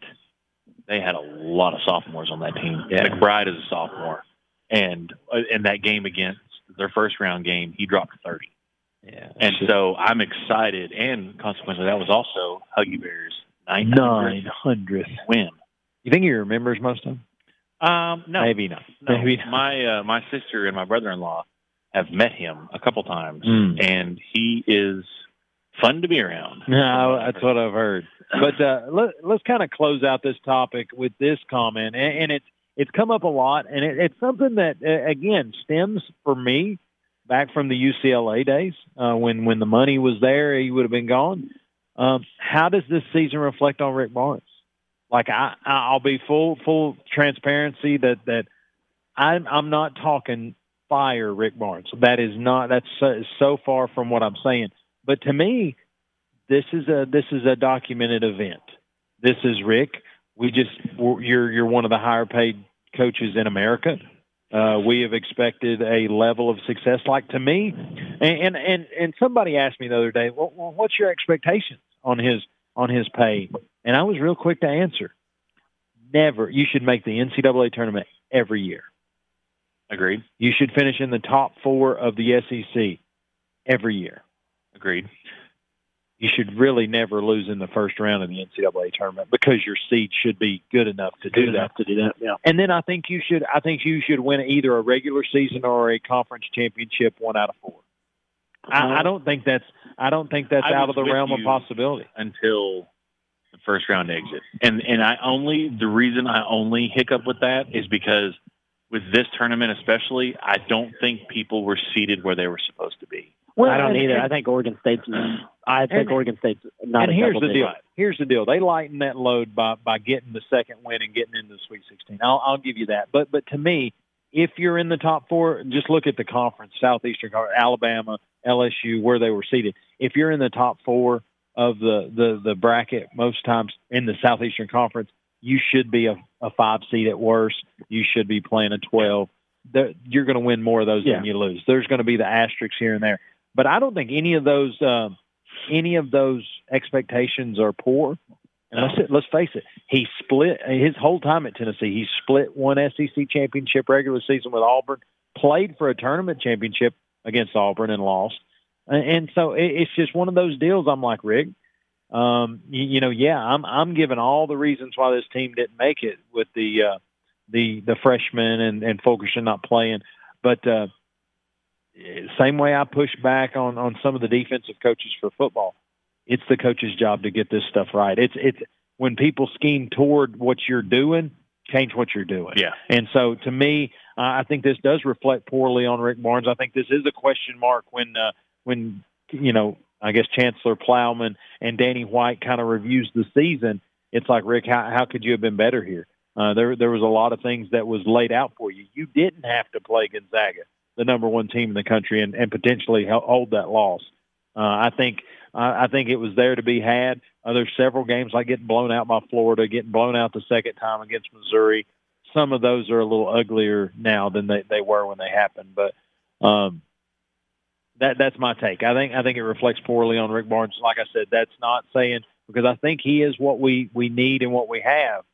[SPEAKER 3] they had a lot of sophomores on that team.
[SPEAKER 2] Yeah.
[SPEAKER 3] McBride is a sophomore, and uh, in that game against their first round game, he dropped 30.
[SPEAKER 2] Yeah.
[SPEAKER 3] And so I'm excited, and consequently, that was also Huggy Bear's 900th
[SPEAKER 2] nine hundred.
[SPEAKER 3] win.
[SPEAKER 2] You think he remembers most of them?
[SPEAKER 3] Um, no,
[SPEAKER 2] Maybe not.
[SPEAKER 3] no.
[SPEAKER 2] Maybe not.
[SPEAKER 3] My uh, my sister and my brother-in-law have met him a couple times,
[SPEAKER 2] Mm.
[SPEAKER 3] and he is fun to be around.
[SPEAKER 2] No, that's what I've heard. But uh, let, let's kind of close out this topic with this comment, and, and it's it's come up a lot, and it, it's something that uh, again stems for me back from the UCLA days uh, when when the money was there, he would have been gone. Um, how does this season reflect on Rick Barnes? Like I, I'll be full full transparency that that I'm I'm not talking fire Rick Barnes. That is not that's so, so far from what I'm saying. But to me, this is a this is a documented event. This is Rick. We just you're you're one of the higher paid coaches in America. Uh, we have expected a level of success. Like to me, and and and, and somebody asked me the other day, well, well, what's your expectations on his on his pay? And I was real quick to answer. Never. You should make the NCAA tournament every year.
[SPEAKER 3] Agreed.
[SPEAKER 2] You should finish in the top four of the SEC every year.
[SPEAKER 3] Agreed.
[SPEAKER 2] You should really never lose in the first round of the NCAA tournament because your seed should be good enough to do
[SPEAKER 5] Good
[SPEAKER 2] that.
[SPEAKER 5] to do that. Yeah.
[SPEAKER 2] And then I think you should I think you should win either a regular season or a conference championship one out of four. I, I uh-huh. don't think that's I don't think that's
[SPEAKER 3] I
[SPEAKER 2] out of the realm of possibility.
[SPEAKER 3] until the first round exit. And and I only the reason I only hiccup with that is because with this tournament especially, I don't think people were seated where they were supposed to be.
[SPEAKER 5] I don't
[SPEAKER 2] and-
[SPEAKER 5] either.
[SPEAKER 2] and-
[SPEAKER 5] I think Oregon State's. I think
[SPEAKER 2] And-
[SPEAKER 5] Oregon State's not.
[SPEAKER 2] and
[SPEAKER 5] a
[SPEAKER 2] here's the deal. Here's the deal. They lighten that load by by getting the second win and getting into the Sweet 16. I'll, I'll give you that. But but to me, if you're in the top four, just look at the conference: Southeastern, Alabama, LSU, where they were seated. If you're in the top four of the the the bracket, most times in the Southeastern Conference, you should be a, a five seed at worst. You should be playing a 12. The, you're going to win more of those than you lose. There's going to be the asterisks here and there. But I don't think any of those um, any of those expectations are poor. And let's let's face it, he split his whole time at Tennessee. He split one SEC championship regular season with Auburn, played for a tournament championship against Auburn and lost. And, so it, it's just one of those deals. I'm like Rick, um, you, you know, yeah, I'm I'm giving all the reasons why this team didn't make it with the uh, the the freshmen and and Fulkerson not playing, but. Uh, same way I push back on on some of the defensive coaches for football. It's the coach's job to get this stuff right. It's it's when people scheme toward what you're doing, change what you're doing.
[SPEAKER 3] Yeah.
[SPEAKER 2] And so to me, uh, I think this does reflect poorly on Rick Barnes. I think this is a question mark when uh, when you know I guess Chancellor Plowman and Danny White kind of reviews the season. It's like Rick, how how could you have been better here? Uh, there there was a lot of things that was laid out for you. You didn't have to play Gonzaga the number one team in the country and, and potentially hold that loss. Uh, I think I I think it was there to be had. Uh, there's several games like getting blown out by Florida, getting blown out the second time against Missouri. Some of those are a little uglier now than they, they were when they happened, but um, that that's my take. I think I think it reflects poorly on Rick Barnes. Like I said, that's not saying because I think he is what we we need and what we have.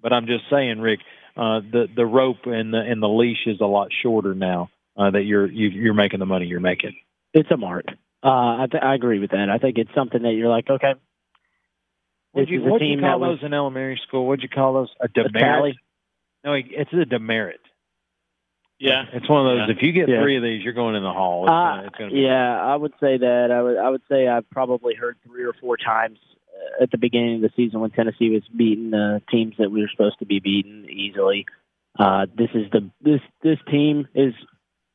[SPEAKER 2] But I'm just saying, Rick, uh, the the rope and the and the leash is a lot shorter now uh, that you're you, you're making the money you're making.
[SPEAKER 5] It's a mark. Uh, I, th- I agree with that. I think it's something that you're like, okay,
[SPEAKER 2] What'd
[SPEAKER 5] This
[SPEAKER 2] you,
[SPEAKER 5] is a
[SPEAKER 2] what'd you
[SPEAKER 5] team
[SPEAKER 2] call
[SPEAKER 5] that was-
[SPEAKER 2] those in elementary school? What'd you call those? A
[SPEAKER 5] a
[SPEAKER 2] demerit?
[SPEAKER 5] tally.
[SPEAKER 2] No, it's a demerit.
[SPEAKER 3] Yeah.
[SPEAKER 2] It's one of those.
[SPEAKER 3] Yeah.
[SPEAKER 2] If you get
[SPEAKER 5] Yeah.
[SPEAKER 2] three of these, you're going in the hall. It's,
[SPEAKER 5] Uh,
[SPEAKER 2] gonna, it's gonna be
[SPEAKER 5] yeah, I would say that. I would. I would say I've probably heard three or four times uh, at the beginning of the season when Tennessee was beating the teams that we were supposed to be beating easily. Uh, this is the this this team is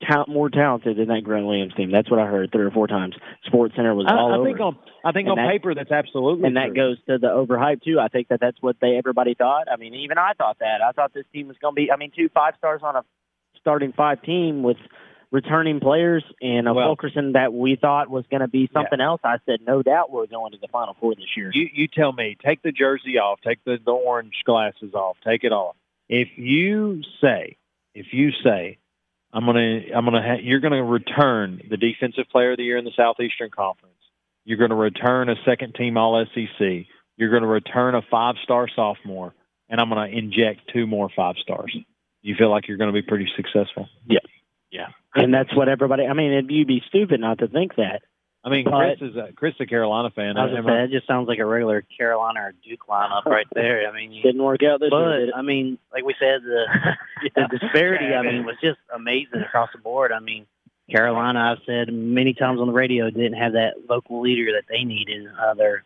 [SPEAKER 5] ta- more talented than that Grant Williams team. That's what I heard three or four times. Sports Center was
[SPEAKER 2] I,
[SPEAKER 5] all
[SPEAKER 2] I
[SPEAKER 5] over.
[SPEAKER 2] think on I think
[SPEAKER 5] And
[SPEAKER 2] on
[SPEAKER 5] that-
[SPEAKER 2] paper that's absolutely
[SPEAKER 5] and that goes to the overhype too. I think that that's what they everybody thought. I mean, even I thought that. I thought this team was going to be. I mean, two five stars on a starting five team with returning players and a
[SPEAKER 2] Well-
[SPEAKER 5] Fulkerson that we thought was going to be something else. I said, no doubt we're going to the Final Four this year.
[SPEAKER 2] You you tell me. Take the jersey off. Take the, the orange glasses off. Take it off. If you say, if you say, I'm gonna I'm gonna ha- you're gonna return the defensive player of the year in the Southeastern Conference. You're gonna return a second team All SEC. You're gonna return a five star sophomore, and I'm gonna inject two more five stars. You feel like you're gonna be pretty successful. Yeah, yeah.
[SPEAKER 5] And that's what everybody. I mean, it'd, you'd be stupid not to think that.
[SPEAKER 2] I mean,
[SPEAKER 5] But-
[SPEAKER 2] Chris is a Chris is a Carolina fan.
[SPEAKER 4] I was
[SPEAKER 2] Am
[SPEAKER 4] gonna say that just sounds like a regular Carolina or Duke lineup right there. I mean, you,
[SPEAKER 5] Didn't work out this year.
[SPEAKER 4] but
[SPEAKER 5] did?
[SPEAKER 4] I mean, like we said, the the disparity. I mean, was just amazing across the board. I mean, Carolina, I've said many times on the radio, didn't have that vocal leader that they needed. Uh, their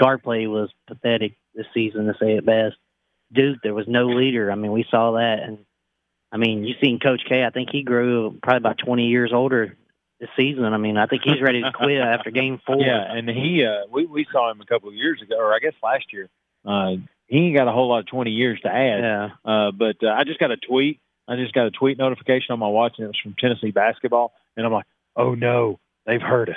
[SPEAKER 4] guard play was pathetic this season, to say it best. Duke, there was no leader. I mean, we saw that, and I mean, you seen Coach K. I think he grew probably about 20 years older this season. I mean, I think he's ready to quit after Game Four.
[SPEAKER 2] Yeah, and he uh, we we saw him a couple of years ago, or I guess last year. Uh, he ain't got a whole lot of 20 years to add.
[SPEAKER 4] Yeah.
[SPEAKER 2] Uh, but uh, I just got a tweet. I just got a tweet notification on my watch, and it was from Tennessee basketball, and I'm like, oh no, they've heard us.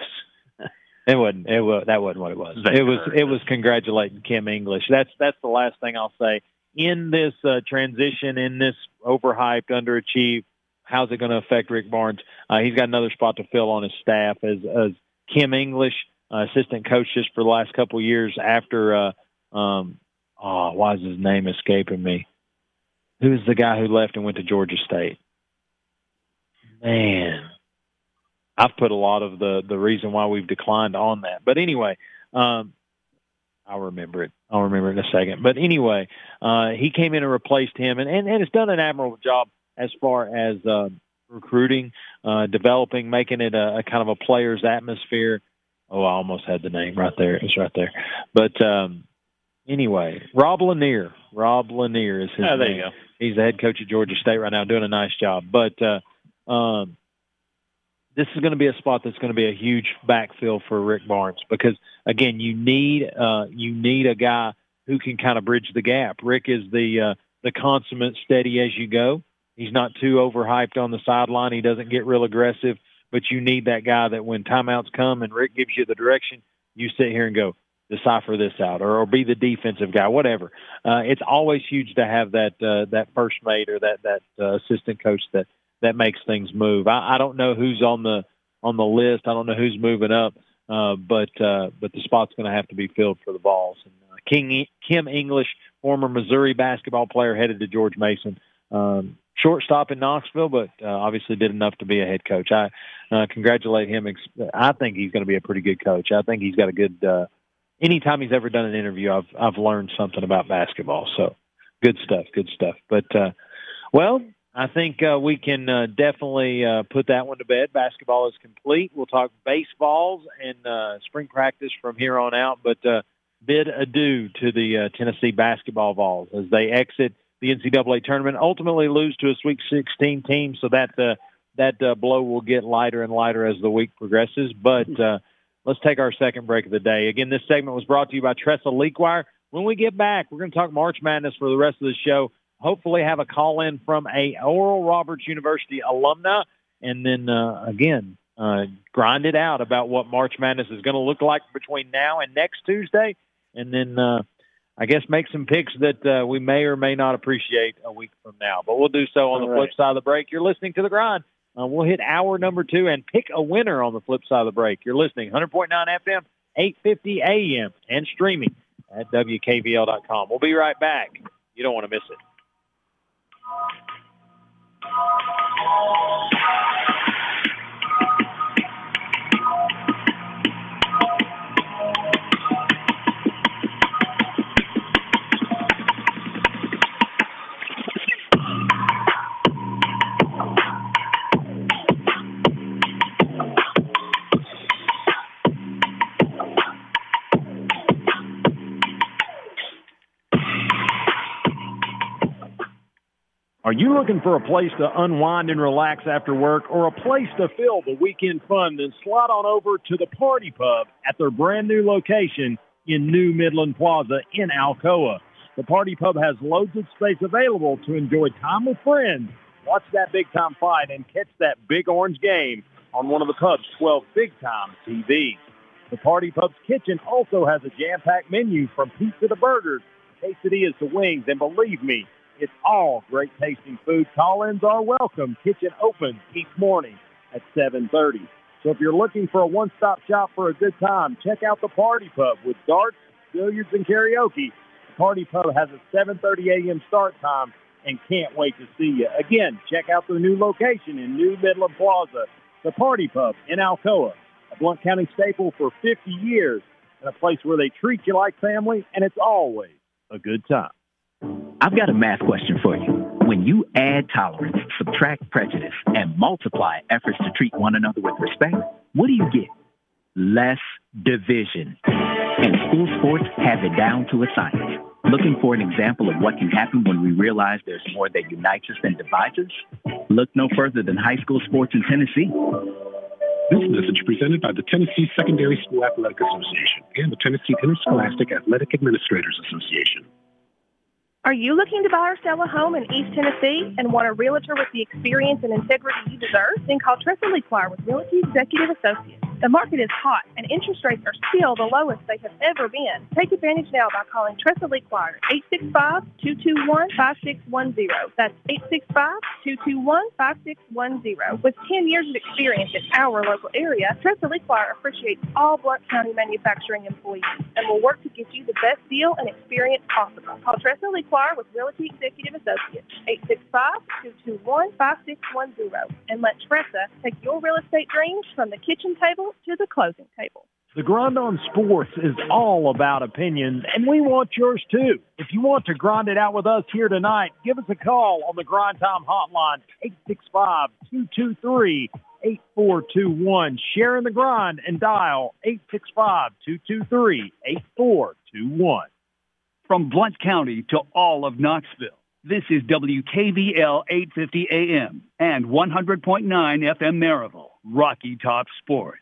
[SPEAKER 2] It wasn't. It was that wasn't what it was.
[SPEAKER 3] They
[SPEAKER 2] it was.
[SPEAKER 3] heard
[SPEAKER 2] It was congratulating Kim English. That's that's the last thing I'll say in this uh, transition, in this overhyped, underachieved. How's it going to affect Rick Barnes? Uh, he's got another spot to fill on his staff as as Kim English, uh, assistant coach, just for the last couple of years after. Uh, um, oh, why is his name escaping me? Who's the guy who left and went to Georgia State? Man, I've put a lot of the the reason why we've declined on that. But anyway, um, I'll remember it. I'll remember it in a second. But anyway, uh, he came in and replaced him, and, and, and has done an admirable job as far as uh, recruiting, uh, developing, making it a, a kind of a player's atmosphere. Oh, I almost had the name right there. It's right there. But um, anyway, Rob Lanier. Rob Lanier is his
[SPEAKER 3] Oh, there
[SPEAKER 2] name
[SPEAKER 3] you go.
[SPEAKER 2] he's the head coach of Georgia State right now, doing a nice job. But uh, um, this is going to be a spot that's going to be a huge backfill for Rick Barnes because again, you need uh, you need a guy who can kind of bridge the gap. Rick is the uh, the consummate steady as you go. He's not too overhyped on the sideline. He doesn't get real aggressive, but you need that guy that when timeouts come and Rick gives you the direction, you sit here and go decipher this out or, or be the defensive guy, whatever. Uh, it's always huge to have that uh, that first mate or that that uh, assistant coach that that makes things move. I, I don't know who's on the on the list. I don't know who's moving up, uh, but uh, but the spot's going to have to be filled for the Vols. And, uh, King Kim English, former Missouri basketball player, headed to George Mason. Um, shortstop in Knoxville, but uh, obviously did enough to be a head coach. I uh, congratulate him. I think he's going to be a pretty good coach. I think he's got a good. Uh, anytime he's ever done an interview, I've I've learned something about basketball. So good stuff, good stuff. But uh, well, I think uh, we can uh, definitely uh, put that one to bed. Basketball is complete. We'll talk baseballs and uh, spring practice from here on out. But uh, bid adieu to the uh, Tennessee basketball balls as they exit the NCAA tournament. Ultimately, lose to a Sweet 16 team, so that uh, that uh, blow will get lighter and lighter as the week progresses. But uh, let's take our second break of the day. Again, this segment was brought to you by Tressa Lequire. When we get back, we're going to talk March Madness for the rest of the show. Hopefully, have a call in from a Oral Roberts University alumna, and then uh, again uh, grind it out about what March Madness is going to look like between now and next Tuesday, and then uh, I guess make some picks that uh, we may or may not appreciate a week from now. But we'll do so on the
[SPEAKER 5] All
[SPEAKER 2] flip side of the break. You're listening to the grind. Uh, we'll hit hour number two and pick a winner on the flip side of the break. You're listening 100.9 FM, 850 AM, and streaming at WKVL.com. We'll be right back. You don't want to miss it. Are you looking for a place to unwind and relax after work or a place to fill the weekend fun? Then slide on over to the Par T Pub at their brand new location in New Midland Plaza in Alcoa. The Par T Pub has loads of space available to enjoy time with friends, watch that big time fight, and catch that big orange game on one of the pub's 12 big time TVs. The Par T Pub's kitchen also has a jam packed menu from pizza to burgers, quesadillas to wings, and believe me, it's all great tasting food. Call-ins are welcome. Kitchen opens each morning at 7:30. So if you're looking for a one-stop shop for a good time, check out the Par T Pub with darts, billiards, and karaoke. The Par T Pub has a 7:30 a.m. start time and can't wait to see you. Again, check out their new location in New Midland Plaza, the Par T Pub in Alcoa, a Blount County staple for 50 years, and a place where they treat you like family, and it's always a good time.
[SPEAKER 6] I've got a math question for you. When you add tolerance, subtract prejudice, and multiply efforts to treat one another with respect, what do you get? Less division. And school sports have it down to a science. Looking for an example of what can happen when we realize there's more that unites us than divides us? Look no further than high school sports in Tennessee.
[SPEAKER 7] This message presented by the Tennessee Secondary School Athletic Association and the Tennessee Interscholastic Athletic Administrators Association.
[SPEAKER 8] Are you looking to buy or sell a home in East Tennessee and want a realtor with the experience and integrity you deserve? Then call Tressa Lequire with Realty Executive Associates. The market is hot and interest rates are still the lowest they have ever been. Take advantage now by calling Tressa Lequire 865-221-5610. That's 865-221-5610. With 10 years of experience in our local area, Tressa Lequire appreciates all Blount County manufacturing employees and will work to get you the best deal and experience possible. Call Tressa Lequire with Realty Executive Associates 865-221-5610 and let Tressa take your real estate dreams from the kitchen table to the closing table.
[SPEAKER 2] The Grind on Sports is all about opinions, and we want yours too. If you want to grind it out with us here tonight, give us a call on the Grind Time Hotline, 865-223-8421. Share in the grind and dial 865-223-8421.
[SPEAKER 9] From Blount County to all of Knoxville, this is WKVL 850 AM and 100.9 FM Maryville, Rocky Top Sports.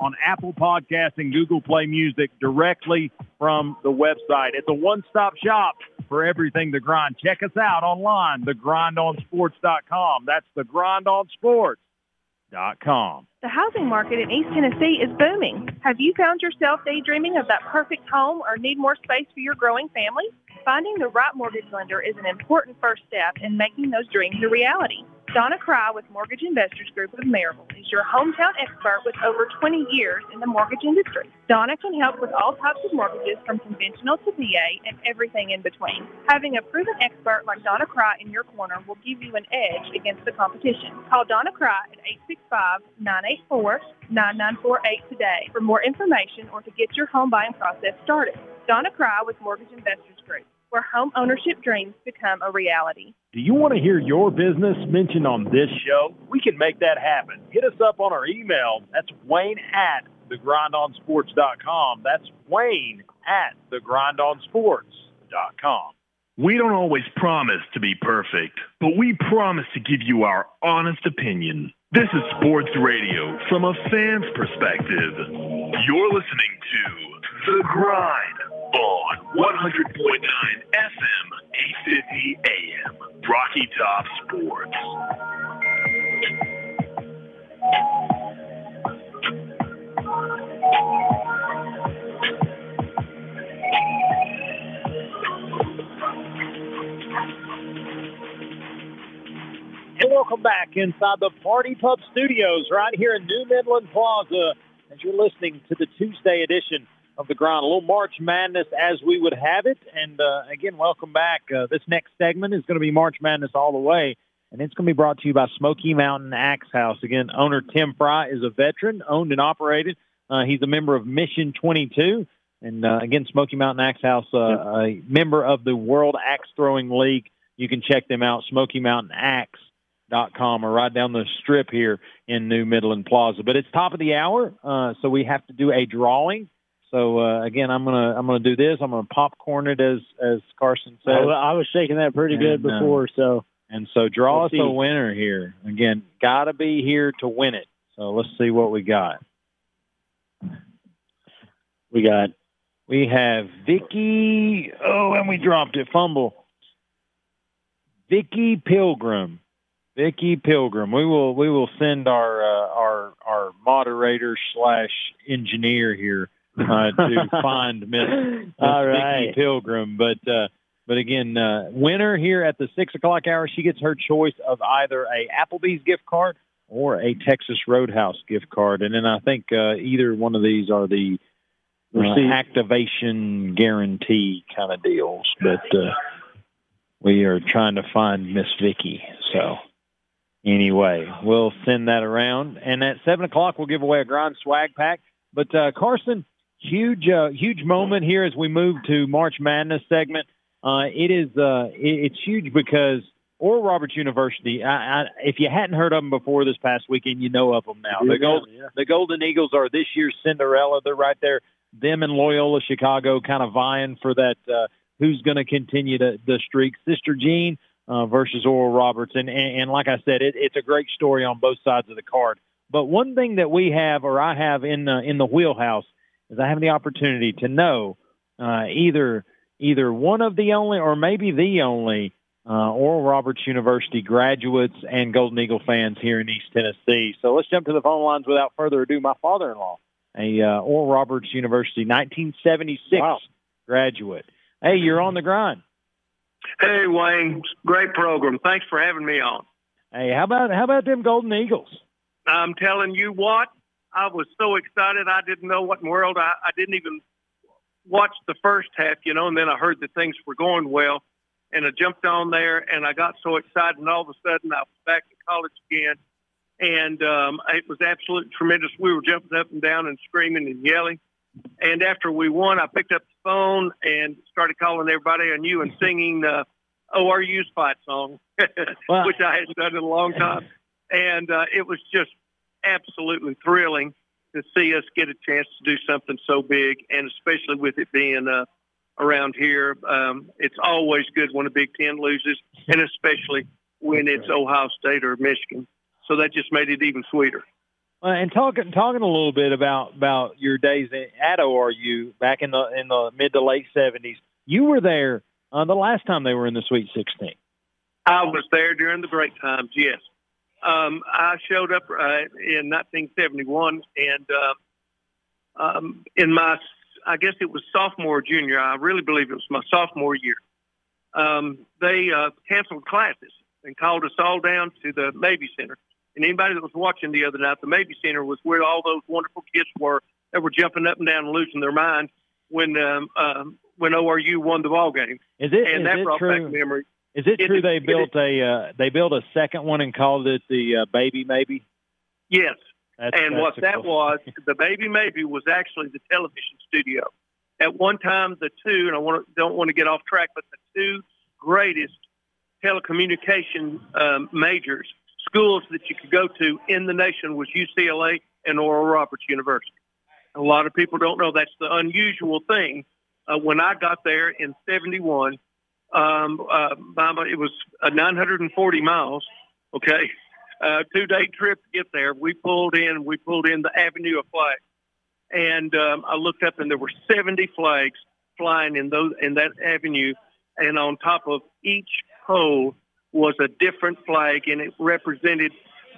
[SPEAKER 2] on Apple Podcasts and Google Play Music directly from the website. It's a one-stop shop for everything The Grind. Check us out online, thegrindonsports.com. That's thegrindonsports.com.
[SPEAKER 8] The housing market in East Tennessee is booming. Have you found yourself daydreaming of that perfect home or need more space for your growing family? Finding the right mortgage lender is an important first step in making those dreams a reality. Donna Cry with Mortgage Investors Group of Maryville is your hometown expert with over 20 years in the mortgage industry. Donna can help with all types of mortgages from conventional to VA and everything in between. Having a proven expert like Donna Cry in your corner will give you an edge against the competition. Call Donna Cry at 865-984-9948 today for more information or to get your home buying process started. Donna Cry with Mortgage Investors where home ownership dreams become a reality.
[SPEAKER 2] Do you want to hear your business mentioned on this show? We can make that happen. Hit us up on our email. That's Wayne at thegrindonsports.com. That's Wayne at thegrindonsports.com.
[SPEAKER 1] We don't always promise to be perfect, but we promise to give you our honest opinion. This is sports radio from a fan's perspective. You're listening to The Grind on 100.9 FM, 850 AM, Rocky Top Sports.
[SPEAKER 2] And welcome back inside the Par T Pub Studios right here in New Midland Plaza as you're listening to the Tuesday edition of the Grind. A little March Madness as we would have it. And uh, again, welcome back. Uh, this next segment is going to be March Madness all the way. And it's going to be brought to you by Smoky Mountain Axe House. Again, owner Tim Fry is a veteran, owned and operated. Uh, he's a member of Mission 22. And uh, again, Smoky Mountain Axe House, uh, a member of the World Axe Throwing League. You can check them out, Smoky Mountain Axe dot com or right down the strip here in New Midland Plaza. But it's top of the hour, uh, so we have to do a drawing. So uh, again, I'm gonna I'm gonna do this. I'm gonna popcorn it as as Carson said.
[SPEAKER 5] I, I was shaking that pretty
[SPEAKER 2] And,
[SPEAKER 5] good
[SPEAKER 2] uh,
[SPEAKER 5] before, so
[SPEAKER 2] And so draw
[SPEAKER 5] We'll
[SPEAKER 2] us a winner here. Again, gotta be here to win it. So let's see what we got.
[SPEAKER 5] we got
[SPEAKER 2] We have Vicky. Oh, and we dropped it. Fumble. Vicky Pilgrim. Vicky Pilgrim. We will we will send our uh, our our moderator slash engineer here uh, to find Miss, Miss
[SPEAKER 5] All
[SPEAKER 2] Vicky. Pilgrim. But uh, but again, uh, winner here at the six o'clock hour, she gets her choice of either a Applebee's gift card or a Texas Roadhouse gift card. And then I think uh, either one of these are the uh, activation guarantee kind of deals. But uh, we are trying to find Miss Vicky. So anyway, we'll send that around. And at seven o'clock, we'll give away a Grind swag pack. But uh, Carson, huge, uh, huge moment here as we move to March Madness segment. Uh, it is, uh, it, it's huge because Oral Roberts University. I, I, if you hadn't heard of them before this past weekend, you know of them now. The Gold,
[SPEAKER 10] yeah.
[SPEAKER 2] the Golden Eagles are this year's Cinderella. They're right there. Them and Loyola Chicago kind of vying for that. Uh, who's going to continue the, the streak? Sister Jean uh, versus Oral Roberts, and, and and like I said, it, it's a great story on both sides of the card. But one thing that we have, or I have in the in the wheelhouse, is I have the opportunity to know uh, either either one of the only, or maybe the only uh, Oral Roberts University graduates and Golden Eagle fans here in East Tennessee. So let's jump to the phone lines without further ado. My father-in-law, a uh, Oral Roberts University 1976
[SPEAKER 11] Wow.
[SPEAKER 2] graduate. Hey, you're on the grind.
[SPEAKER 11] Hey, Wayne, great program. Thanks for having me on.
[SPEAKER 2] Hey, how about how about them Golden Eagles?
[SPEAKER 11] I'm telling you what, I was so excited. I didn't know what in the world. I, I didn't even watch the first half, you know, and then I heard that things were going well. And I jumped on there and I got so excited. And all of a sudden, I was back in college again. And um, it was absolutely tremendous. We were jumping up and down and screaming and yelling. And after we won, I picked up the phone and started calling everybody I knew and singing the ORU fight song,
[SPEAKER 2] Wow.
[SPEAKER 11] which I hadn't done in a long time. And uh, it was just absolutely thrilling to see us get a chance to do something so big, and especially with it being uh, around here. Um, it's always good when a Big Ten loses, and especially when it's Ohio State or Michigan. So that just made it even sweeter.
[SPEAKER 2] Uh, and talking talking a little bit about about your days at ORU back in the in the mid to late seventies. You were there uh, the last time they were in the Sweet Sixteen.
[SPEAKER 11] I was there during the great times. Yes, um, I showed up uh, in 1971, and uh, um, in my, I guess it was sophomore, or junior. I really believe it was my sophomore year. Um, they uh, canceled classes and called us all down to the Mabee Center. And anybody that was watching the other night, the Mabee Center was where all those wonderful kids were that were jumping up and down and losing their mind when um, um, when ORU won the ball game.
[SPEAKER 2] Is it
[SPEAKER 11] and
[SPEAKER 2] is
[SPEAKER 11] that
[SPEAKER 2] it
[SPEAKER 11] brought
[SPEAKER 2] true?
[SPEAKER 11] back memories.
[SPEAKER 2] Is it
[SPEAKER 11] It
[SPEAKER 2] true they
[SPEAKER 11] it
[SPEAKER 2] built a uh, they built a second one and called it the uh, Baby Mabee?
[SPEAKER 11] Yes.
[SPEAKER 2] That's,
[SPEAKER 11] and
[SPEAKER 2] that's
[SPEAKER 11] what that
[SPEAKER 2] cool-
[SPEAKER 11] was, the baby maybe was actually the television studio. At one time, the two, and I want to, don't want to get off track, but the two greatest telecommunication um, majors, schools that you could go to in the nation was UCLA and Oral Roberts University. A lot of people don't know that's the unusual thing. Uh, when I got there in 71, um, uh, it was uh, 940 miles, okay? uh, two day trip to get there. We pulled in, we pulled in the Avenue of Flags, and um, I looked up and there were 70 flags flying in those in that avenue, and on top of each pole was a different flag, and it represented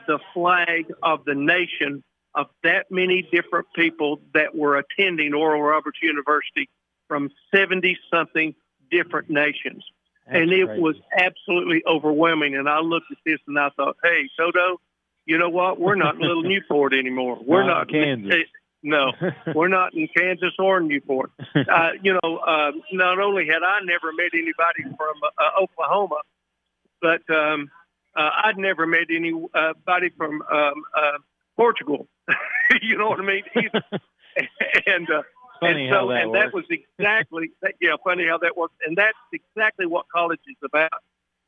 [SPEAKER 11] the flag of the nation of that many different people that were attending Oral Roberts University from 70 something different nations and it
[SPEAKER 2] crazy.
[SPEAKER 11] was absolutely overwhelming. And I looked at this and I thought, hey, Toto, you know what? We're not in Little Newport anymore. We're
[SPEAKER 2] Not
[SPEAKER 11] not
[SPEAKER 2] in Kansas.
[SPEAKER 11] No, we're not in Kansas or Newport. Uh, you know, uh, not only had I never met anybody from uh, Oklahoma, but um, uh, I'd never met anybody from um, uh, Portugal. you know what I mean? and uh,
[SPEAKER 2] Funny
[SPEAKER 11] and
[SPEAKER 2] how
[SPEAKER 11] so,
[SPEAKER 2] that
[SPEAKER 11] and
[SPEAKER 2] works.
[SPEAKER 11] that was exactly that, yeah, funny how that works. And that's exactly what college is about.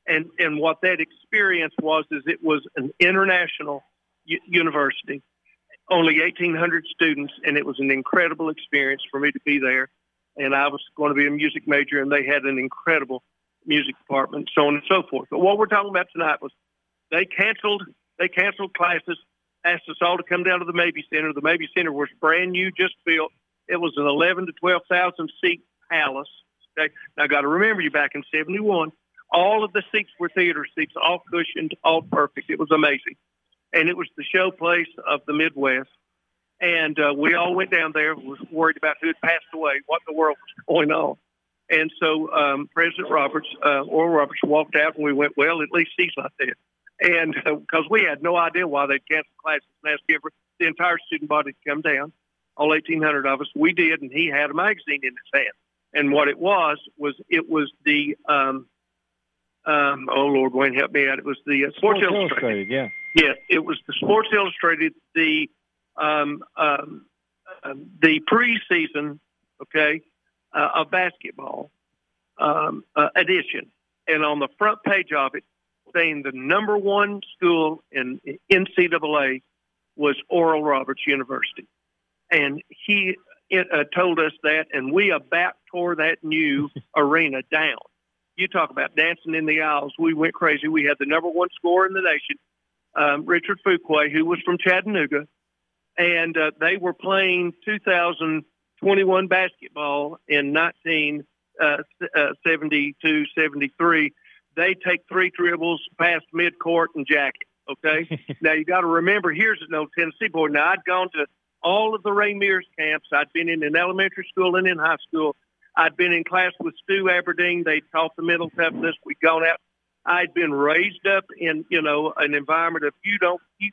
[SPEAKER 11] And and what that experience was is it was an international u- university, only 1,800 students, and it was an incredible experience for me to be there. And I was going to be a music major, and they had an incredible music department, so on and so forth. But what we're talking about tonight was they canceled they canceled classes, asked us all to come down to the Mabee Center. The Mabee Center was brand new, just built. It was an 11 to 12,000 seat palace. Okay, now got to remember you back in '71, all of the seats were theater seats, all cushioned, all perfect. It was amazing, and it was the showplace of the Midwest. And uh, we all went down there, was worried about who had passed away, what in the world was going on. And so um, President Roberts, uh, Oral Roberts, walked out, and we went, well, at least he's not dead. and because uh, we had no idea why they'd cancel classes ask every, the entire student body to come down, all 1,800 of us. We did, and he had a magazine in his hand. And what it was was it was the um, um, oh Lord, Wayne, help me out. It was the uh, Sports, Sports Illustrated.
[SPEAKER 2] Illustrated. Yeah,
[SPEAKER 11] yeah, it was the Sports Illustrated. The um, um, uh, the preseason, okay, uh, of basketball um, uh, edition, and on the front page of it, saying the number one school in NCAA was Oral Roberts University, and he it, uh, told us that, and we about tore that new arena down. You talk about dancing in the aisles. We went crazy. We had the number one scorer in the nation, um, Richard Fuqua, who was from Chattanooga, and uh, they were playing 2021 basketball in 1972, uh, 73. They take three dribbles past midcourt and jack it. Okay. now you got to remember, here's an old Tennessee boy. Now I'd gone to all of the Ray Mears camps. I'd been in an elementary school and in high school. I'd been in class with Stu Aberdeen. They taught the mental toughness. We'd gone out. I'd been raised up in, you know, an environment of you don't you,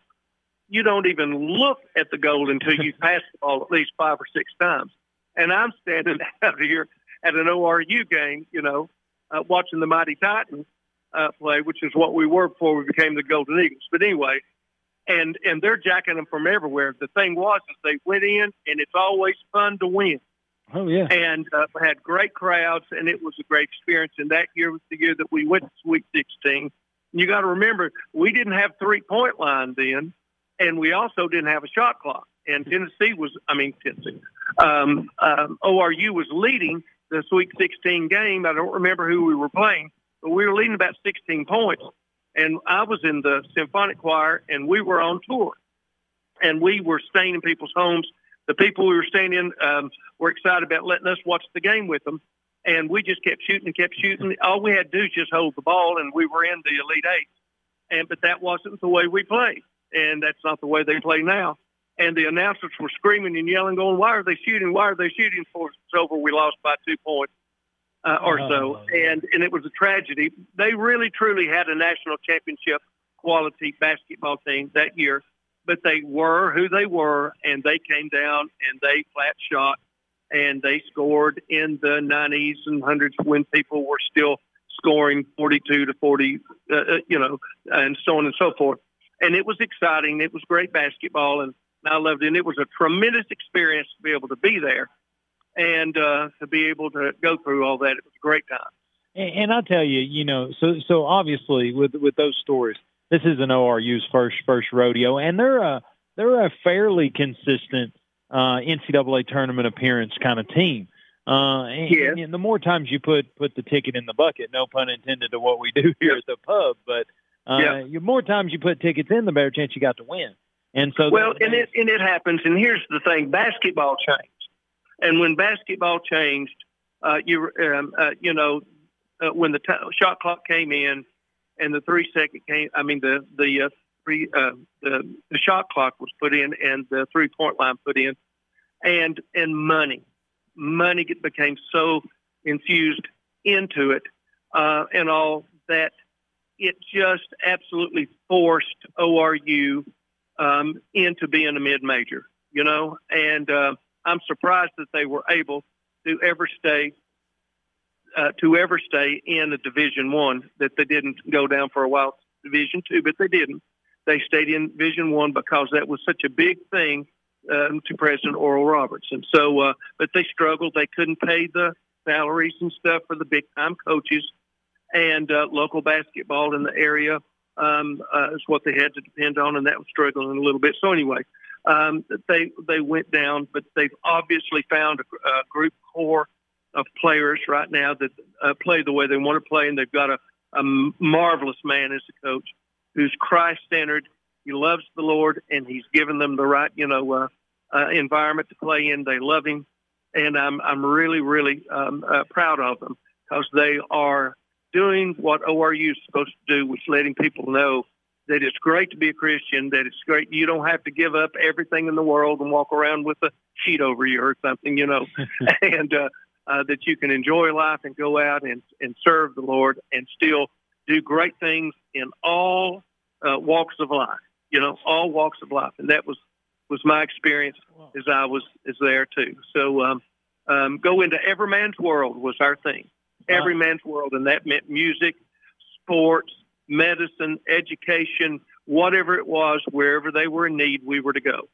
[SPEAKER 11] you don't even look at the goal until you pass the ball at least five or six times. And I'm standing out here at an ORU game, you know, uh, watching the Mighty Titans uh, play, which is what we were before we became the Golden Eagles. But anyway, and and they're jacking them from everywhere. The thing was, is they went in, and it's always fun to win.
[SPEAKER 2] Oh yeah,
[SPEAKER 11] and uh, had great crowds, and it was a great experience. And that year was the year that we went to Sweet 16. You got to remember, we didn't have three point line then, and we also didn't have a shot clock. And Tennessee was, I mean Tennessee, um, um, ORU was leading the Sweet 16 game. I don't remember who we were playing, but we were leading about 16 points and I was in the symphonic choir, and we were on tour, and we were staying in people's homes. The people we were staying in um, were excited about letting us watch the game with them, and we just kept shooting and kept shooting. All we had to do was just hold the ball, and we were in the Elite Eight. And but that wasn't the way we played, and that's not the way they play now. And the announcers were screaming and yelling, going, "Why are they shooting? Why are they shooting?" For over, we lost by two points uh, or so, oh. and and it was a tragedy. They really truly had a national championship quality basketball team that year, but they were who they were, and they came down and they flat shot, and they scored in the 90s and hundreds when people were still scoring 42 to 40, uh, uh, you know, and so on and so forth. And it was exciting. It was great basketball, and I loved it. And it was a tremendous experience to be able to be there and uh, to be able to go through all that, it was a great time.
[SPEAKER 2] And, and I tell you, you know, so so obviously with with those stories, this is an ORU's first first rodeo, and they're a they're a fairly consistent uh, NCAA tournament appearance kind of team. Uh, and,
[SPEAKER 11] yes.
[SPEAKER 2] and the more times you put put the ticket in the bucket, no pun intended to what we do here at the pub, but uh,
[SPEAKER 11] yeah.
[SPEAKER 2] the more times you put tickets in, the better chance you got to win. And so,
[SPEAKER 11] well, and it and it happens. And here's the thing: basketball changed. And when basketball changed, uh, you um, uh, you know uh, when the t- shot clock came in and the three second came, I mean the the uh, three uh, the the shot clock was put in and the three point line put in, and and money, money became so infused into it, uh, and all that it just absolutely forced ORU um, into being a mid major, you know, and uh, I'm surprised that they were able to ever stay uh, to ever stay in a Division One. That they didn't go down for a while Division Two, but they didn't. They stayed in Division One because that was such a big thing um, to President Oral Roberts. And so, uh, but they struggled. They couldn't pay the salaries and stuff for the big time coaches, and uh, local basketball in the area um, uh, is what they had to depend on, and that was struggling a little bit. So anyway, um, they they went down, but they've obviously found a, a group core of players right now that uh, play the way they want to play, and they've got a, a marvelous man as a coach who's Christ centered. He loves the Lord, and he's given them the right, you know, uh, uh, environment to play in. They love him, and I'm I'm really really um, uh, proud of them because they are doing what ORU is supposed to do, which letting people know that it's great to be a Christian, that it's great. You don't have to give up everything in the world and walk around with a sheet over you or something, you know, and uh, uh, that you can enjoy life and go out and, and serve the Lord and still do great things in all uh, walks of life. You know, all walks of life, and that was was my experience as I was is there too. So um, um, go into every man's world was our thing, every man's world, and that meant music, sports, medicine, education, whatever it was, wherever they were in need, we were to go.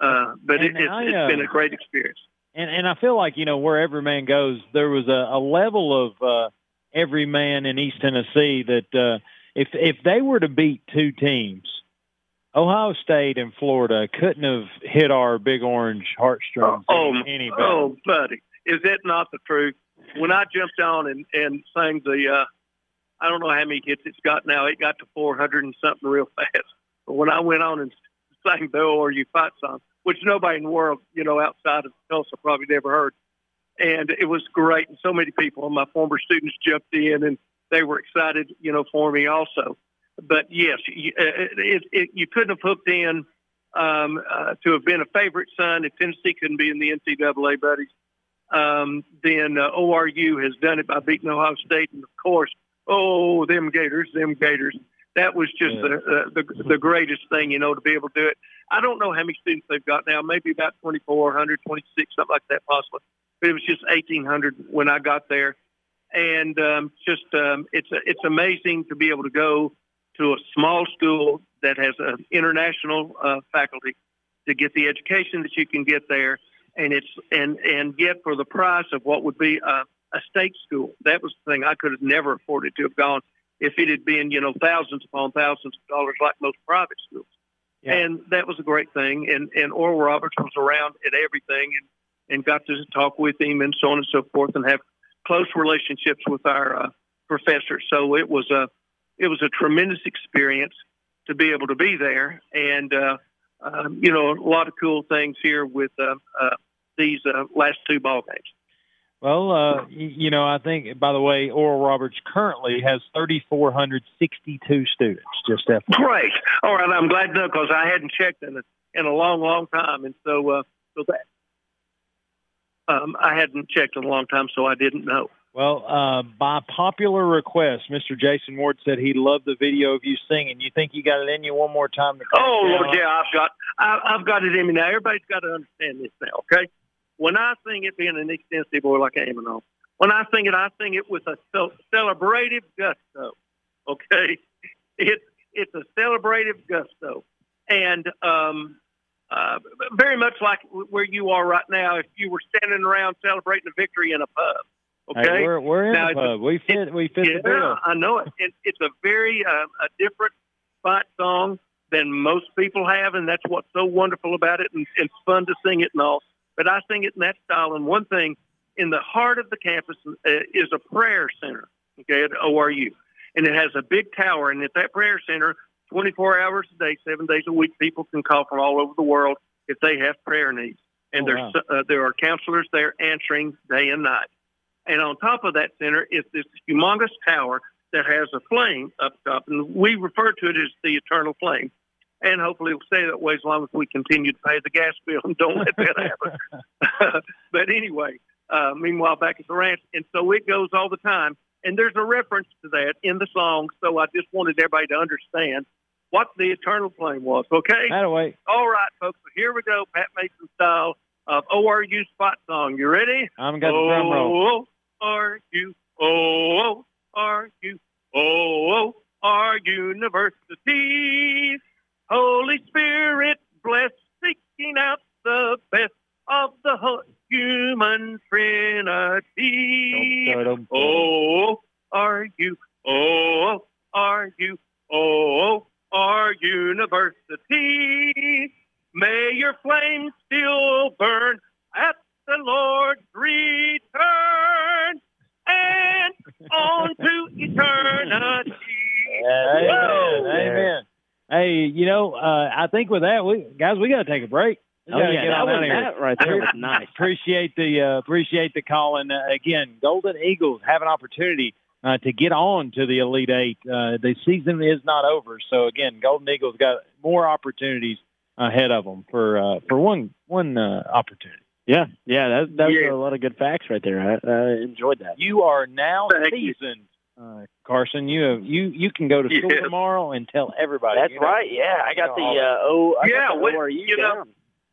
[SPEAKER 11] Uh, but it, it's,
[SPEAKER 2] I,
[SPEAKER 11] it's
[SPEAKER 2] uh,
[SPEAKER 11] been a great experience.
[SPEAKER 2] And and I feel like you know where every man goes, there was a, a level of uh, every man in East Tennessee that uh, if if they were to beat two teams, Ohio State and Florida couldn't have hit our Big Orange heartstrings
[SPEAKER 11] Oh,
[SPEAKER 2] any, any better.
[SPEAKER 11] oh, buddy, is that not the truth? When I jumped on and, and sang the, uh, I don't know how many hits it's got now. It got to 400 and something real fast. But when I went on and sang the ORU fight song, which nobody in the world, you know, outside of Tulsa probably never heard. And it was great. And so many people, my former students jumped in and they were excited, you know, for me also. But yes, you, uh, it, it, you couldn't have hooked in um, uh, to have been a favorite son. If Tennessee couldn't be in the NCAA, buddies, um, then uh, ORU has done it by beating Ohio State. And of course, oh, them Gators, them Gators. That was just
[SPEAKER 2] Yeah.
[SPEAKER 11] the, the the the greatest thing, you know, to be able to do it. I don't know how many students they've got now, maybe about 2,400, 26, something like that, possibly. But it was just 1,800 when I got there, and um, just um, it's it's amazing to be able to go to a small school that has an international uh, faculty to get the education that you can get there, and it's and and get for the price of what would be a, a state school. That was the thing I could have never afforded to have gone if it had been you know thousands upon thousands of dollars like most private schools.
[SPEAKER 2] Yeah.
[SPEAKER 11] And that was a great thing. And and Oral Roberts was around at everything and and got to talk with him and so on and so forth and have close relationships with our uh, professors. So it was a it was a tremendous experience to be able to be there, and uh, um, you know a lot of cool things here with uh, uh, these uh, last two ball games.
[SPEAKER 2] Well, uh, y- you know, I think by the way, Oral Roberts currently has 3,462 students. Just FYI.
[SPEAKER 11] Great. All right, I'm glad to know because I hadn't checked in a, in a long, long time, and so uh, so that um, I hadn't checked in a long time, so I didn't know.
[SPEAKER 2] Well, uh, by popular request, Mr. Jason Ward said he loved the video of you singing. You think you got it in you one more time? To
[SPEAKER 11] Oh
[SPEAKER 2] Yeah.
[SPEAKER 11] Lord, yeah, I've got I, I've got it in me now. Everybody's got to understand this now, okay? When I sing it, being an extensive boy like I am and all, when I sing it, I sing it with a celebrative gusto. Okay, it's it's a celebrative gusto, and um, uh, very much like where you are right now. If you were standing around celebrating a victory in a pub, okay,
[SPEAKER 2] Hey, we're we're in
[SPEAKER 11] Now,
[SPEAKER 2] the pub. We fit we fit
[SPEAKER 11] yeah,
[SPEAKER 2] the bill.
[SPEAKER 11] I know it. it it's a very uh, a different fight song than most people have, and that's what's so wonderful about it, and it's fun to sing it and all. But I sing it in that style. And one thing, in the heart of the campus uh, is a prayer center, okay, at ORU, and it has a big tower. And at that prayer center, 24 hours a day, seven days a week, people can call from all over the world if they have prayer needs. And
[SPEAKER 2] Oh,
[SPEAKER 11] there's uh, there are counselors there answering day and night. And on top of that center is this humongous tower that has a flame up top, and we refer to it as the eternal flame. And hopefully it'll stay that way as long as we continue to pay the gas bill and don't let that happen. but anyway, uh, meanwhile, back at the ranch, and so it goes all the time. And there's a reference to that in the song, so I just wanted everybody to understand what the eternal flame was. Okay.
[SPEAKER 2] That way.
[SPEAKER 11] All right, folks. So here we go, Pat Mason style of ORU spot song. You ready?
[SPEAKER 2] I'm got the drum roll.
[SPEAKER 11] Oh, are you? Oh, are you? Oh, our university. Holy Spirit, bless, seeking out the best of the human trinity. Oh, are you? Oh, are you? Oh, our university. May your flame still burn at the Lord's return and on to eternity.
[SPEAKER 2] Amen.
[SPEAKER 11] Woo!
[SPEAKER 2] Amen. Hey, you know, uh, I think with that, we guys, we got to take a break. We
[SPEAKER 5] Oh,
[SPEAKER 2] gotta
[SPEAKER 5] yeah,
[SPEAKER 2] get
[SPEAKER 5] that was-
[SPEAKER 2] out of here.
[SPEAKER 5] that right there was nice.
[SPEAKER 2] Appreciate the uh, appreciate the call, and uh, again, Golden Eagles have an opportunity uh, to get on to the Elite Eight. Uh, the season is not over, so again, Golden Eagles got more opportunities ahead of them for uh, for one one uh, opportunity.
[SPEAKER 5] Yeah, yeah, that, that was
[SPEAKER 2] Yeah.
[SPEAKER 5] a lot of good facts right there. I, I enjoyed that.
[SPEAKER 2] You are now
[SPEAKER 11] Thank
[SPEAKER 2] seasoned uh, Carson. You have, you you can go to school
[SPEAKER 11] Yes.
[SPEAKER 2] tomorrow and tell everybody.
[SPEAKER 5] That's
[SPEAKER 2] you know.
[SPEAKER 5] right. Yeah, I got the
[SPEAKER 2] all
[SPEAKER 5] uh, oh, I
[SPEAKER 11] Yeah,
[SPEAKER 5] got the
[SPEAKER 11] we-
[SPEAKER 5] ORU
[SPEAKER 11] you know,
[SPEAKER 5] down.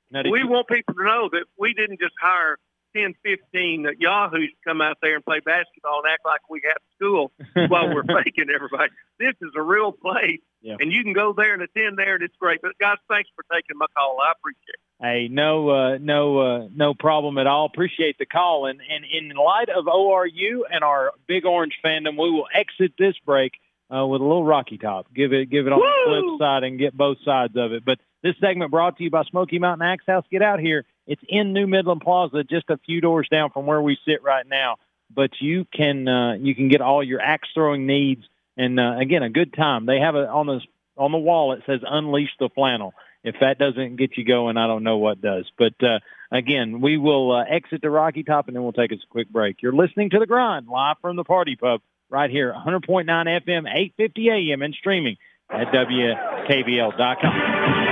[SPEAKER 2] Now,
[SPEAKER 11] we
[SPEAKER 2] you-
[SPEAKER 11] want people to know that we didn't just hire 10, 15 Yahoos come out there and play basketball and act like we have school while we're faking everybody. This is a real place,
[SPEAKER 2] Yeah.
[SPEAKER 11] and you can go there and attend there, and it's great. But guys, thanks for taking my call. I appreciate it.
[SPEAKER 2] Hey, no, uh, no, uh, no problem at all. Appreciate the call. And, and in light of ORU and our Big Orange fandom, we will exit this break uh, with a little Rocky Top. Give it, give it on the flip side and get both sides of it. But this segment brought to you by Smoky Mountain Axe House. Get out here. It's in New Midland Plaza, just a few doors down from where we sit right now. But you can, uh, you can get all your axe throwing needs. And uh, again, a good time. They have it on the on the wall. It says "Unleash the Flannel." If that doesn't get you going, I don't know what does. But uh, again, we will uh, exit the Rocky Top and then we'll take us a quick break. You're listening to The Grind live from the Par T Pub right here, 100.9 FM, 850 AM, and streaming at WKVL.com.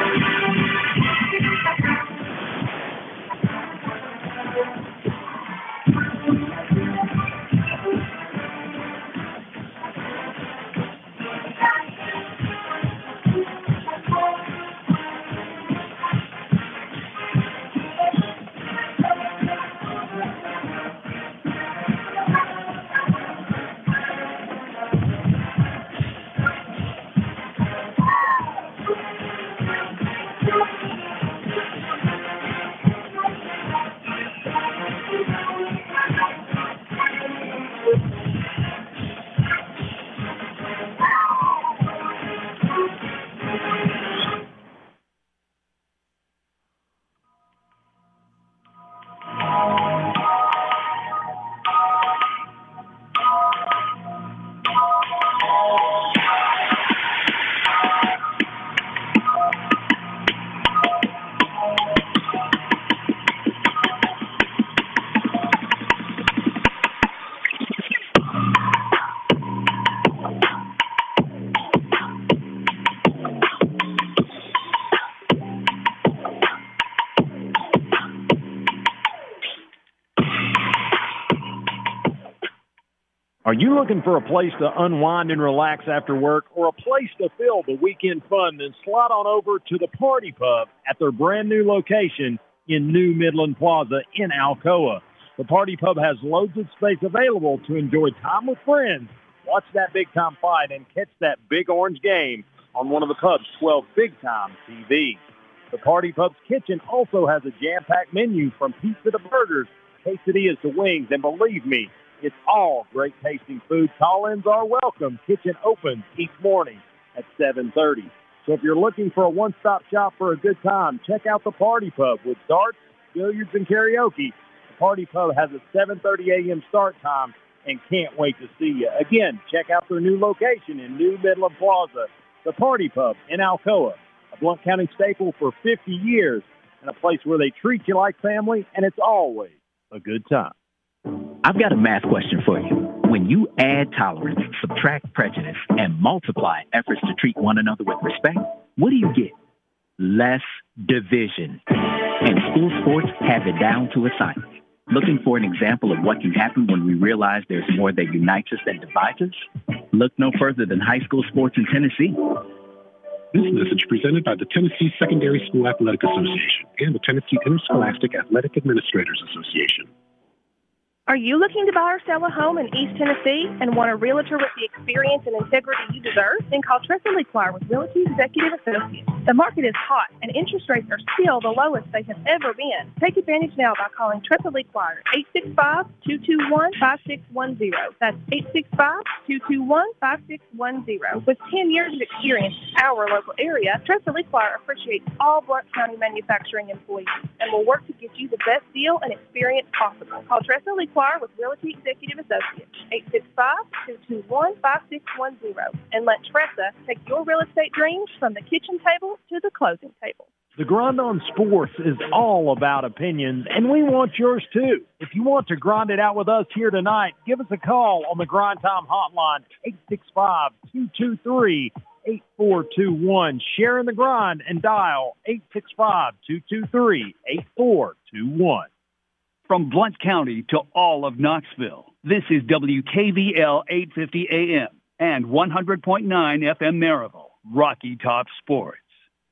[SPEAKER 2] you looking for a place to unwind and relax after work or a place to fill the weekend fun? Then slide on over to the Par T Pub at their brand new location in New Midland Plaza in Alcoa. The Par T Pub has loads of space available to enjoy time with friends, watch that big time fight, and catch that big orange game on one of the pub's 12 big time TVs. The Par T Pub's kitchen also has a jam packed menu from pizza to burgers, quesadillas to wings, and believe me, it's all great tasting food. Call-ins are welcome. Kitchen opens each morning at 7:30. So if you're looking for a one-stop shop for a good time, check out the Par T Pub with darts, billiards, and karaoke. The Par T Pub has a 7:30 a.m. start time and can't wait to see you. Again, check out their new location in New Midland Plaza, the Par T Pub in Alcoa, a Blount County staple for 50 years and a place where they treat you like family, and it's always a good time.
[SPEAKER 6] I've got a math question for you. When you add tolerance, subtract prejudice, and multiply efforts to treat one another with respect, what do you get? Less division. And school sports have it down to a science. Looking for an example of what can happen when we realize there's more that unites us than divides us? Look no further than high school sports in Tennessee.
[SPEAKER 7] This message presented by the Tennessee Secondary School Athletic Association and the Tennessee Interscholastic Athletic Administrators Association.
[SPEAKER 8] Are you looking to buy or sell a home in East Tennessee and want a realtor with the experience and integrity you deserve? Then call Tressa Lequire with Realty Executive Associates. The market is hot and interest rates are still the lowest they have ever been. Take advantage now by calling Tressa Lequire 865-221-5610. That's 865-221-5610. With 10 years of experience in our local area, Tressa Lequire appreciates all Blount County manufacturing employees and will work to get you the best deal and experience possible. Call Tressa Lequire with Realty Executive Associates, 865-221-5610. And let Tressa take your real estate dreams from the kitchen table to the closing table.
[SPEAKER 2] The Grind on Sports is all about opinions, and we want yours too. If you want to grind it out with us here tonight, give us a call on the Grind Time Hotline, 865-223-8421. Share in the grind and dial 865-223-8421.
[SPEAKER 9] From Blount County to all of Knoxville, this is WKVL 850 AM and 100.9 FM Maryville, Rocky Top Sports.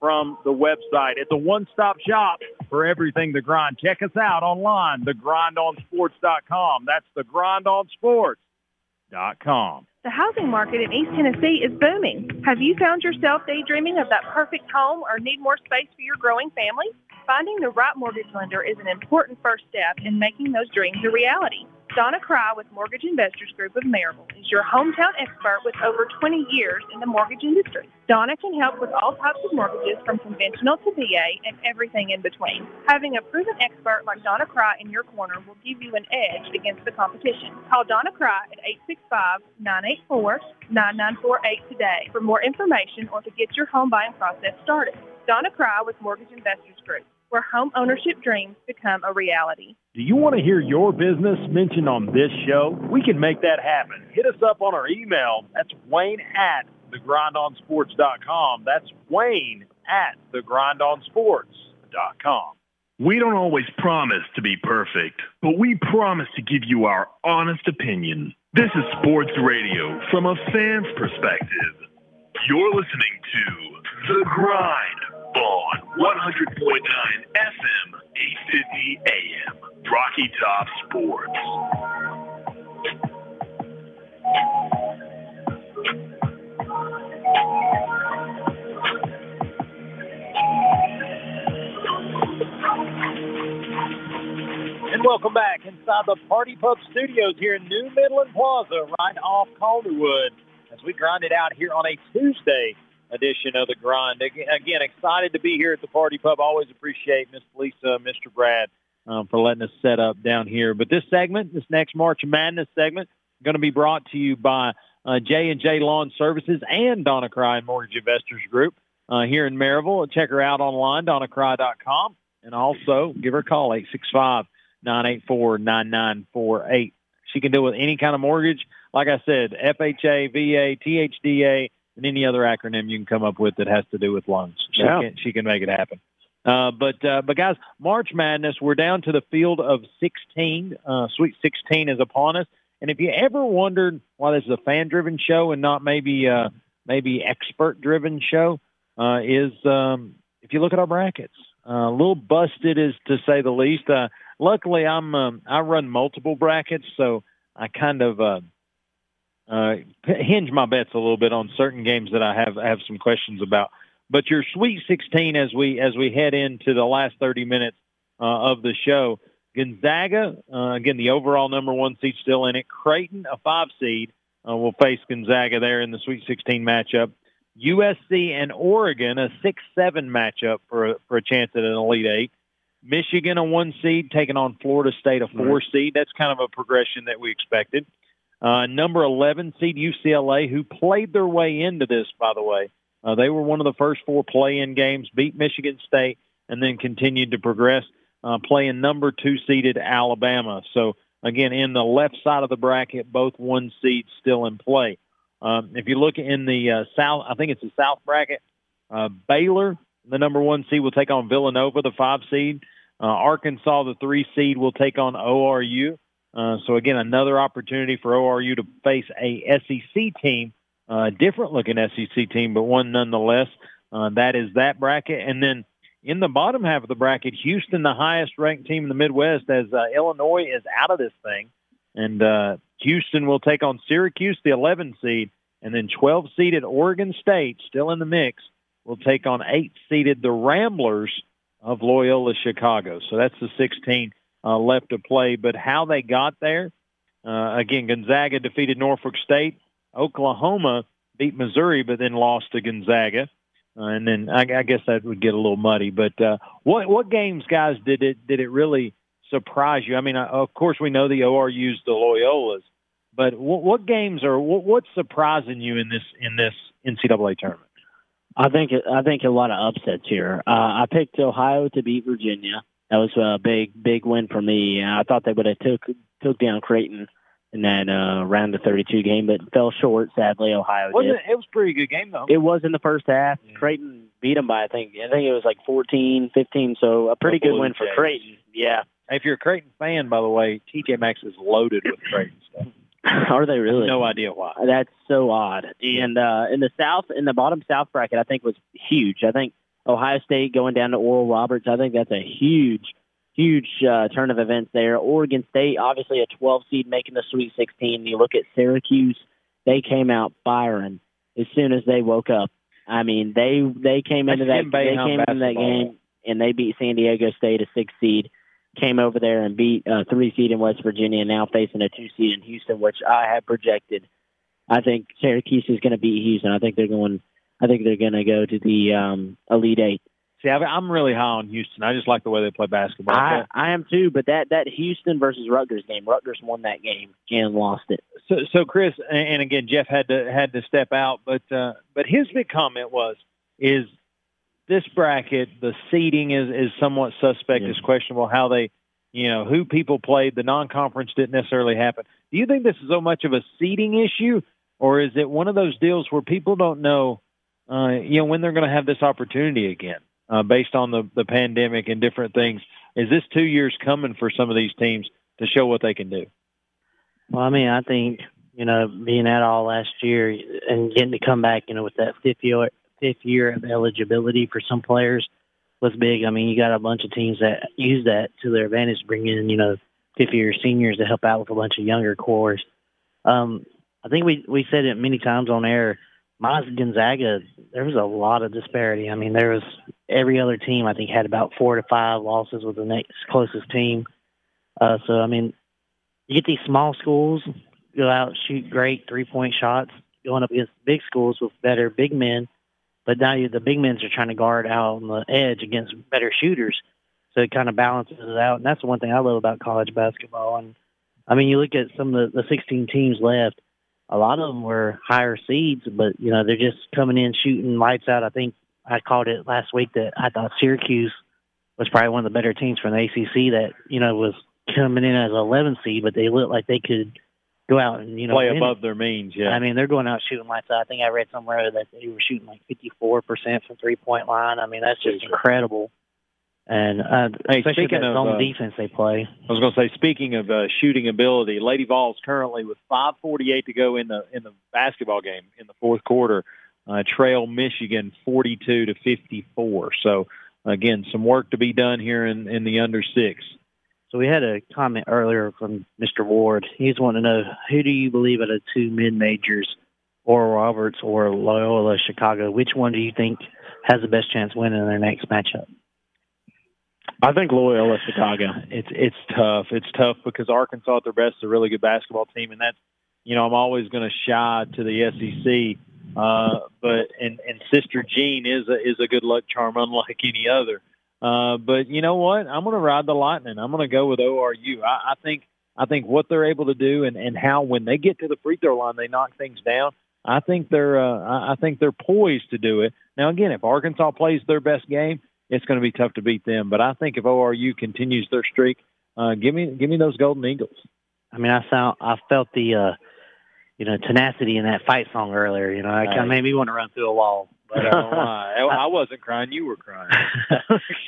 [SPEAKER 2] from the website. It's a one-stop shop for everything The Grind. Check us out online, thegrindonsports.com. That's thegrindonsports.com.
[SPEAKER 8] The housing market in East Tennessee is booming. Have you found yourself daydreaming of that perfect home or need more space for your growing family? Finding the right mortgage lender is an important first step in making those dreams a reality. Donna Cry with Mortgage Investors Group of Maryville is your hometown expert with over 20 years in the mortgage industry. Donna can help with all types of mortgages from conventional to VA and everything in between. Having a proven expert like Donna Cry in your corner will give you an edge against the competition. Call Donna Cry at 865-984-9948 today for more information or to get your home buying process started. Donna Cry with Mortgage Investors Group, where home ownership dreams become a reality.
[SPEAKER 2] Do you want to hear your business mentioned on this show? We can make that happen. Hit us up on our email. That's Wayne at thegrindonsports.com. That's Wayne at thegrindonsports.com.
[SPEAKER 1] We don't always promise to be perfect, but we promise to give you our honest opinion. This is sports radio from a fan's perspective. You're listening to The Grind on 100.9 FM, 850 AM, Rocky Top Sports.
[SPEAKER 2] And welcome back inside the Par T Pub Studios here in New Midland Plaza, right off Calderwood, as we grind it out here on a Tuesday edition of the Grind. Again, excited to be here at the Par T Pub. Always appreciate Miss Lisa, Mr. Brad um, for letting us set up down here. But this segment, this next March Madness segment, going to be brought to you by uh, J and J Lawn Services and Donna Cry Mortgage Investors Group uh, here in Maryville. Check her out online, donnacry.com, and also give her a call, 865 984 9948. She can deal with any kind of mortgage. Like I said, FHA, VA, THDA, and any other acronym you can come up with that has to do with lungs. She,
[SPEAKER 3] Yeah.
[SPEAKER 2] can, she can make it happen. Uh, but uh, but guys, March Madness, we're down to the field of 16. Uh, Sweet 16 is upon us. And if you ever wondered why this is a fan-driven show and not maybe uh, maybe expert-driven show, uh, is um, if you look at our brackets, uh, a little busted is to say the least. Uh, luckily, I'm um, I run multiple brackets, so I kind of uh, hinge my bets a little bit on certain games that I have have some questions about. But your Sweet 16, as we as we head into the last 30 minutes uh, of the show, Gonzaga uh, again the overall number one seed still in it. Creighton, a five seed, uh, will face Gonzaga there in the Sweet 16 matchup. USC and Oregon, a six-seven matchup for a, for a chance at an Elite Eight. Michigan, a one seed, taking on Florida State, a four seed. That's kind of a progression that we expected. Uh, number 11 seed UCLA, who played their way into this, by the way. Uh, they were one of the first four play-in games, beat Michigan State, and then continued to progress, uh, playing number two seeded Alabama. So again, in the left side of the bracket, both one seeds still in play. Um, if you look in the uh, south, I think it's the south bracket. Uh, Baylor, the number one seed, will take on Villanova, the five seed. Uh, Arkansas, the three seed, will take on ORU. Uh, so again, another opportunity for ORU to face a SEC team, uh, different looking SEC team, but one nonetheless. Uh, that is that bracket, and then in the bottom half of the bracket, Houston, the highest ranked team in the Midwest, as uh, Illinois is out of this thing, and uh, Houston will take on Syracuse, the 11 seed, and then 12 seeded Oregon State, still in the mix, will take on eight seeded the Ramblers of Loyola Chicago. So that's the 16 uh, left to play. But how they got there, uh, again, Gonzaga defeated Norfolk State. Oklahoma beat Missouri, but then lost to Gonzaga. Uh, and then I, I guess that would get a little muddy. But uh, what what games, guys, did it did it really surprise you? I mean, uh, of course we know the ORU's, the Loyolas, But what, what games are what, what's surprising you in this in this NCAA tournament?
[SPEAKER 5] I think I think a lot of upsets here. Uh, I picked Ohio to beat Virginia. That was a big big win for me. I thought they would have took took down Creighton in that uh, round of 32 game, but fell short. Sadly, Ohio
[SPEAKER 2] Wasn't
[SPEAKER 5] did.
[SPEAKER 2] it, it was a pretty good game though.
[SPEAKER 5] It was in the first half. Creighton beat them by I think I think it was like 14, 15. So a pretty good win for. Creighton. Yeah.
[SPEAKER 2] if you're a Creighton fan, by the way, TJ Maxx is loaded with Creighton stuff.
[SPEAKER 5] Are they really?
[SPEAKER 2] No idea why.
[SPEAKER 5] That's so odd. And uh, in the South, in the bottom South bracket, I think was huge. I think Ohio State going down to Oral Roberts. I think that's a huge, huge uh, turn of events there. Oregon State, obviously a 12 seed making the Sweet 16. You look at Syracuse; they came out firing as soon as they woke up. I mean, they they came into that they came into that game and they beat San Diego State, a six seed. Came over there and beat a three seed in West Virginia, and now facing a two seed in Houston, which I have projected. I think Syracuse is going to beat Houston. I think they're going. I think they're going to go to the um, Elite Eight.
[SPEAKER 2] See, I'm really high on Houston. I just like the way they play basketball.
[SPEAKER 5] I, I am too, but that that Houston versus Rutgers game, Rutgers won that game and lost it.
[SPEAKER 2] So, so Chris, and again, Jeff had to had to step out, but uh, but his big comment was is this bracket the seeding is is somewhat suspect, is questionable. How they, you know, who people played, the non-conference didn't necessarily happen. Do you think this is so much of a seeding issue, or is it one of those deals where people don't know, uh, you know, when they're going to have this opportunity again, uh, based on the the pandemic and different things? Is this two years coming for some of these teams to show what they can do?
[SPEAKER 4] Well, I mean, I think you know being at all last year and getting to come back, you know, with that fifth year fifth year of eligibility for some players was big. I mean, you got a bunch of teams that use that to their advantage, bring in you know fifth year seniors to help out with a bunch of younger cores. Um, I think we we said it many times on air. Miles Gonzaga, there was a lot of disparity. I mean, there was every other team I think had about four to five losses with the next closest team. Uh, so I mean, you get these small schools go out shoot great three point shots going up against big schools with better big men, but now you, the big men are trying to guard out on the edge against better shooters. So it kind of balances it out, and that's the one thing I love about college basketball. And I mean, you look at some of the, the 16 teams left. A lot of them were higher seeds, but you know they're just coming in shooting lights out. I think I called it last week that I thought Syracuse was probably one of the better teams from the ACC that you know was coming in as an 11 seed, but they looked like they could go out and you know
[SPEAKER 2] Play
[SPEAKER 4] win it.
[SPEAKER 2] above their means, yeah.
[SPEAKER 4] I mean, they're going out shooting lights out. I think I read somewhere that they were shooting like 54% from three point line. I mean, that's just incredible. And uh,
[SPEAKER 2] Hey,
[SPEAKER 4] especially
[SPEAKER 2] speaking
[SPEAKER 4] that
[SPEAKER 2] of, uh,
[SPEAKER 4] defense they play.
[SPEAKER 2] I was going to say, speaking of uh, shooting ability, Lady Vols currently with 5:48 to go in the in the basketball game in the fourth quarter, uh, trail Michigan 42 to 54. So again, some work to be done here in in the under six.
[SPEAKER 4] So we had a comment earlier from Mr. Ward. He's wanting to know who do you believe are the two mid majors, Oral Roberts or Loyola Chicago? Which one do you think has the best chance winning their next matchup?
[SPEAKER 5] I think Loyola Chicago.
[SPEAKER 2] It's it's tough. It's tough because Arkansas at their best is a really good basketball team, and that's you know I'm always going to shy to the SEC. Uh, but and and Sister Jean is a is a good luck charm unlike any other. Uh, but you know what? I'm going to ride the Lightning. I'm going to go with ORU. I, I think I think what they're able to do and and how when they get to the free throw line they knock things down. I think they're uh, I I think they're poised to do it. Now again, if Arkansas plays their best game, it's going to be tough to beat them. But I think if ORU continues their streak, uh, give me give me those Golden Eagles.
[SPEAKER 4] I mean, I sound I felt the uh, you know tenacity in that fight song earlier. You know, of made me want to run through a wall. But uh,
[SPEAKER 2] I, I wasn't crying; you were crying.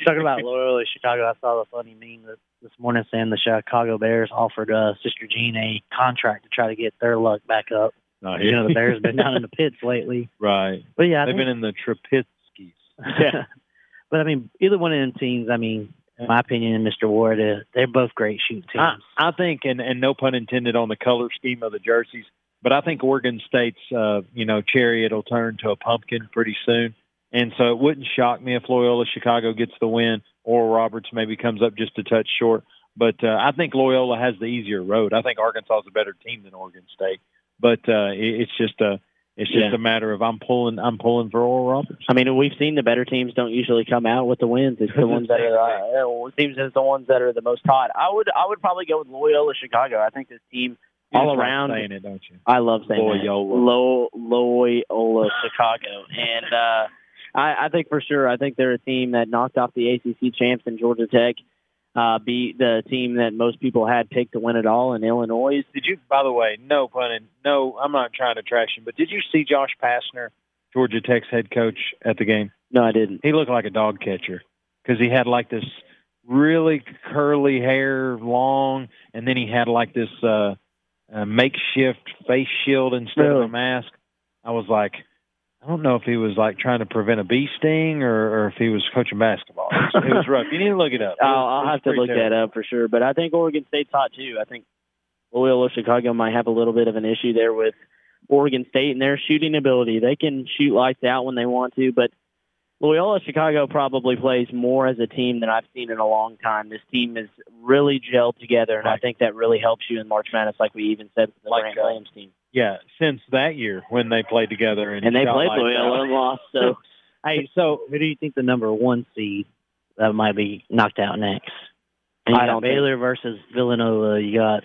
[SPEAKER 4] talking about Loyola Chicago, I saw the funny meme that this morning saying the Chicago Bears offered uh, Sister Jean a contract to try to get their luck back up.
[SPEAKER 2] Oh,
[SPEAKER 4] You know, the Bears been down in the pits lately.
[SPEAKER 2] right.
[SPEAKER 4] But yeah, I
[SPEAKER 2] they've
[SPEAKER 4] think-
[SPEAKER 2] been in the Trapitskis.
[SPEAKER 4] Yeah. But I mean, either one of them teams, I mean, in my opinion, and Mr. Ward, uh, they're both great shooting teams.
[SPEAKER 2] I, I think, and, and no pun intended on the color scheme of the jerseys, but I think Oregon State's, uh, you know, chariot will turn to a pumpkin pretty soon. And so it wouldn't shock me if Loyola Chicago gets the win or Roberts maybe comes up just a touch short. But uh, I think Loyola has the easier road. I think Arkansas is a better team than Oregon State. But uh, it, it's just a it's just
[SPEAKER 5] Yeah.
[SPEAKER 2] a matter of I'm pulling I'm pulling for Oral Roberts.
[SPEAKER 5] I mean, we've seen the better teams don't usually come out with the wins. It's the ones that are uh, it seems it's the ones that are the most hot. I would I would probably go with Loyola Chicago. I think this team all around.
[SPEAKER 2] saying it, don't you?
[SPEAKER 5] I love saying
[SPEAKER 2] Loyola.
[SPEAKER 5] that. Loyola Chicago, and uh, I, I think for sure, I think they're a team that knocked off the ACC champs in Georgia Tech. Uh, beat the team that most people had picked to win it all in Illinois.
[SPEAKER 2] Did you, by the way, no pun in, no, I'm not trying to trash him, but did you see Josh Pastner, Georgia Tech's head coach, at the game?
[SPEAKER 5] No, I didn't.
[SPEAKER 2] He looked like a dog catcher because he had like this really curly hair, long, and then he had like this uh, uh, makeshift face shield instead of a mask. I was like, I don't know if he was like trying to prevent a bee sting or, or if he was coaching basketball. It was, it was rough. You need to look it up. It was-
[SPEAKER 5] I'll, I'll have to look
[SPEAKER 2] terrible.
[SPEAKER 5] that up for sure. But I think Oregon State's hot too. I think Loyola Chicago might have a little bit of an issue there with Oregon State and their shooting ability. They can shoot lights out when they want to, but Loyola Chicago probably plays more as a team than I've seen in a long time. This team is really gelled together, and I think that really helps you in March Madness, like we even said with the
[SPEAKER 2] Like,
[SPEAKER 5] Grant
[SPEAKER 2] uh,
[SPEAKER 5] Williams team.
[SPEAKER 2] Yeah, since that year when they played together and,
[SPEAKER 5] And they played
[SPEAKER 2] lights
[SPEAKER 5] Loyola and lost. So
[SPEAKER 4] Hey, so who do you think the number one seed that might be knocked out next? And you
[SPEAKER 5] I
[SPEAKER 4] got
[SPEAKER 5] don't think-
[SPEAKER 4] Baylor versus Villanova. You got.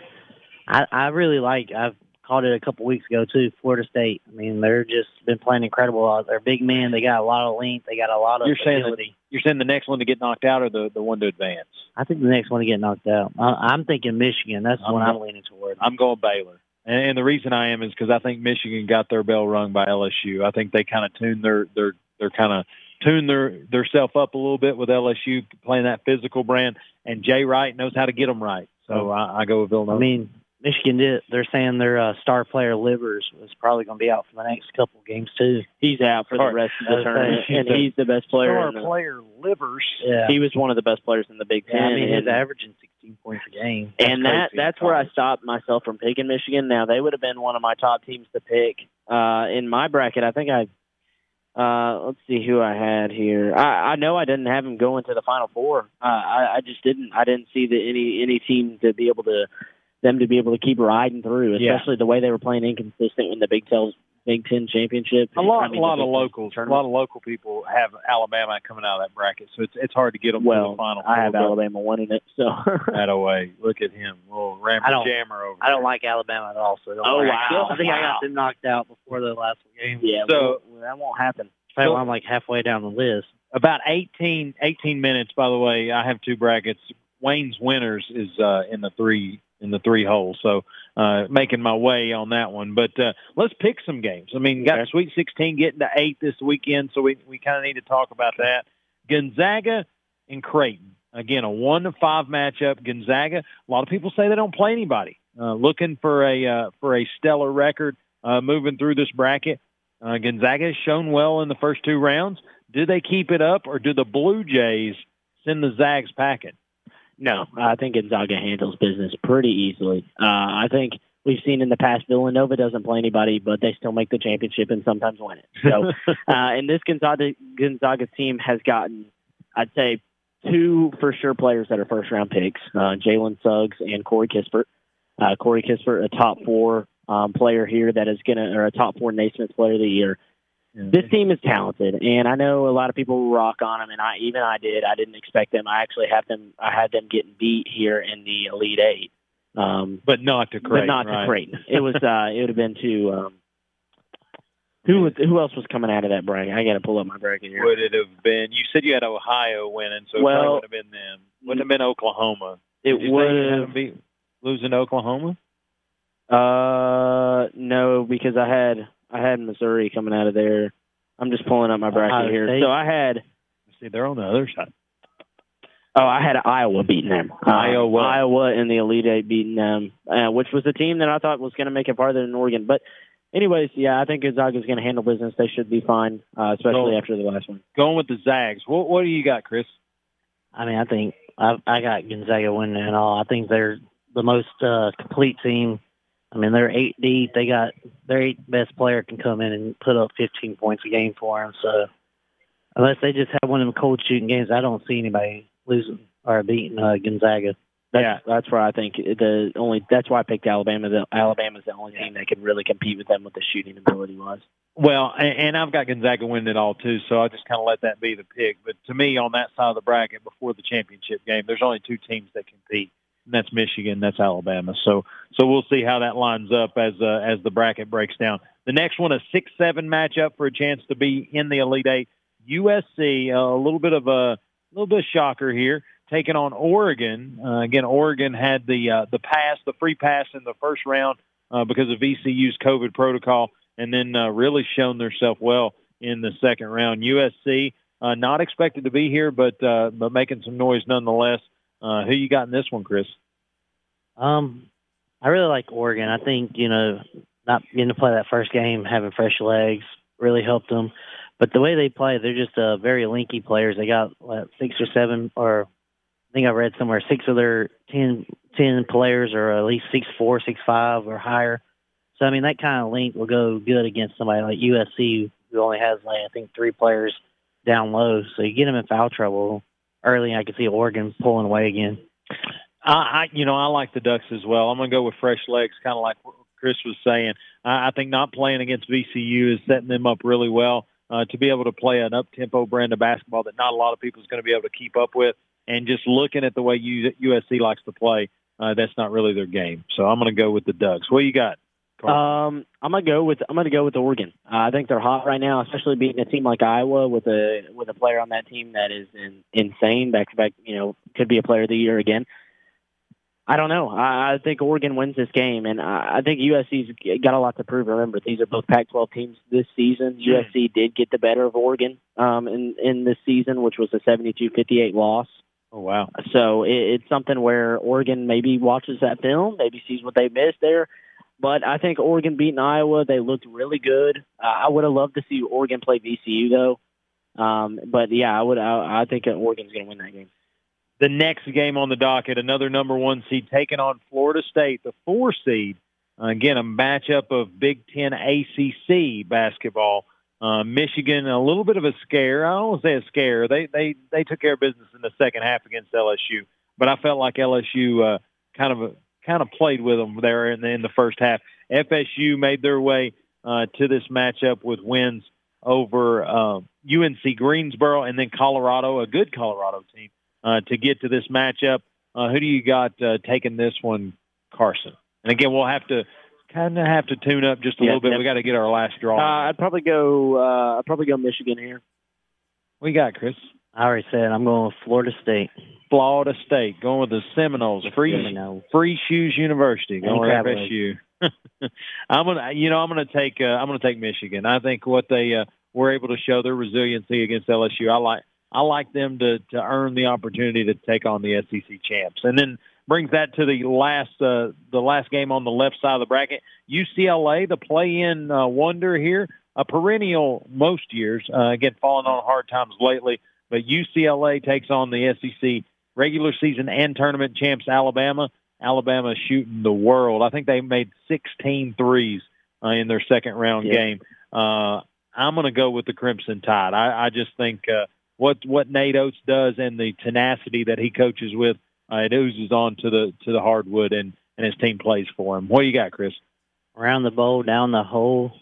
[SPEAKER 4] I I really like. I've called it a couple weeks ago too. Florida State. I mean, they're just been playing incredible. Uh, they're big men. They got a lot of length. They got a lot of
[SPEAKER 2] You're saying
[SPEAKER 4] ability.
[SPEAKER 2] You're saying the next one to get knocked out or the, the one to advance?
[SPEAKER 4] I think the next one to get knocked out. I, I'm thinking Michigan. That's the
[SPEAKER 2] I'm
[SPEAKER 4] one
[SPEAKER 2] not-
[SPEAKER 4] I'm leaning toward.
[SPEAKER 2] I'm going Baylor. And, and the reason I am is because I think Michigan got their bell rung by LSU. I think they kind of tuned their their their kind of tuned their their self up a little bit with LSU playing that physical brand, and Jay Wright knows how to get them right. So I, I go with Villanova.
[SPEAKER 4] I mean, Michigan did. They're saying their uh, star player Livers is probably going to be out for the next couple games too.
[SPEAKER 5] he's out for the rest of the tournament, and he's the best player.
[SPEAKER 2] star
[SPEAKER 5] in the-
[SPEAKER 2] player livers.
[SPEAKER 4] Yeah.
[SPEAKER 5] He was one of the best players in the Big Ten.
[SPEAKER 4] Yeah, I mean, he's averaging 16 points a game.
[SPEAKER 5] and that that's where I stopped myself from picking Michigan. Now they would have been one of my top teams to pick uh, in my bracket. I think I uh, let's see who I had here. I, I know I didn't have him go into the Final Four. Uh, I, I just didn't. I didn't see the, any any team to be able to them to be able to keep riding through,
[SPEAKER 2] Yeah.
[SPEAKER 5] especially the way they were playing inconsistent in the Big Ten Big Ten championship.
[SPEAKER 2] A lot,
[SPEAKER 5] I mean,
[SPEAKER 2] a lot of
[SPEAKER 5] Big
[SPEAKER 2] locals, a lot of local people have Alabama coming out of that bracket, so it's it's hard to get them to
[SPEAKER 5] Well,
[SPEAKER 2] the final.
[SPEAKER 5] I have
[SPEAKER 2] four,
[SPEAKER 5] Alabama winning it, so
[SPEAKER 2] That away. Look at him, little rammer
[SPEAKER 4] I don't-
[SPEAKER 2] jammer over.
[SPEAKER 4] I don't like Alabama at all. So don't
[SPEAKER 5] Oh,
[SPEAKER 4] worry.
[SPEAKER 5] wow.
[SPEAKER 4] I think I got them knocked out before the last game.
[SPEAKER 5] yeah.
[SPEAKER 2] So-
[SPEAKER 5] well, that won't happen.
[SPEAKER 4] So
[SPEAKER 2] So-
[SPEAKER 4] I'm like halfway down the list.
[SPEAKER 2] about 18, 18 minutes. By the way, I have two brackets. Wayne's winners is uh, in the three in the three holes, so uh, making my way on that one. But uh, let's pick some games. I mean, got. Sweet 16 getting to eight this weekend, so we we kind of need to talk about that. Gonzaga and Creighton again, a one to five matchup. Gonzaga. A lot of people say they don't play anybody. Uh, looking for a uh, for a stellar record uh, moving through this bracket. Uh, Gonzaga has shown well in the first two rounds. Do they keep it up, or do the Blue Jays send the Zags packing?
[SPEAKER 5] No, I think Gonzaga handles business pretty easily. Uh, I think we've seen in the past Villanova doesn't play anybody, but they still make the championship and sometimes win it. So, uh, and this Gonzaga Gonzaga team has gotten, I'd say, two for sure players that are first round picks: uh, Jalen Suggs and Corey Kispert. Uh, Corey Kispert, a top four um, player here that is gonna, or a top four Naismith player of the year. This team is talented, and I know a lot of people rock on them, and I even I did. I didn't expect them. I actually have them. I had them getting beat here in the Elite Eight, um,
[SPEAKER 2] but not to Creighton.
[SPEAKER 5] but not
[SPEAKER 2] right?
[SPEAKER 5] to Creighton. It was. uh It would have been to. Um, who was, who else was coming out of that bracket? I got to pull up my bracket here.
[SPEAKER 2] Would it have been? You said you had Ohio winning, so it
[SPEAKER 5] Well-
[SPEAKER 2] probably would have been them. Wouldn't have been Oklahoma.
[SPEAKER 5] It
[SPEAKER 2] Did you say you
[SPEAKER 5] would
[SPEAKER 2] beat, losing Oklahoma.
[SPEAKER 5] Uh, no, because I had I had Missouri coming out of there. I'm just pulling up my bracket
[SPEAKER 4] Ohio
[SPEAKER 5] here.
[SPEAKER 4] State?
[SPEAKER 5] So I had
[SPEAKER 2] See, they're on the other side.
[SPEAKER 5] oh I had Iowa beating them. Uh,
[SPEAKER 2] Iowa.
[SPEAKER 5] Iowa in the Elite Eight beating them, uh, which was a team that I thought was going to make it farther than Oregon. But anyways, yeah, I think Gonzaga's going to handle business. They should be fine, uh, especially
[SPEAKER 2] So-
[SPEAKER 5] after the last one.
[SPEAKER 2] Going with the Zags. What What do you got, Chris?
[SPEAKER 4] I mean, I think I I got Gonzaga winning and all. I think they're the most uh, complete team. I mean, they're eight deep. They got their eighth best player can come in and put up 15 points a game for them. So unless they just have one of them cold shooting games, I don't see anybody losing or beating uh, Gonzaga.
[SPEAKER 5] That's,
[SPEAKER 2] Yeah.
[SPEAKER 5] that's where I think the only. That's why I picked Alabama. The, Alabama's the only team that could really compete with them with the shooting ability wise.
[SPEAKER 2] Well, and, and I've got Gonzaga winning it all too, so I just kind of let that be the pick. But to me, on that side of the bracket before the championship game, there's only two teams that compete. That's Michigan, that's Alabama. So so we'll see how that lines up as uh, as the bracket breaks down. The next one, a six seven matchup for a chance to be in the Elite Eight. USC, uh, a little bit of a, little bit of shocker here, taking on Oregon. Uh, again, Oregon had the uh, the pass, the free pass in the first round uh, because of VCU's COVID protocol, and then uh, really shown themselves well in the second round. USC not expected to be here, but but making some noise nonetheless. Uh, who you got in this one, Chris?
[SPEAKER 4] Um, I really like Oregon. I think you know not getting to play that first game, having fresh legs, really helped them. But the way they play, they're just uh, very linky players. They got what, six or seven, or I think I read somewhere six of their ten, ten players are at least six four, six five, or higher. So I mean that kind of link will go good against somebody like USC, who only has like I think three players down low. So you get them in foul trouble early. I could see Oregon pulling away again.
[SPEAKER 2] I, I you know I like the Ducks as well. I'm going to go with fresh legs, kind of like what Chris was saying. I, I think not playing against VCU is setting them up really well uh, to be able to play an up tempo brand of basketball that not a lot of people is going to be able to keep up with. And just looking at the way USC likes to play, uh, that's not really their game. So I'm going to go with the Ducks. What you got?
[SPEAKER 5] Um, I'm gonna go with I'm gonna go with Oregon. Uh, I think they're hot right now, especially beating a team like Iowa with a with a player on that team that is in, insane. Back to back, you know, could be a player of the year again. I don't know. I, I think Oregon wins this game, and I, I think USC's got a lot to prove. Remember, these are both Pac-12 teams this season. Mm. USC did get the better of Oregon um, in in this season, which was a 72-58 loss.
[SPEAKER 2] Oh wow!
[SPEAKER 5] So it, it's something where Oregon maybe watches that film, maybe sees what they missed there but I think Oregon beating Iowa. They looked really good. Uh, I would have loved to see Oregon play VCU though. Um, but yeah, I would. I, I think Oregon's going to win that game.
[SPEAKER 2] The next game on the docket, another number one seed taking on Florida State, the four seed. Uh, again, a matchup of Big Ten ACC basketball. Uh, Michigan, a little bit of a scare. I don't want to say a scare. They they they took care of business in the second half against LSU, but I felt like LSU uh, kind of kind of played with them there in the, in the first half. FSU made their way uh, to this matchup with wins over uh, UNC Greensboro and then Colorado, a good Colorado team, uh, to get to this matchup. Uh, who do you got uh, taking this one, Carson? And again, we'll have to kind of have to tune up just a yeah, little bit. Yep. We got to get our last draw.
[SPEAKER 5] Uh, I'd probably go. Uh, I'd probably go Michigan here.
[SPEAKER 2] We got, Chris?
[SPEAKER 4] I already said I'm going with Florida State.
[SPEAKER 2] Florida State, going with the Seminoles, free Seminoles. free shoes University, going with FSU. I'm gonna, you know, I'm gonna take, uh, I'm gonna take Michigan. I think what they uh, were able to show their resiliency against LSU. I like, I like them to to earn the opportunity to take on the SEC champs, and then brings that to the last, uh, the last game on the left side of the bracket. UCLA, the play-in uh, wonder here, a perennial most years. Uh, again, falling on hard times lately, but UCLA takes on the SEC regular season and tournament champs Alabama. Alabama shooting the world. I think they made 16 threes uh, in their second round yeah. game. Uh, I'm going to go with the Crimson Tide. I, I just think uh, what what Nate Oats does and the tenacity that he coaches with, uh, it oozes on to the to the hardwood, and and his team plays for him. What do you got, Chris?
[SPEAKER 4] Around the bowl, down the hole.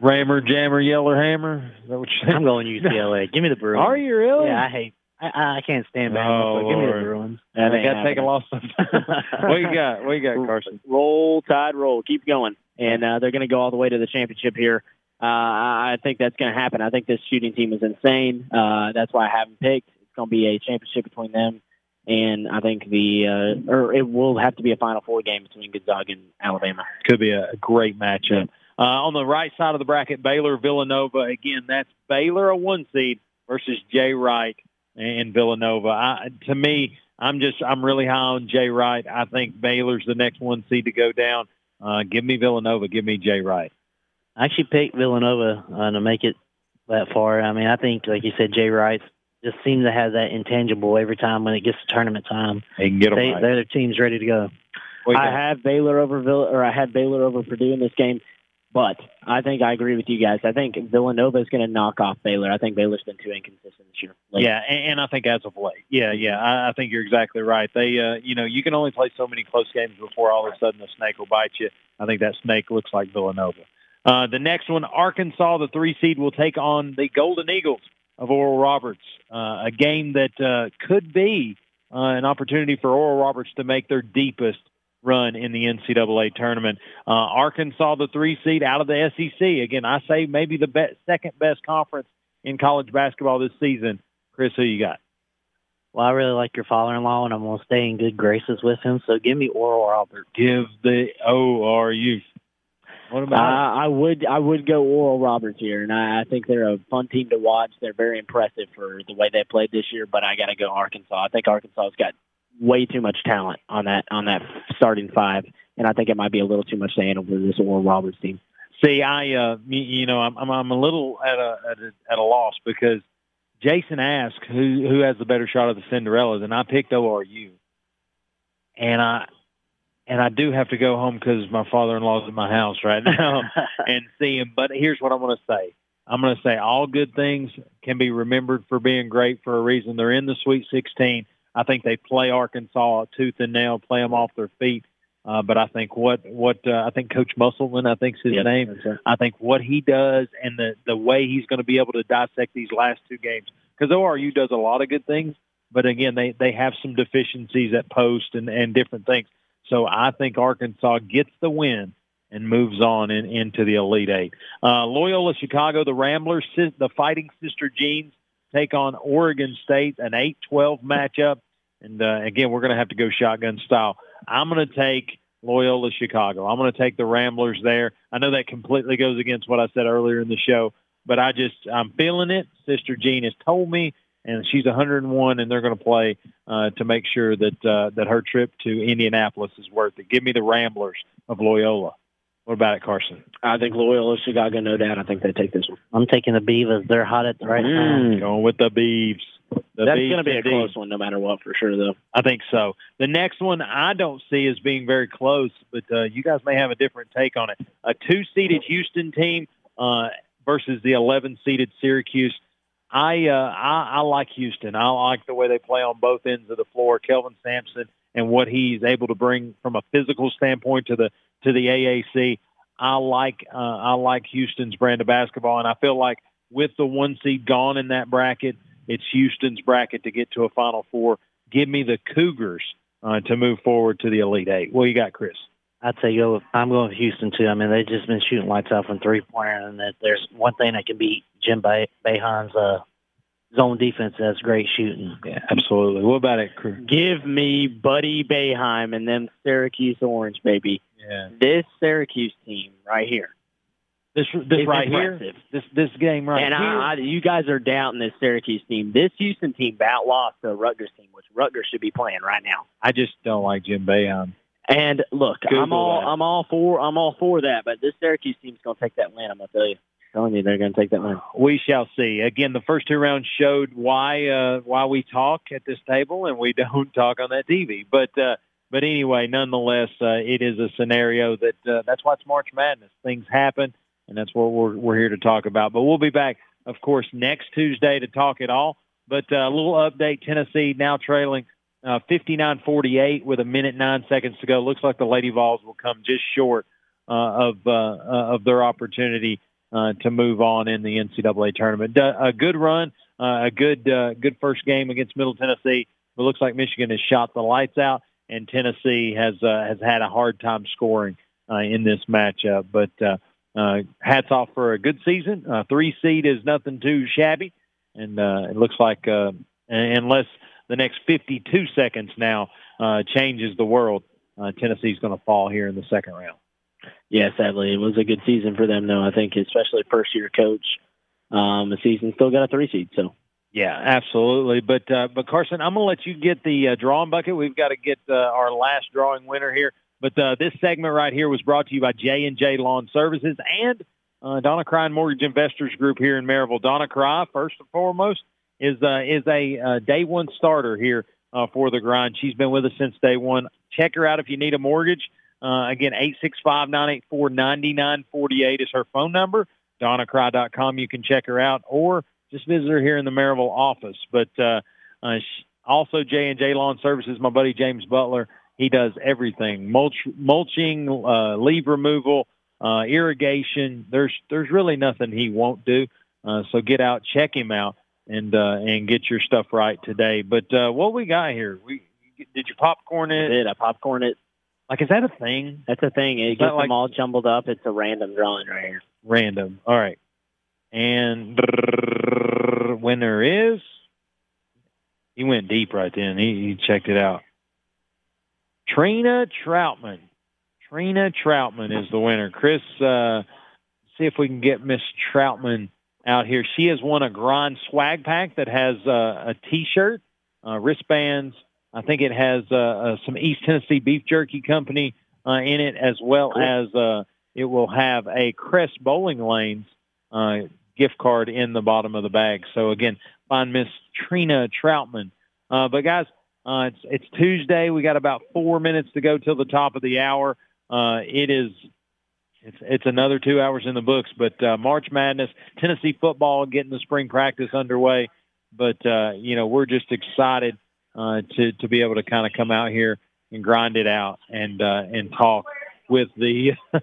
[SPEAKER 2] Rammer, jammer, yeller hammer. Is that what you're saying?
[SPEAKER 4] I'm going UCLA. Give me the Bruins.
[SPEAKER 2] Are you really?
[SPEAKER 4] Yeah, I hate I, I can't stand Bama, oh, so give me the Bruins.
[SPEAKER 2] Yeah, they got to take a loss. what you got? What you got, Carson?
[SPEAKER 5] Roll, Tide, roll. Keep going. And uh, they're going to go all the way to the championship here. Uh, I think that's going to happen. I think this shooting team is insane. Uh, that's why I haven't picked. It's going to be a championship between them. And I think the, uh, or it will have to be a Final Four game between Gonzaga and Alabama.
[SPEAKER 2] Could be a great matchup. Uh, on the right side of the bracket, Baylor, Villanova. Again, that's Baylor, a one seed, versus Jay Wright, and Villanova. I, to me, I'm just I'm really high on Jay Wright. I think Baylor's the next one seed to go down. Uh, give me Villanova. Give me Jay Wright.
[SPEAKER 4] I actually picked Villanova uh, to make it that far. I mean, I think, like you said, Jay Wright just seems to have that intangible every time when it gets to tournament time.
[SPEAKER 2] They can get them
[SPEAKER 4] they,
[SPEAKER 2] right.
[SPEAKER 4] Their team's ready to go.
[SPEAKER 5] I have Baylor over Vill- or I had Baylor over Purdue in this game. But I think I agree with you guys. I think Villanova is going to knock off Baylor. I think Baylor's been too inconsistent this year.
[SPEAKER 2] Yeah, and, and I think as of late, yeah, yeah, I, I think you're exactly right. They, uh, you know, you can only play so many close games before all of a sudden the snake will bite you. I think that snake looks like Villanova. Uh, the next one, Arkansas, the three seed, will take on the Golden Eagles of Oral Roberts. Uh, a game that uh, could be uh, an opportunity for Oral Roberts to make their deepest run in the NCAA tournament. Uh, Arkansas, the three seed out of the SEC. Again, I say maybe the be- second best conference in college basketball this season. Chris, who you got?
[SPEAKER 4] Well, I really like your father-in-law, and I'm going to stay in good graces with him. So give me Oral Roberts.
[SPEAKER 2] Give the ORU. What
[SPEAKER 5] Uh,
[SPEAKER 2] about
[SPEAKER 5] I would I would go Oral Roberts here, and I, I think they're a fun team to watch. They're very impressive for the way they played this year, but I got to go Arkansas. I think Arkansas's got way too much talent on that on that starting five, and I think it might be a little too much to handle for this Oral Roberts team.
[SPEAKER 2] See, I uh, you, you know, I'm I'm I'm a little at a at a, at a loss because Jason asked who who has the better shot of the Cinderellas, and I picked ORU, and I and I do have to go home because my father-in-law's at my house right now and see him. But here's what I'm going to say. I'm going to say all good things can be remembered for being great for a reason. They're in the Sweet 16. I think they play Arkansas tooth and nail, play them off their feet. Uh, but I think what what uh, I think Coach Musselman, I think's his name.
[SPEAKER 5] right.
[SPEAKER 2] I think what he does and the the way he's going to be able to dissect these last two games because ORU does a lot of good things, but again they they have some deficiencies at post and and different things. So I think Arkansas gets the win and moves on in, into the Elite Eight. Uh, Loyola Chicago, the Ramblers, the Fighting Sister Jeans take on Oregon State, an 8-12 matchup. And uh, again, we're going to have to go shotgun style. I'm going to take Loyola Chicago. I'm going to take the Ramblers there. I know that completely goes against what I said earlier in the show, but I just I'm feeling it. Sister Jean has told me, and she's 101, and they're going to play uh, to make sure that uh, that her trip to Indianapolis is worth it. Give me the Ramblers of Loyola. What about it, Carson?
[SPEAKER 5] I think Loyola Chicago, no doubt. I think they take this one.
[SPEAKER 4] I'm taking the Beavers. They're hot at the right time.
[SPEAKER 5] Mm.
[SPEAKER 2] Going with the Beeves.
[SPEAKER 5] That's going to be a close one, no matter what, for sure, though.
[SPEAKER 2] I think so. The next one I don't see as being very close, but uh, you guys may have a different take on it. A two-seeded Houston team uh, versus the 11-seeded Syracuse. I, uh, I I like Houston. I like the way they play on both ends of the floor. Kelvin Sampson and what he's able to bring from a physical standpoint to the to the AAC. I like uh, I like Houston's brand of basketball, and I feel like with the one seed gone in that bracket, it's Houston's bracket to get to a Final Four. Give me the Cougars uh, to move forward to the Elite Eight. What you got, Chris?
[SPEAKER 4] I'd say go. With, I'm going with Houston too. I mean, they've just been shooting lights out from three pointer, and that there's one thing that can beat Jim Bay- Boeheim's uh, zone defense. That's great shooting.
[SPEAKER 2] Yeah, absolutely. What about it, Chris?
[SPEAKER 5] Give me Buddy Boeheim and them Syracuse Orange, baby.
[SPEAKER 2] Yeah,
[SPEAKER 5] This Syracuse team right here.
[SPEAKER 2] This this
[SPEAKER 5] is
[SPEAKER 2] right
[SPEAKER 5] impressive.
[SPEAKER 2] here, this this game right
[SPEAKER 5] and
[SPEAKER 2] here.
[SPEAKER 5] I, I, you guys are doubting this Syracuse team. This Houston team about lost to a Rutgers team, which Rutgers should be playing right now.
[SPEAKER 2] I just don't like Jim Boeheim.
[SPEAKER 5] And look, I'm all
[SPEAKER 2] that.
[SPEAKER 5] I'm all for I'm all for that, but this Syracuse team's going to take that win. I'm going to tell you, telling you they're going to take that win.
[SPEAKER 2] We shall see. Again, the first two rounds showed why uh, why we talk at this table and we don't talk on that TV. But uh, but anyway, nonetheless, uh, it is a scenario that uh, that's why it's March Madness. Things happen, and that's what we're we're here to talk about. But we'll be back, of course, next Tuesday to talk it all. But uh, a little update: Tennessee now trailing uh, 59-48 with a minute nine seconds to go. Looks like the Lady Vols will come just short uh, of uh, uh, of their opportunity uh, to move on in the NCAA tournament. A good run, a good good first game against Middle Tennessee. It looks like Michigan has shot the lights out, and Tennessee has has had a hard time scoring in this matchup. But uh, hats off for a good season. Uh, three seed is nothing too shabby, and uh, it looks like uh, unless the next 52 seconds now uh, changes the world, uh, Tennessee's going to fall here in the second round.
[SPEAKER 5] Yeah, sadly, it was a good season for them, though. I think, especially first year coach. Um, the season still got a three seed, so
[SPEAKER 2] Yeah, absolutely. But uh, but Carson, I'm going to let you get the uh, drawing bucket. We've got to get uh, our last drawing winner here. But uh, this segment right here was brought to you by J and J Lawn Services and uh, Donna Cry Mortgage Investors Group here in Maryville. Donna Cry, first and foremost, is uh, is a uh, day one starter here uh, for the grind. She's been with us since day one. Check her out if you need a mortgage. Uh, again, 865-984-9948 is her phone number. DonnaCry.com. You can check her out or just visit her here in the Maryville office. But also J and J Lawn Services. My buddy James Butler, he does everything: mulch, mulching, uh, leaf removal, uh, irrigation. There's there's really nothing he won't do. Uh, so get out, check him out. and uh, and get your stuff right today. But uh, what we got here? We did you popcorn
[SPEAKER 5] I
[SPEAKER 2] it?
[SPEAKER 5] did. I popcorn it.
[SPEAKER 2] Like, is that a thing?
[SPEAKER 5] That's a thing. It
[SPEAKER 2] Is
[SPEAKER 5] gets
[SPEAKER 2] like-
[SPEAKER 5] them all jumbled up. It's a random drawing right here.
[SPEAKER 2] Random. All right. And winner is. He went deep right then. He, he checked it out. Trina Troutman. Trina Troutman is the winner. Chris, uh, see if we can get Miss Troutman out here. She has won a Grind swag pack that has uh, a T-shirt, uh, wristbands. I think it has uh, uh, some East Tennessee Beef Jerky Company uh, in it, as well as uh, it will have a Crest Bowling Lanes uh, gift card in the bottom of the bag. So again, find Miss Trina Troutman. Uh, but guys, uh, it's it's Tuesday. We got about four minutes to go till the top of the hour. Uh, it is it's it's another two hours in the books. But uh, March Madness, Tennessee football getting the spring practice underway. But uh, you know we're just excited uh, to to be able to kind of come out here and grind it out and uh, and talk with the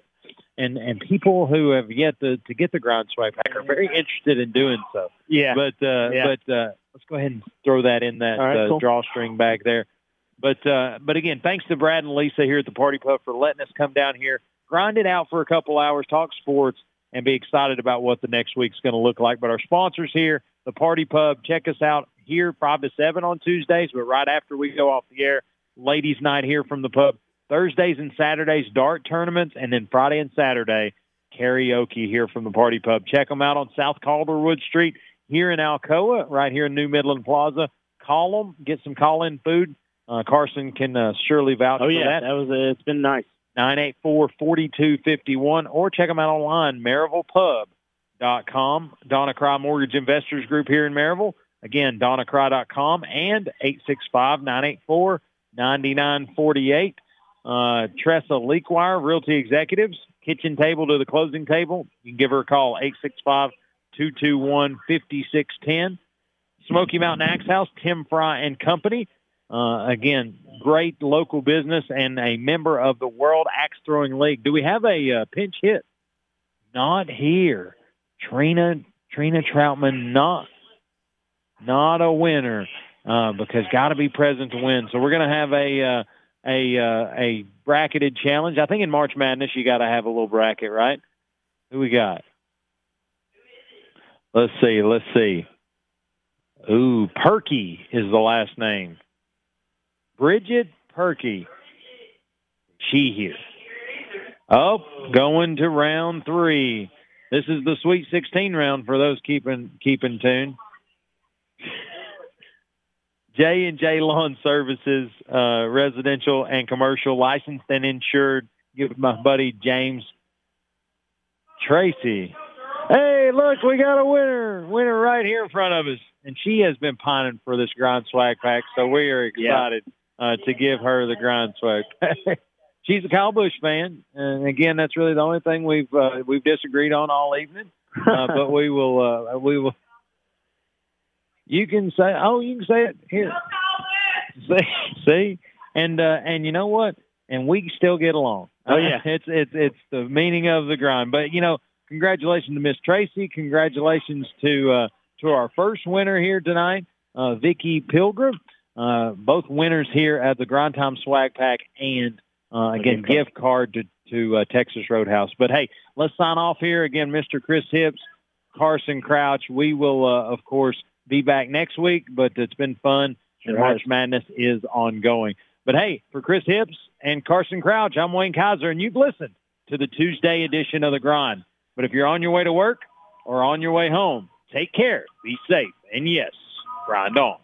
[SPEAKER 2] and and people who have yet to, to get the grind swag pack are very interested in doing so.
[SPEAKER 5] Yeah.
[SPEAKER 2] But uh,
[SPEAKER 5] Yeah.
[SPEAKER 2] but uh, let's go ahead and throw that in that
[SPEAKER 5] right,
[SPEAKER 2] uh,
[SPEAKER 5] cool.
[SPEAKER 2] drawstring bag there. But uh, but again, thanks to Brad and Lisa here at the Par T Pub for letting us come down here, grind it out for a couple hours, talk sports, and be excited about what the next week's going to look like. But our sponsors here, the Par T Pub, check us out here five to seven on Tuesdays, but right after we go off the air, ladies' night here from the pub. Thursdays and Saturdays, dart tournaments, and then Friday and Saturday, karaoke here from the Par T Pub. Check them out on South Calderwood Street here in Alcoa, right here in New Midland Plaza. Call them, get some call-in food. Uh, Carson can uh, surely vouch
[SPEAKER 5] Oh
[SPEAKER 2] for
[SPEAKER 5] yeah,
[SPEAKER 2] that.
[SPEAKER 5] that was uh, it's been nice.
[SPEAKER 2] 984-4251 or check them out online, MaryvillePub.com. Donna Cry Mortgage Investors Group here in Maryville. Again, DonnaCry.com and 865-984-9948. Uh, Tressa Lequire, Realty Executives, kitchen table to the closing table. You can give her a call, 865-221-5610. Smoky Mountain Axe House, Tim Fry and Company. Uh, again, great local business and a member of the World Axe Throwing League. Do we have a uh, pinch hit? Not here. Trina Trina Troutman not not a winner uh, because got to be present to win. So we're going to have a uh, a uh, a bracketed challenge. I think in March Madness you got to have a little bracket, right? Who we got? Let's see. Let's see. Ooh, Perky is the last name. Bridget Perky. She here. Oh, going to round three. This is the Sweet 16 round for those keeping keeping tune. J and J Lawn Services, uh, residential and commercial, licensed and insured. Give my buddy James Tracy. Hey, look, we got a winner, winner right here in front of us, and she has been pining for this grind swag pack. So we are excited uh, to give her the grind swag pack. She's a Kyle Busch fan, and again, that's really the only thing we've uh, we've disagreed on all evening. Uh, but we will uh, we will. You can say, oh, you can say it here. See, see, and uh, and you know what? And we still get along.
[SPEAKER 5] Oh, yeah.
[SPEAKER 2] it's it's it's the meaning of the grind. But you know, congratulations to Miss Tracy. Congratulations to uh, to our first winner here tonight, uh, Vicky Pilgrim. Uh, both winners here at the Grind Time Swag Pack and uh, again gift card to to uh, Texas Roadhouse. But hey, let's sign off here again, Mr. Chris Hips, Carson Crouch. We will uh, of course be back next week, but it's been fun. and March. Madness is ongoing. But hey, for Chris Hips and Carson Crouch, I'm Wayne Kiser, and you've listened to the Tuesday edition of The Grind. But if you're on your way to work or on your way home, take care, be safe, and yes, grind on.